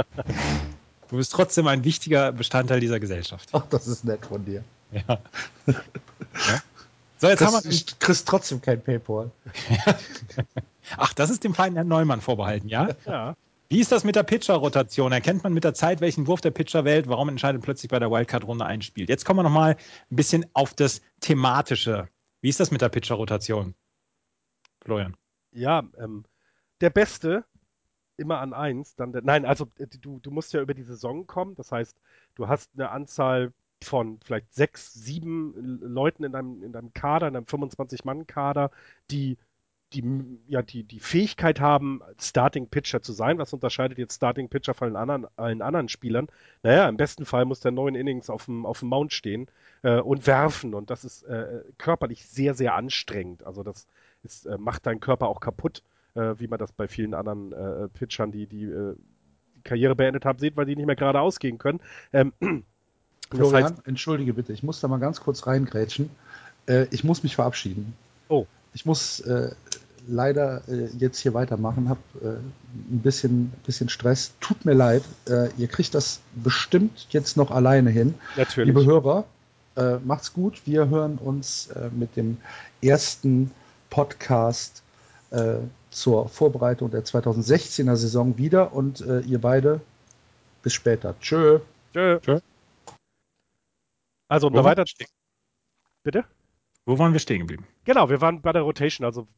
du bist trotzdem ein wichtiger Bestandteil dieser Gesellschaft. Ach, das ist nett von dir. Ja. ja? So, jetzt Chris, haben wir. Ich kriegst trotzdem kein PayPal. *laughs* Ach, das ist dem feinen Herrn Neumann vorbehalten, ja? Ja. Wie ist das mit der Pitcher-Rotation? Erkennt man mit der Zeit, welchen Wurf der Pitcher wählt? Warum entscheidet plötzlich bei der Wildcard-Runde ein Spiel? Jetzt kommen wir nochmal ein bisschen auf das Thematische. Wie ist das mit der Pitcher-Rotation? Florian. Ja, ähm, der Beste immer an eins, dann der, nein, also äh, du, du musst ja über die Saison kommen, das heißt, du hast eine Anzahl von vielleicht sechs, sieben Leuten in deinem, in deinem Kader, in deinem 25-Mann-Kader, die die, ja, die, die Fähigkeit haben, Starting Pitcher zu sein. Was unterscheidet jetzt Starting Pitcher von allen anderen, allen anderen Spielern? Naja, im besten Fall muss der neuen Innings auf dem, auf dem Mount stehen äh, und werfen. Und das ist äh, körperlich sehr, sehr anstrengend. Also das ist, äh, macht deinen Körper auch kaputt, äh, wie man das bei vielen anderen äh, Pitchern, die die, äh, die Karriere beendet haben, sieht, weil die nicht mehr geradeaus gehen können. Ähm, Florian, heißt, entschuldige bitte, ich muss da mal ganz kurz reingrätschen. Äh, ich muss mich verabschieden. Oh. Ich muss äh, leider äh, jetzt hier weitermachen, habe äh, ein bisschen, bisschen Stress. Tut mir leid, äh, ihr kriegt das bestimmt jetzt noch alleine hin. Natürlich. Liebe Hörer, äh, macht's gut. Wir hören uns äh, mit dem ersten Podcast äh, zur Vorbereitung der 2016er Saison wieder und ihr beide bis später. Tschö. Tschö. Tschö. Also, um da weiter. Bitte? Wo waren wir stehen geblieben? Genau, wir waren bei der Rotation. Also,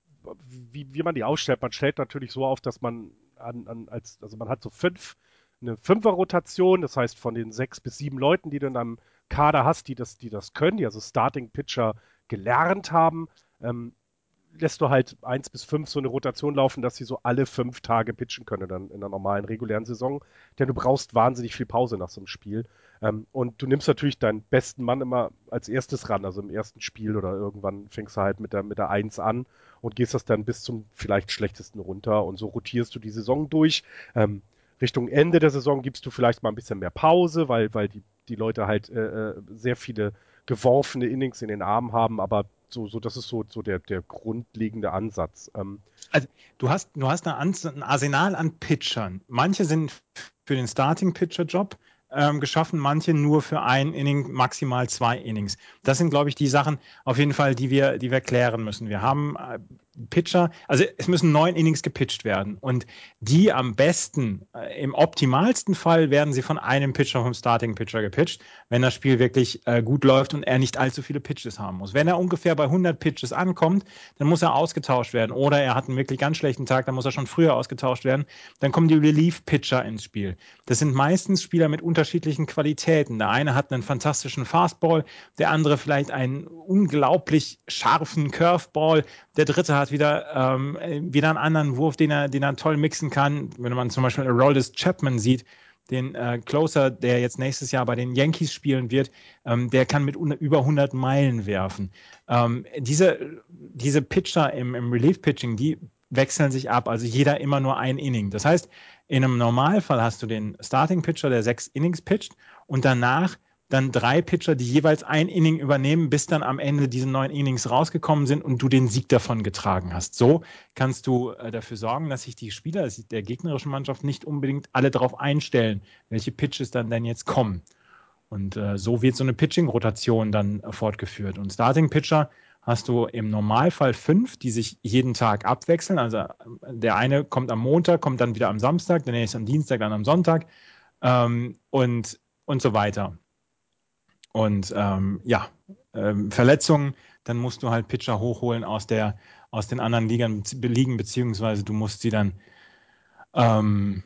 wie, wie man die aufstellt. Man stellt natürlich so auf, dass man an, an als, also man hat so fünf, eine Fünfer-Rotation, das heißt von den sechs bis sieben Leuten, die du in einem Kader hast, die das, die das können, die also Starting Pitcher gelernt haben, ähm, lässt du halt eins bis fünf so eine Rotation laufen, dass sie so alle fünf Tage pitchen können dann in der normalen regulären Saison. Denn du brauchst wahnsinnig viel Pause nach so einem Spiel. Ähm, und du nimmst natürlich deinen besten Mann immer als erstes ran, also im ersten Spiel oder irgendwann fängst du halt mit der, mit der Eins an und gehst das dann bis zum vielleicht schlechtesten runter und so rotierst du die Saison durch. Ähm, Richtung Ende der Saison gibst du vielleicht mal ein bisschen mehr Pause, weil, weil die, die Leute halt äh, äh sehr viele geworfene Innings in den Armen haben, aber so, so das ist so, so der, der grundlegende Ansatz. Ähm, also du hast, du hast ein Arsenal an Pitchern. Manche sind für den Starting-Pitcher-Job, ähm, geschaffen, manche nur für ein Inning, maximal zwei Innings. Das sind, glaube ich, die Sachen auf jeden Fall, die wir, die wir klären müssen. Wir haben äh, Pitcher, also es müssen neun Innings gepitcht werden und die am besten, äh, im optimalsten Fall werden sie von einem Pitcher vom Starting Pitcher gepitcht, wenn das Spiel wirklich äh, gut läuft und er nicht allzu viele Pitches haben muss. Wenn er ungefähr bei 100 Pitches ankommt, dann muss er ausgetauscht werden oder er hat einen wirklich ganz schlechten Tag, dann muss er schon früher ausgetauscht werden. Dann kommen die Relief Pitcher ins Spiel. Das sind meistens Spieler mit unterschiedlichen Qualitäten. Der eine hat einen fantastischen Fastball, der andere vielleicht einen unglaublich scharfen Curveball, der dritte hat wieder, ähm, wieder einen anderen Wurf, den er, den er toll mixen kann. Wenn man zum Beispiel Roldis Chapman sieht, den äh, Closer, der jetzt nächstes Jahr bei den Yankees spielen wird, ähm, der kann mit über 100 Meilen werfen. Ähm, diese, diese Pitcher im, im Relief-Pitching, die wechseln sich ab, also jeder immer nur ein Inning. Das heißt, in einem Normalfall hast du den Starting-Pitcher, der sechs Innings pitcht und danach dann drei Pitcher, die jeweils ein Inning übernehmen, bis dann am Ende diese neun Innings rausgekommen sind und du den Sieg davon getragen hast. So kannst du äh, dafür sorgen, dass sich die Spieler der gegnerischen Mannschaft nicht unbedingt alle darauf einstellen, welche Pitches dann denn jetzt kommen. Und äh, so wird so eine Pitching-Rotation dann äh, fortgeführt. Und Starting-Pitcher hast du im Normalfall fünf, die sich jeden Tag abwechseln. Also der eine kommt am Montag, kommt dann wieder am Samstag, der nächste am Dienstag, dann am Sonntag ähm, und, und so weiter. Und ähm, ja, ähm, Verletzungen, dann musst du halt Pitcher hochholen aus, der, aus den anderen Ligern, Ligen, beziehungsweise du musst sie dann ähm,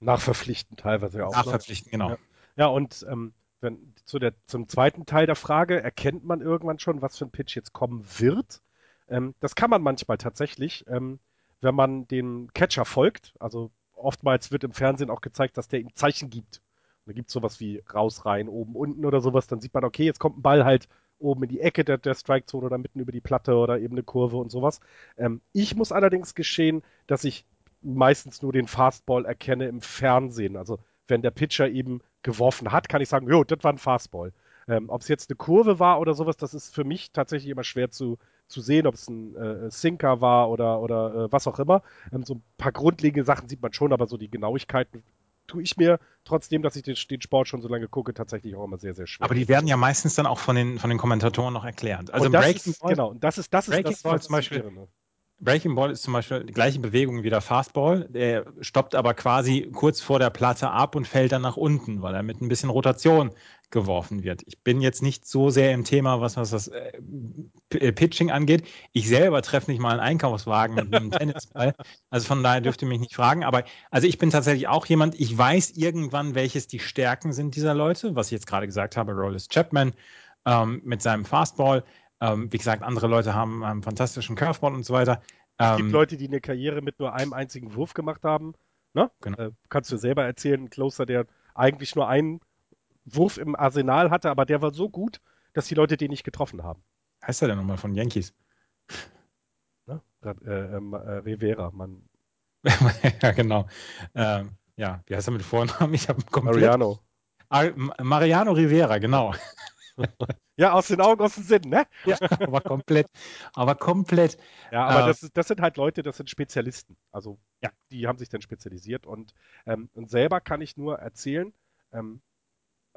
nachverpflichten, teilweise auch. Ne? Nachverpflichten, genau. Ja, ja und ähm, wenn, zu der, zum zweiten Teil der Frage, erkennt man irgendwann schon, was für ein Pitch jetzt kommen wird? Ähm, das kann man manchmal tatsächlich, ähm, wenn man dem Catcher folgt. Also oftmals wird im Fernsehen auch gezeigt, dass der ihm Zeichen gibt da gibt es sowas wie raus, rein, oben, unten oder sowas. Dann sieht man, okay, jetzt kommt ein Ball halt oben in die Ecke der, der Strike-Zone oder mitten über die Platte oder eben eine Kurve und sowas. Ähm, ich muss allerdings geschehen, dass ich meistens nur den Fastball erkenne im Fernsehen. Also wenn der Pitcher eben geworfen hat, kann ich sagen, jo, das war ein Fastball. Ähm, ob es jetzt eine Kurve war oder sowas, das ist für mich tatsächlich immer schwer zu, zu sehen, ob es ein äh, Sinker war oder, oder äh, was auch immer. Ähm, so ein paar grundlegende Sachen sieht man schon, aber so die Genauigkeiten tue ich mir trotzdem, dass ich den, den, Sport schon so lange gucke, tatsächlich auch immer sehr, sehr schwer. Aber die werden ja meistens dann auch von den, von den Kommentatoren noch erklärt. Also und das Breaking ist, Ball, genau, und das ist das, ist Breaking das, Ball zum Beispiel. Breaking Ball ist zum Beispiel die gleiche Bewegung wie der Fastball. Der stoppt aber quasi kurz vor der Platte ab und fällt dann nach unten, weil er mit ein bisschen Rotation geworfen wird. Ich bin jetzt nicht so sehr im Thema, was, was das äh, Pitching angeht. Ich selber treffe nicht mal einen Einkaufswagen mit einem *laughs* Tennisball. Also von daher dürft ihr mich nicht fragen. Aber also ich bin tatsächlich auch jemand, ich weiß irgendwann, welches die Stärken sind dieser Leute, was ich jetzt gerade gesagt habe, Rollis Chapman ähm, mit seinem Fastball. Ähm, wie gesagt, andere Leute haben einen fantastischen Curveball und so weiter. Es gibt ähm, Leute, die eine Karriere mit nur einem einzigen Wurf gemacht haben. Ne? Genau. Äh, kannst du selber erzählen, ein Closer, der eigentlich nur einen Wurf im Arsenal hatte, aber der war so gut, dass die Leute den nicht getroffen haben. Heißt er denn nochmal von Yankees? Ne? Äh, ähm, äh, Rivera, Mann. *laughs* ja, genau. Ähm, ja, wie heißt er mit Vornamen? Ich habe komplett... Mariano. Ar Mariano Rivera, genau. Ja, aus den Augen, aus dem Sinn, ne? Ja, aber komplett. Aber komplett. Ja, aber äh, das, das sind halt Leute, das sind Spezialisten. Also, ja, die haben sich dann spezialisiert und, ähm, und selber kann ich nur erzählen, ähm,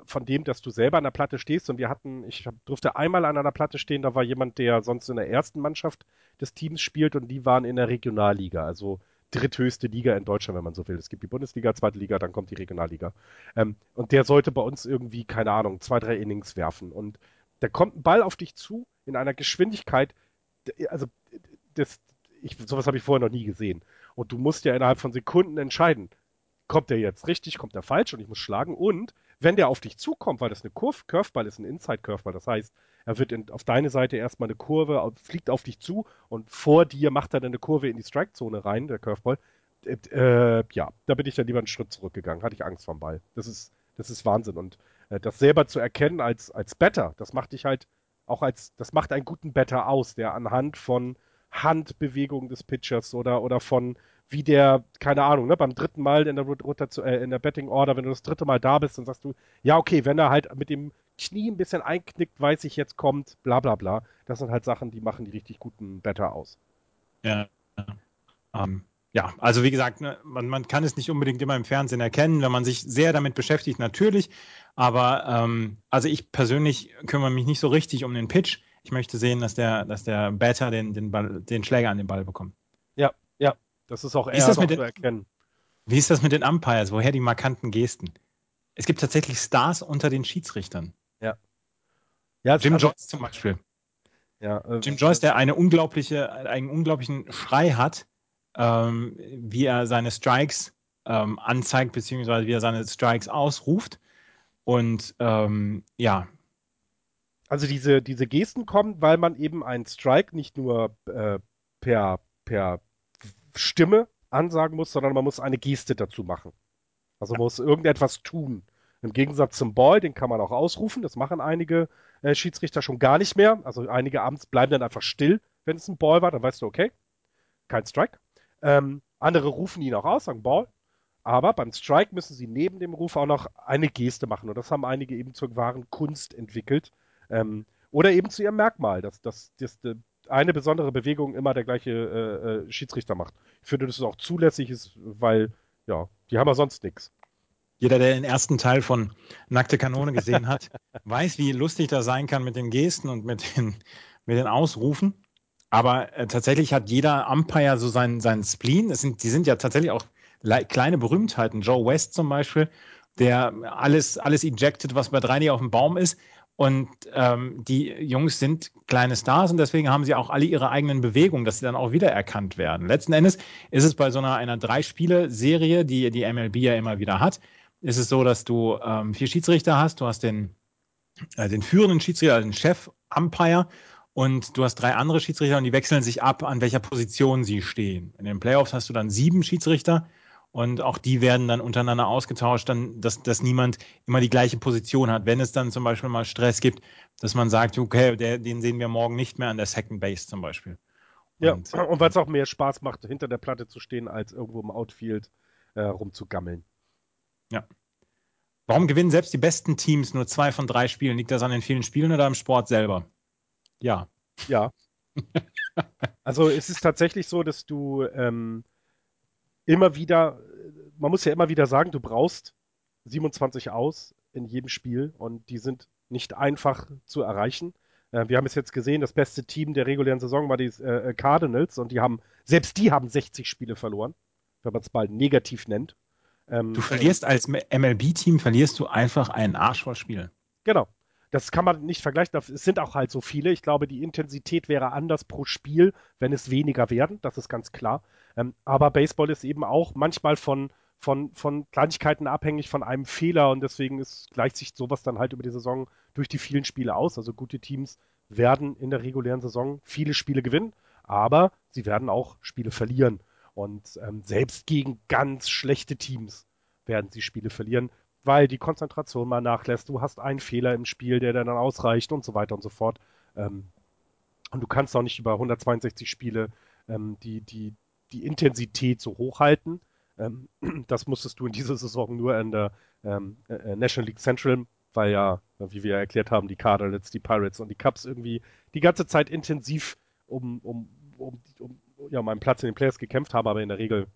von dem, dass du selber an der Platte stehst und wir hatten, ich durfte einmal an einer Platte stehen, da war jemand, der sonst in der ersten Mannschaft des Teams spielt und die waren in der Regionalliga, also dritthöchste Liga in Deutschland, wenn man so will. Es gibt die Bundesliga, zweite Liga, dann kommt die Regionalliga. Ähm, und der sollte bei uns irgendwie, keine Ahnung, zwei, drei Innings werfen. Und da kommt ein Ball auf dich zu in einer Geschwindigkeit, also das, ich, sowas habe ich vorher noch nie gesehen. Und du musst ja innerhalb von Sekunden entscheiden, kommt der jetzt richtig, kommt der falsch und ich muss schlagen. Und wenn der auf dich zukommt, weil das eine Kurve, Curveball ist, ein Inside-Curveball, das heißt, er wird in, auf deine Seite erstmal eine Kurve, fliegt auf dich zu und vor dir macht er dann eine Kurve in die Strike-Zone rein, der Curveball. Äh, äh, ja, da bin ich dann lieber einen Schritt zurückgegangen, hatte ich Angst vom Ball. Das ist, das ist Wahnsinn. Und äh, das selber zu erkennen als, als Better, das macht dich halt auch als, das macht einen guten Better aus, der anhand von Handbewegungen des Pitchers oder, oder von wie der, keine Ahnung, ne, beim dritten Mal in der Rotation, äh, in der Betting Order, wenn du das dritte Mal da bist, dann sagst du, ja, okay, wenn er halt mit dem Knie ein bisschen einknickt, weiß ich, jetzt kommt, bla bla bla. Das sind halt Sachen, die machen die richtig guten Better aus. Ja. Ähm, ja, also wie gesagt, ne, man, man, kann es nicht unbedingt immer im Fernsehen erkennen, wenn man sich sehr damit beschäftigt, natürlich. Aber ähm, also ich persönlich kümmere mich nicht so richtig um den Pitch. Ich möchte sehen, dass der, dass der Batter den, den, Ball, den Schläger an den Ball bekommt. Ja, das ist auch eher ist den, zu erkennen. Wie ist das mit den Umpires? Woher die markanten Gesten? Es gibt tatsächlich Stars unter den Schiedsrichtern. Ja. ja Jim also, Joyce zum Beispiel. Ja, äh, Jim Joyce, der eine unglaubliche, einen unglaublichen Schrei hat, ähm, wie er seine Strikes ähm, anzeigt, beziehungsweise wie er seine Strikes ausruft. Und ähm, ja. Also diese, diese Gesten kommen, weil man eben einen Strike nicht nur äh, per, per Stimme ansagen muss, sondern man muss eine Geste dazu machen. Also man muss irgendetwas tun. Im Gegensatz zum Ball, den kann man auch ausrufen. Das machen einige äh, Schiedsrichter schon gar nicht mehr. Also einige abends bleiben dann einfach still, wenn es ein Ball war. Dann weißt du, okay, kein Strike. Ähm, andere rufen ihn auch aus, sagen Ball. Aber beim Strike müssen sie neben dem Ruf auch noch eine Geste machen. Und das haben einige eben zur wahren Kunst entwickelt. Ähm, oder eben zu ihrem Merkmal, dass, dass, dass, dass eine besondere Bewegung immer der gleiche äh, äh, Schiedsrichter macht. Ich finde, dass es auch zulässig ist, weil, ja, die haben ja sonst nichts. Jeder, der den ersten Teil von Nackte Kanone gesehen hat, *laughs* weiß, wie lustig das sein kann mit den Gesten und mit den, mit den Ausrufen. Aber äh, tatsächlich hat jeder Umpire so seinen, seinen Spleen. Es sind, die sind ja tatsächlich auch kleine Berühmtheiten. Joe West zum Beispiel, der alles, alles ejected, was bei 3D auf dem Baum ist. Und ähm, die Jungs sind kleine Stars und deswegen haben sie auch alle ihre eigenen Bewegungen, dass sie dann auch wiedererkannt werden. Letzten Endes ist es bei so einer, einer Drei-Spiele-Serie, die die MLB ja immer wieder hat, ist es so, dass du ähm, vier Schiedsrichter hast. Du hast den, äh, den führenden Schiedsrichter, den Chef-Umpire und du hast drei andere Schiedsrichter und die wechseln sich ab, an welcher Position sie stehen. In den Playoffs hast du dann sieben Schiedsrichter und auch die werden dann untereinander ausgetauscht, dann, dass, dass niemand immer die gleiche Position hat. Wenn es dann zum Beispiel mal Stress gibt, dass man sagt, okay, der, den sehen wir morgen nicht mehr an der Second Base zum Beispiel. Und, ja, und weil es auch mehr Spaß macht, hinter der Platte zu stehen, als irgendwo im Outfield äh, rumzugammeln. Ja. Warum gewinnen selbst die besten Teams nur zwei von drei Spielen? Liegt das an den vielen Spielen oder am Sport selber? Ja. Ja. *laughs* also es ist tatsächlich so, dass du ähm, immer wieder, man muss ja immer wieder sagen, du brauchst 27 aus in jedem Spiel und die sind nicht einfach zu erreichen. Äh, wir haben es jetzt gesehen, das beste Team der regulären Saison war die äh, äh Cardinals und die haben, selbst die haben 60 Spiele verloren, wenn man es mal negativ nennt. Ähm, du verlierst als MLB-Team, verlierst du einfach einen Arsch vor Spielen. Genau. Das kann man nicht vergleichen. Es sind auch halt so viele. Ich glaube, die Intensität wäre anders pro Spiel, wenn es weniger werden. Das ist ganz klar. Ähm, aber Baseball ist eben auch manchmal von, von, von Kleinigkeiten abhängig, von einem Fehler. Und deswegen ist, gleicht sich sowas dann halt über die Saison durch die vielen Spiele aus. Also gute Teams werden in der regulären Saison viele Spiele gewinnen, aber sie werden auch Spiele verlieren. Und ähm, selbst gegen ganz schlechte Teams werden sie Spiele verlieren weil die Konzentration mal nachlässt. Du hast einen Fehler im Spiel, der dann ausreicht und so weiter und so fort. Ähm, und du kannst auch nicht über 162 Spiele ähm, die, die, die Intensität so hochhalten. Ähm, *clears throat* das musstest du in dieser Saison nur in der ähm, äh, National League Central, weil ja, wie wir erklärt haben, die Cardinals, die Pirates und die Cubs irgendwie die ganze Zeit intensiv um, um, um, um ja, um einen Platz in den Players gekämpft haben, aber in der Regel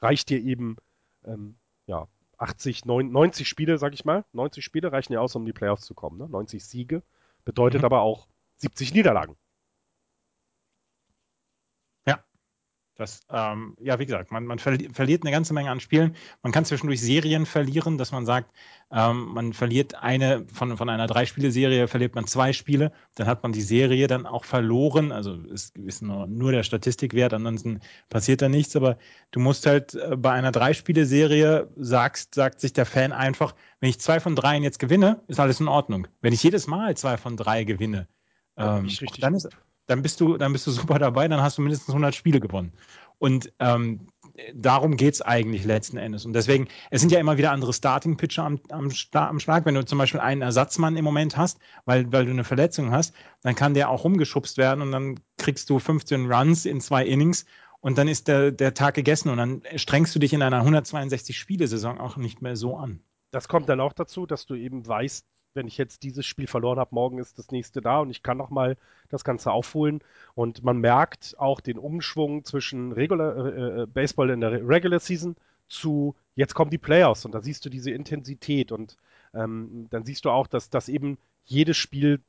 reicht dir eben ähm, ja, 80, 90 Spiele, sag ich mal. 90 Spiele reichen ja aus, um in die Playoffs zu kommen. Ne? 90 Siege bedeutet mhm. aber auch 70 Niederlagen. Das, ähm, ja, wie gesagt, man, man verli verliert eine ganze Menge an Spielen. Man kann zwischendurch Serien verlieren, dass man sagt, ähm, man verliert eine, von, von einer Drei-Spiele-Serie verliert man zwei Spiele, dann hat man die Serie dann auch verloren. Also ist, ist nur, nur der Statistikwert, ansonsten passiert da nichts. Aber du musst halt äh, bei einer Drei-Spiele-Serie sagst, sagt sich der Fan einfach, wenn ich zwei von dreien jetzt gewinne, ist alles in Ordnung. Wenn ich jedes Mal zwei von drei gewinne, ähm, dann ist dann bist du, dann bist du *laughs* super dabei, dann hast du mindestens 100 Spiele gewonnen. Und ähm, darum geht es eigentlich letzten Endes. Und deswegen, es sind ja immer wieder andere Starting-Pitcher am, am, am, Schlag. Wenn du zum Beispiel einen Ersatzmann im Moment hast, weil, weil du eine Verletzung hast, dann kann der auch rumgeschubst werden und dann kriegst du 15 Runs in zwei Innings und dann ist der, der Tag gegessen und dann strengst du dich in einer 162-Spiele-Saison auch nicht mehr so an. Das kommt dann auch dazu, dass du eben weißt, wenn ich jetzt dieses Spiel verloren habe, morgen ist das nächste da und ich kann nochmal das Ganze aufholen. Und man merkt auch den Umschwung zwischen Regular, äh, äh, Baseball in der Regular Season zu jetzt kommen die Playoffs und da siehst du diese Intensität und ähm, dann siehst du auch, dass, dass eben jedes Spiel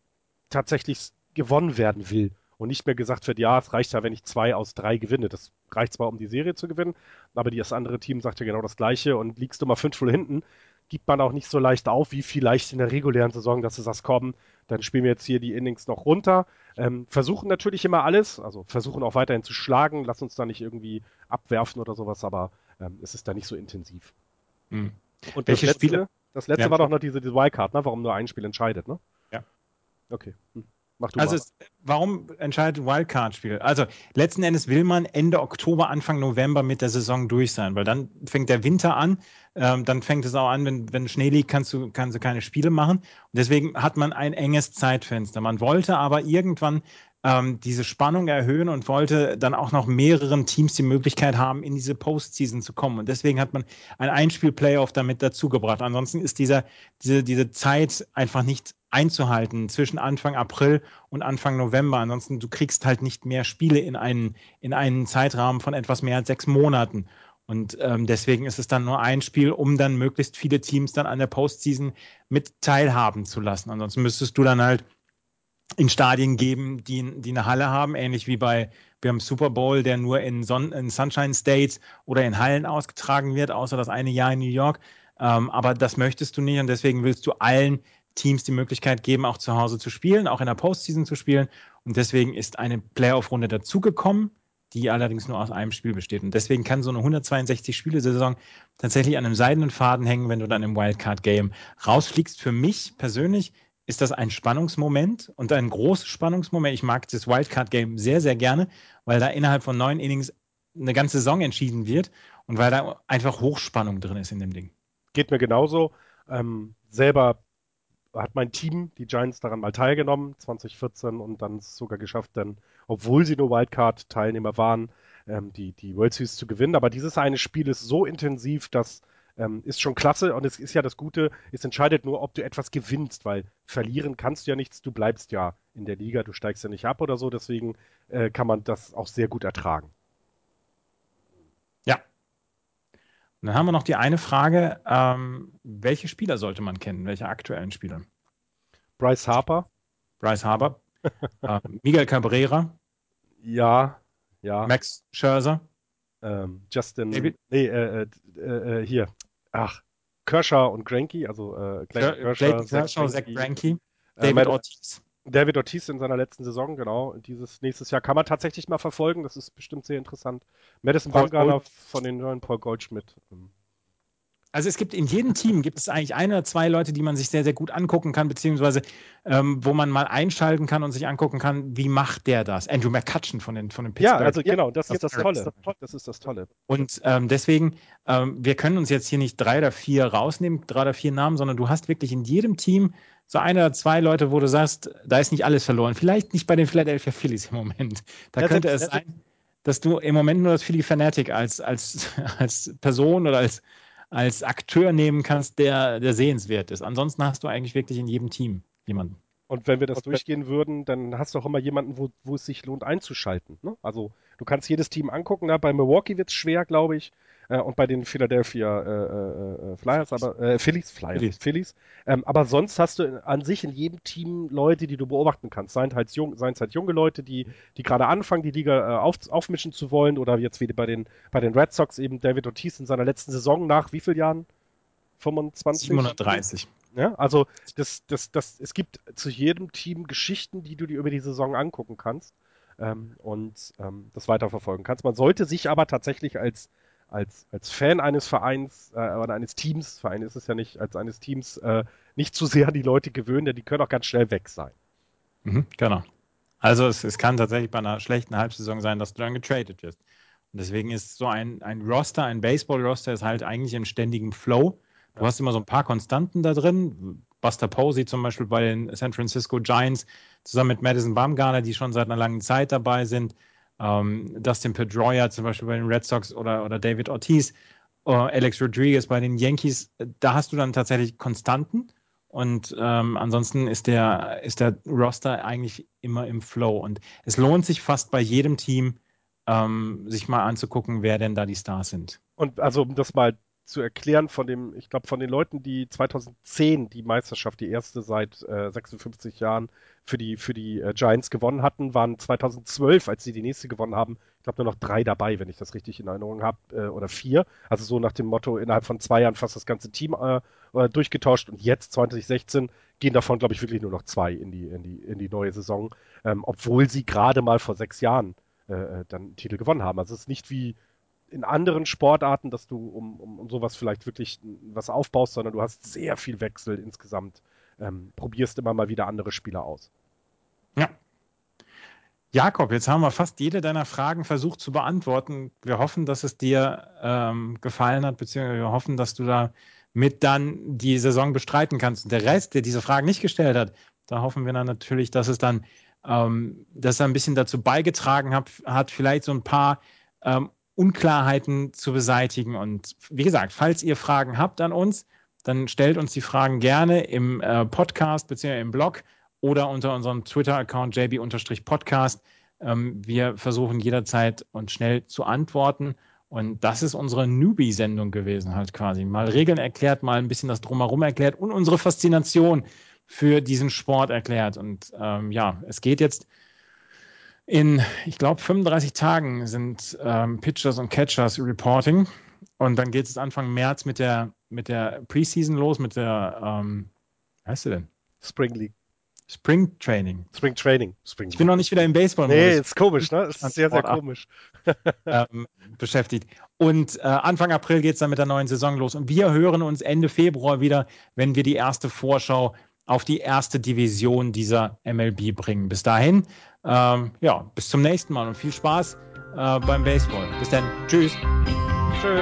tatsächlich gewonnen werden will und nicht mehr gesagt wird, ja, es reicht ja, wenn ich zwei aus drei gewinne. Das reicht zwar, um die Serie zu gewinnen, aber das andere Team sagt ja genau das Gleiche und liegst du mal 5-0 hinten, gibt man auch nicht so leicht auf, wie vielleicht in der regulären Saison, dass du sagst, komm, dann spielen wir jetzt hier die Innings noch runter. Ähm, versuchen natürlich immer alles, also versuchen auch weiterhin zu schlagen, lass uns da nicht irgendwie abwerfen oder sowas, aber ähm, es ist da nicht so intensiv. Mhm. Und Welche das letzte, Spiele? Das letzte ja. war doch noch diese, diese Wildcard, ne? warum nur ein Spiel entscheidet, ne? Ja. Okay. Hm. Mach du also es, warum entscheidet Wildcard-Spiel? Also letzten Endes will man Ende Oktober, Anfang November mit der Saison durch sein, weil dann fängt der Winter an, ähm, dann fängt es auch an, wenn, wenn Schnee liegt, kannst du, kannst du keine Spiele machen. Und deswegen hat man ein enges Zeitfenster. Man wollte aber irgendwann ähm, diese Spannung erhöhen und wollte dann auch noch mehreren Teams die Möglichkeit haben, in diese Postseason zu kommen. Und deswegen hat man ein Einspiel-Playoff damit dazugebracht. Ansonsten ist dieser, diese, diese Zeit einfach nicht einzuhalten zwischen Anfang April und Anfang November. Ansonsten, du kriegst halt nicht mehr Spiele in einen, in einen Zeitrahmen von etwas mehr als sechs Monaten. Und ähm, deswegen ist es dann nur ein Spiel, um dann möglichst viele Teams dann an der Postseason mit teilhaben zu lassen. Ansonsten müsstest du dann halt in Stadien geben, die, die eine Halle haben, ähnlich wie bei beim Super Bowl, der nur in, Son in Sunshine State oder in Hallen ausgetragen wird, außer das eine Jahr in New York. Ähm, aber das möchtest du nicht und deswegen willst du allen Teams die Möglichkeit geben, auch zu Hause zu spielen, auch in der Postseason zu spielen. Und deswegen ist eine Playoff-Runde dazugekommen, die allerdings nur aus einem Spiel besteht. Und deswegen kann so eine 162-Spiele-Saison tatsächlich an einem seidenen Faden hängen, wenn du dann im Wildcard-Game rausfliegst. Für mich persönlich ist das ein Spannungsmoment und ein großes Spannungsmoment. Ich mag das Wildcard-Game sehr, sehr gerne, weil da innerhalb von neun Innings eine ganze Saison entschieden wird und weil da einfach Hochspannung drin ist in dem Ding. Geht mir genauso. Ähm, selber hat mein Team, die Giants, daran mal teilgenommen, 2014, und dann sogar geschafft, dann, obwohl sie nur Wildcard-Teilnehmer waren, ähm, die, die World Series zu gewinnen. Aber dieses eine Spiel ist so intensiv, dass ähm, ist schon klasse und es ist ja das Gute, es entscheidet nur, ob du etwas gewinnst, weil verlieren kannst du ja nichts, du bleibst ja in der Liga, du steigst ja nicht ab oder so, deswegen äh, kann man das auch sehr gut ertragen. Ja. Und dann haben wir noch die eine Frage, ähm, welche Spieler sollte man kennen, welche aktuellen Spieler? Bryce Harper. Bryce Harper. *laughs* äh, Miguel Cabrera. Ja, ja. Max Scherzer. Ähm, Justin. David? Nee, äh, äh, äh, hier. Ach, Kershaw und Granky, also äh, Kershaw, Kershaw, Zach Granky. David Ortiz. David Ortiz in seiner letzten Saison, genau. Dieses nächstes Jahr kann man tatsächlich mal verfolgen. Das ist bestimmt sehr interessant. Madison Bumgarner von den neuen Paul Goldschmidt. Also es gibt in jedem Team gibt es eigentlich ein oder zwei Leute, die man sich sehr, sehr gut angucken kann, beziehungsweise ähm, wo man mal einschalten kann und sich angucken kann, wie macht der das? Andrew McCutcheon von den, von den Pittsburgh. Ja, also genau, das, ist das Tolle. Das ist das Tolle. Und ähm, deswegen, ähm, wir können uns jetzt hier nicht drei oder vier rausnehmen, drei oder vier Namen, sondern du hast wirklich in jedem Team so ein oder zwei Leute, wo du sagst, da ist nicht alles verloren. Vielleicht nicht bei den Philadelphia Phillies im Moment. Da ja, könnte es sein, dass du im Moment nur das Philly Fanatic als, als, *laughs* als Person oder als als Akteur nehmen kannst, der, der sehenswert ist. Ansonsten hast du eigentlich wirklich in jedem Team jemanden. Und wenn wir das durchgehen würden, dann hast du auch immer jemanden, wo, wo es sich lohnt einzuschalten. Ne? Also du kannst jedes Team angucken. Da bei Milwaukee wird es schwer, glaube ich. Äh, und bei den Philadelphia äh, äh, äh Flyers, aber äh, Phillies, Flyers, Phillies. Phillies. Ähm, aber sonst hast du an sich in jedem Team Leute, die du beobachten kannst. Seien es halt, jung, seien halt junge Leute, die, die gerade anfangen, die Liga äh, auf, aufmischen zu wollen, oder jetzt wieder bei den, bei den Red Sox eben David Ortiz in seiner letzten Saison nach wie vielen Jahren? 25? 730. Ja, also das, das, das, es gibt zu jedem Team Geschichten, die du dir über die Saison angucken kannst ähm, und ähm, das weiterverfolgen kannst. Man sollte sich aber tatsächlich als als, als Fan eines Vereins äh, oder eines Teams, Verein ist es ja nicht, als eines Teams äh, nicht zu sehr an die Leute gewöhnen, denn die können auch ganz schnell weg sein. Mhm, genau. Also es, es kann tatsächlich bei einer schlechten Halbsaison sein, dass du dann getradet wirst. Und deswegen ist so ein, ein Roster, ein Baseball-Roster ist halt eigentlich im ständigen Flow. Du hast immer so ein paar Konstanten da drin. Buster Posey zum Beispiel bei den San Francisco Giants, zusammen mit Madison Bumgarner, die schon seit einer langen Zeit dabei sind ähm, Dustin Pedroia zum Beispiel bei den Red Sox oder, oder David Ortiz, äh, Alex Rodriguez bei den Yankees, da hast du dann tatsächlich Konstanten und ähm, ansonsten ist der, ist der Roster eigentlich immer im Flow und es lohnt sich fast bei jedem Team, ähm, sich mal anzugucken, wer denn da die Stars sind. Und also um das mal zu erklären von dem, ich glaube, von den Leuten, die 2010 die Meisterschaft, die erste seit äh, 56 Jahren für die, für die äh, Giants gewonnen hatten, waren 2012, als sie die nächste gewonnen haben, ich glaube nur noch drei dabei, wenn ich das richtig in Erinnerung habe, äh, oder vier. Also so nach dem Motto, innerhalb von zwei Jahren fast das ganze Team äh, äh durchgetauscht und jetzt 2016 gehen davon, glaube ich, wirklich nur noch zwei in die, in die, in die neue Saison, ähm, obwohl sie gerade mal vor sechs Jahren äh, dann Titel gewonnen haben. Also es ist nicht wie in anderen Sportarten, dass du um, um, um sowas vielleicht wirklich was aufbaust, sondern du hast sehr viel Wechsel insgesamt. Ähm, probierst immer mal wieder andere Spieler aus. Ja. Jakob, jetzt haben wir fast jede deiner Fragen versucht zu beantworten. Wir hoffen, dass es dir ähm, gefallen hat, beziehungsweise wir hoffen, dass du da mit dann die Saison bestreiten kannst. Und der Rest, der diese Fragen nicht gestellt hat, da hoffen wir dann natürlich, dass es dann, ähm, dass er ein bisschen dazu beigetragen hat, hat vielleicht so ein paar ähm, Unklarheiten zu beseitigen. Und wie gesagt, falls ihr Fragen habt an uns, dann stellt uns die Fragen gerne im äh, Podcast bzw. im Blog oder unter unserem Twitter-Account jb-podcast. Ähm, wir versuchen jederzeit und schnell zu antworten. Und das ist unsere Newbie-Sendung gewesen, halt quasi. Mal Regeln erklärt, mal ein bisschen das Drumherum erklärt und unsere Faszination für diesen Sport erklärt. Und ähm, ja, es geht jetzt in, ich glaube, 35 Tagen sind ähm, Pitchers und Catchers Reporting. Und dann geht es Anfang März mit der, mit der Preseason los, mit der, ähm, wie heißt sie denn? Spring League. Spring Training. Spring Training. Spring ich bin noch nicht wieder im Baseball. -Modus. Nee, ist komisch, ne? Ist sehr, sehr komisch. *laughs* ähm, beschäftigt. Und äh, Anfang April geht es dann mit der neuen Saison los. Und wir hören uns Ende Februar wieder, wenn wir die erste Vorschau auf die erste Division dieser MLB bringen. Bis dahin, ähm, ja, bis zum nächsten Mal und viel Spaß äh, beim Baseball. Bis dann. Tschüss. Tschö.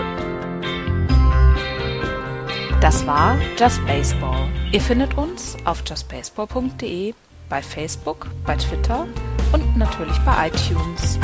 Das war Just Baseball. Ihr findet uns auf justbaseball.de, bei Facebook, bei Twitter und natürlich bei iTunes.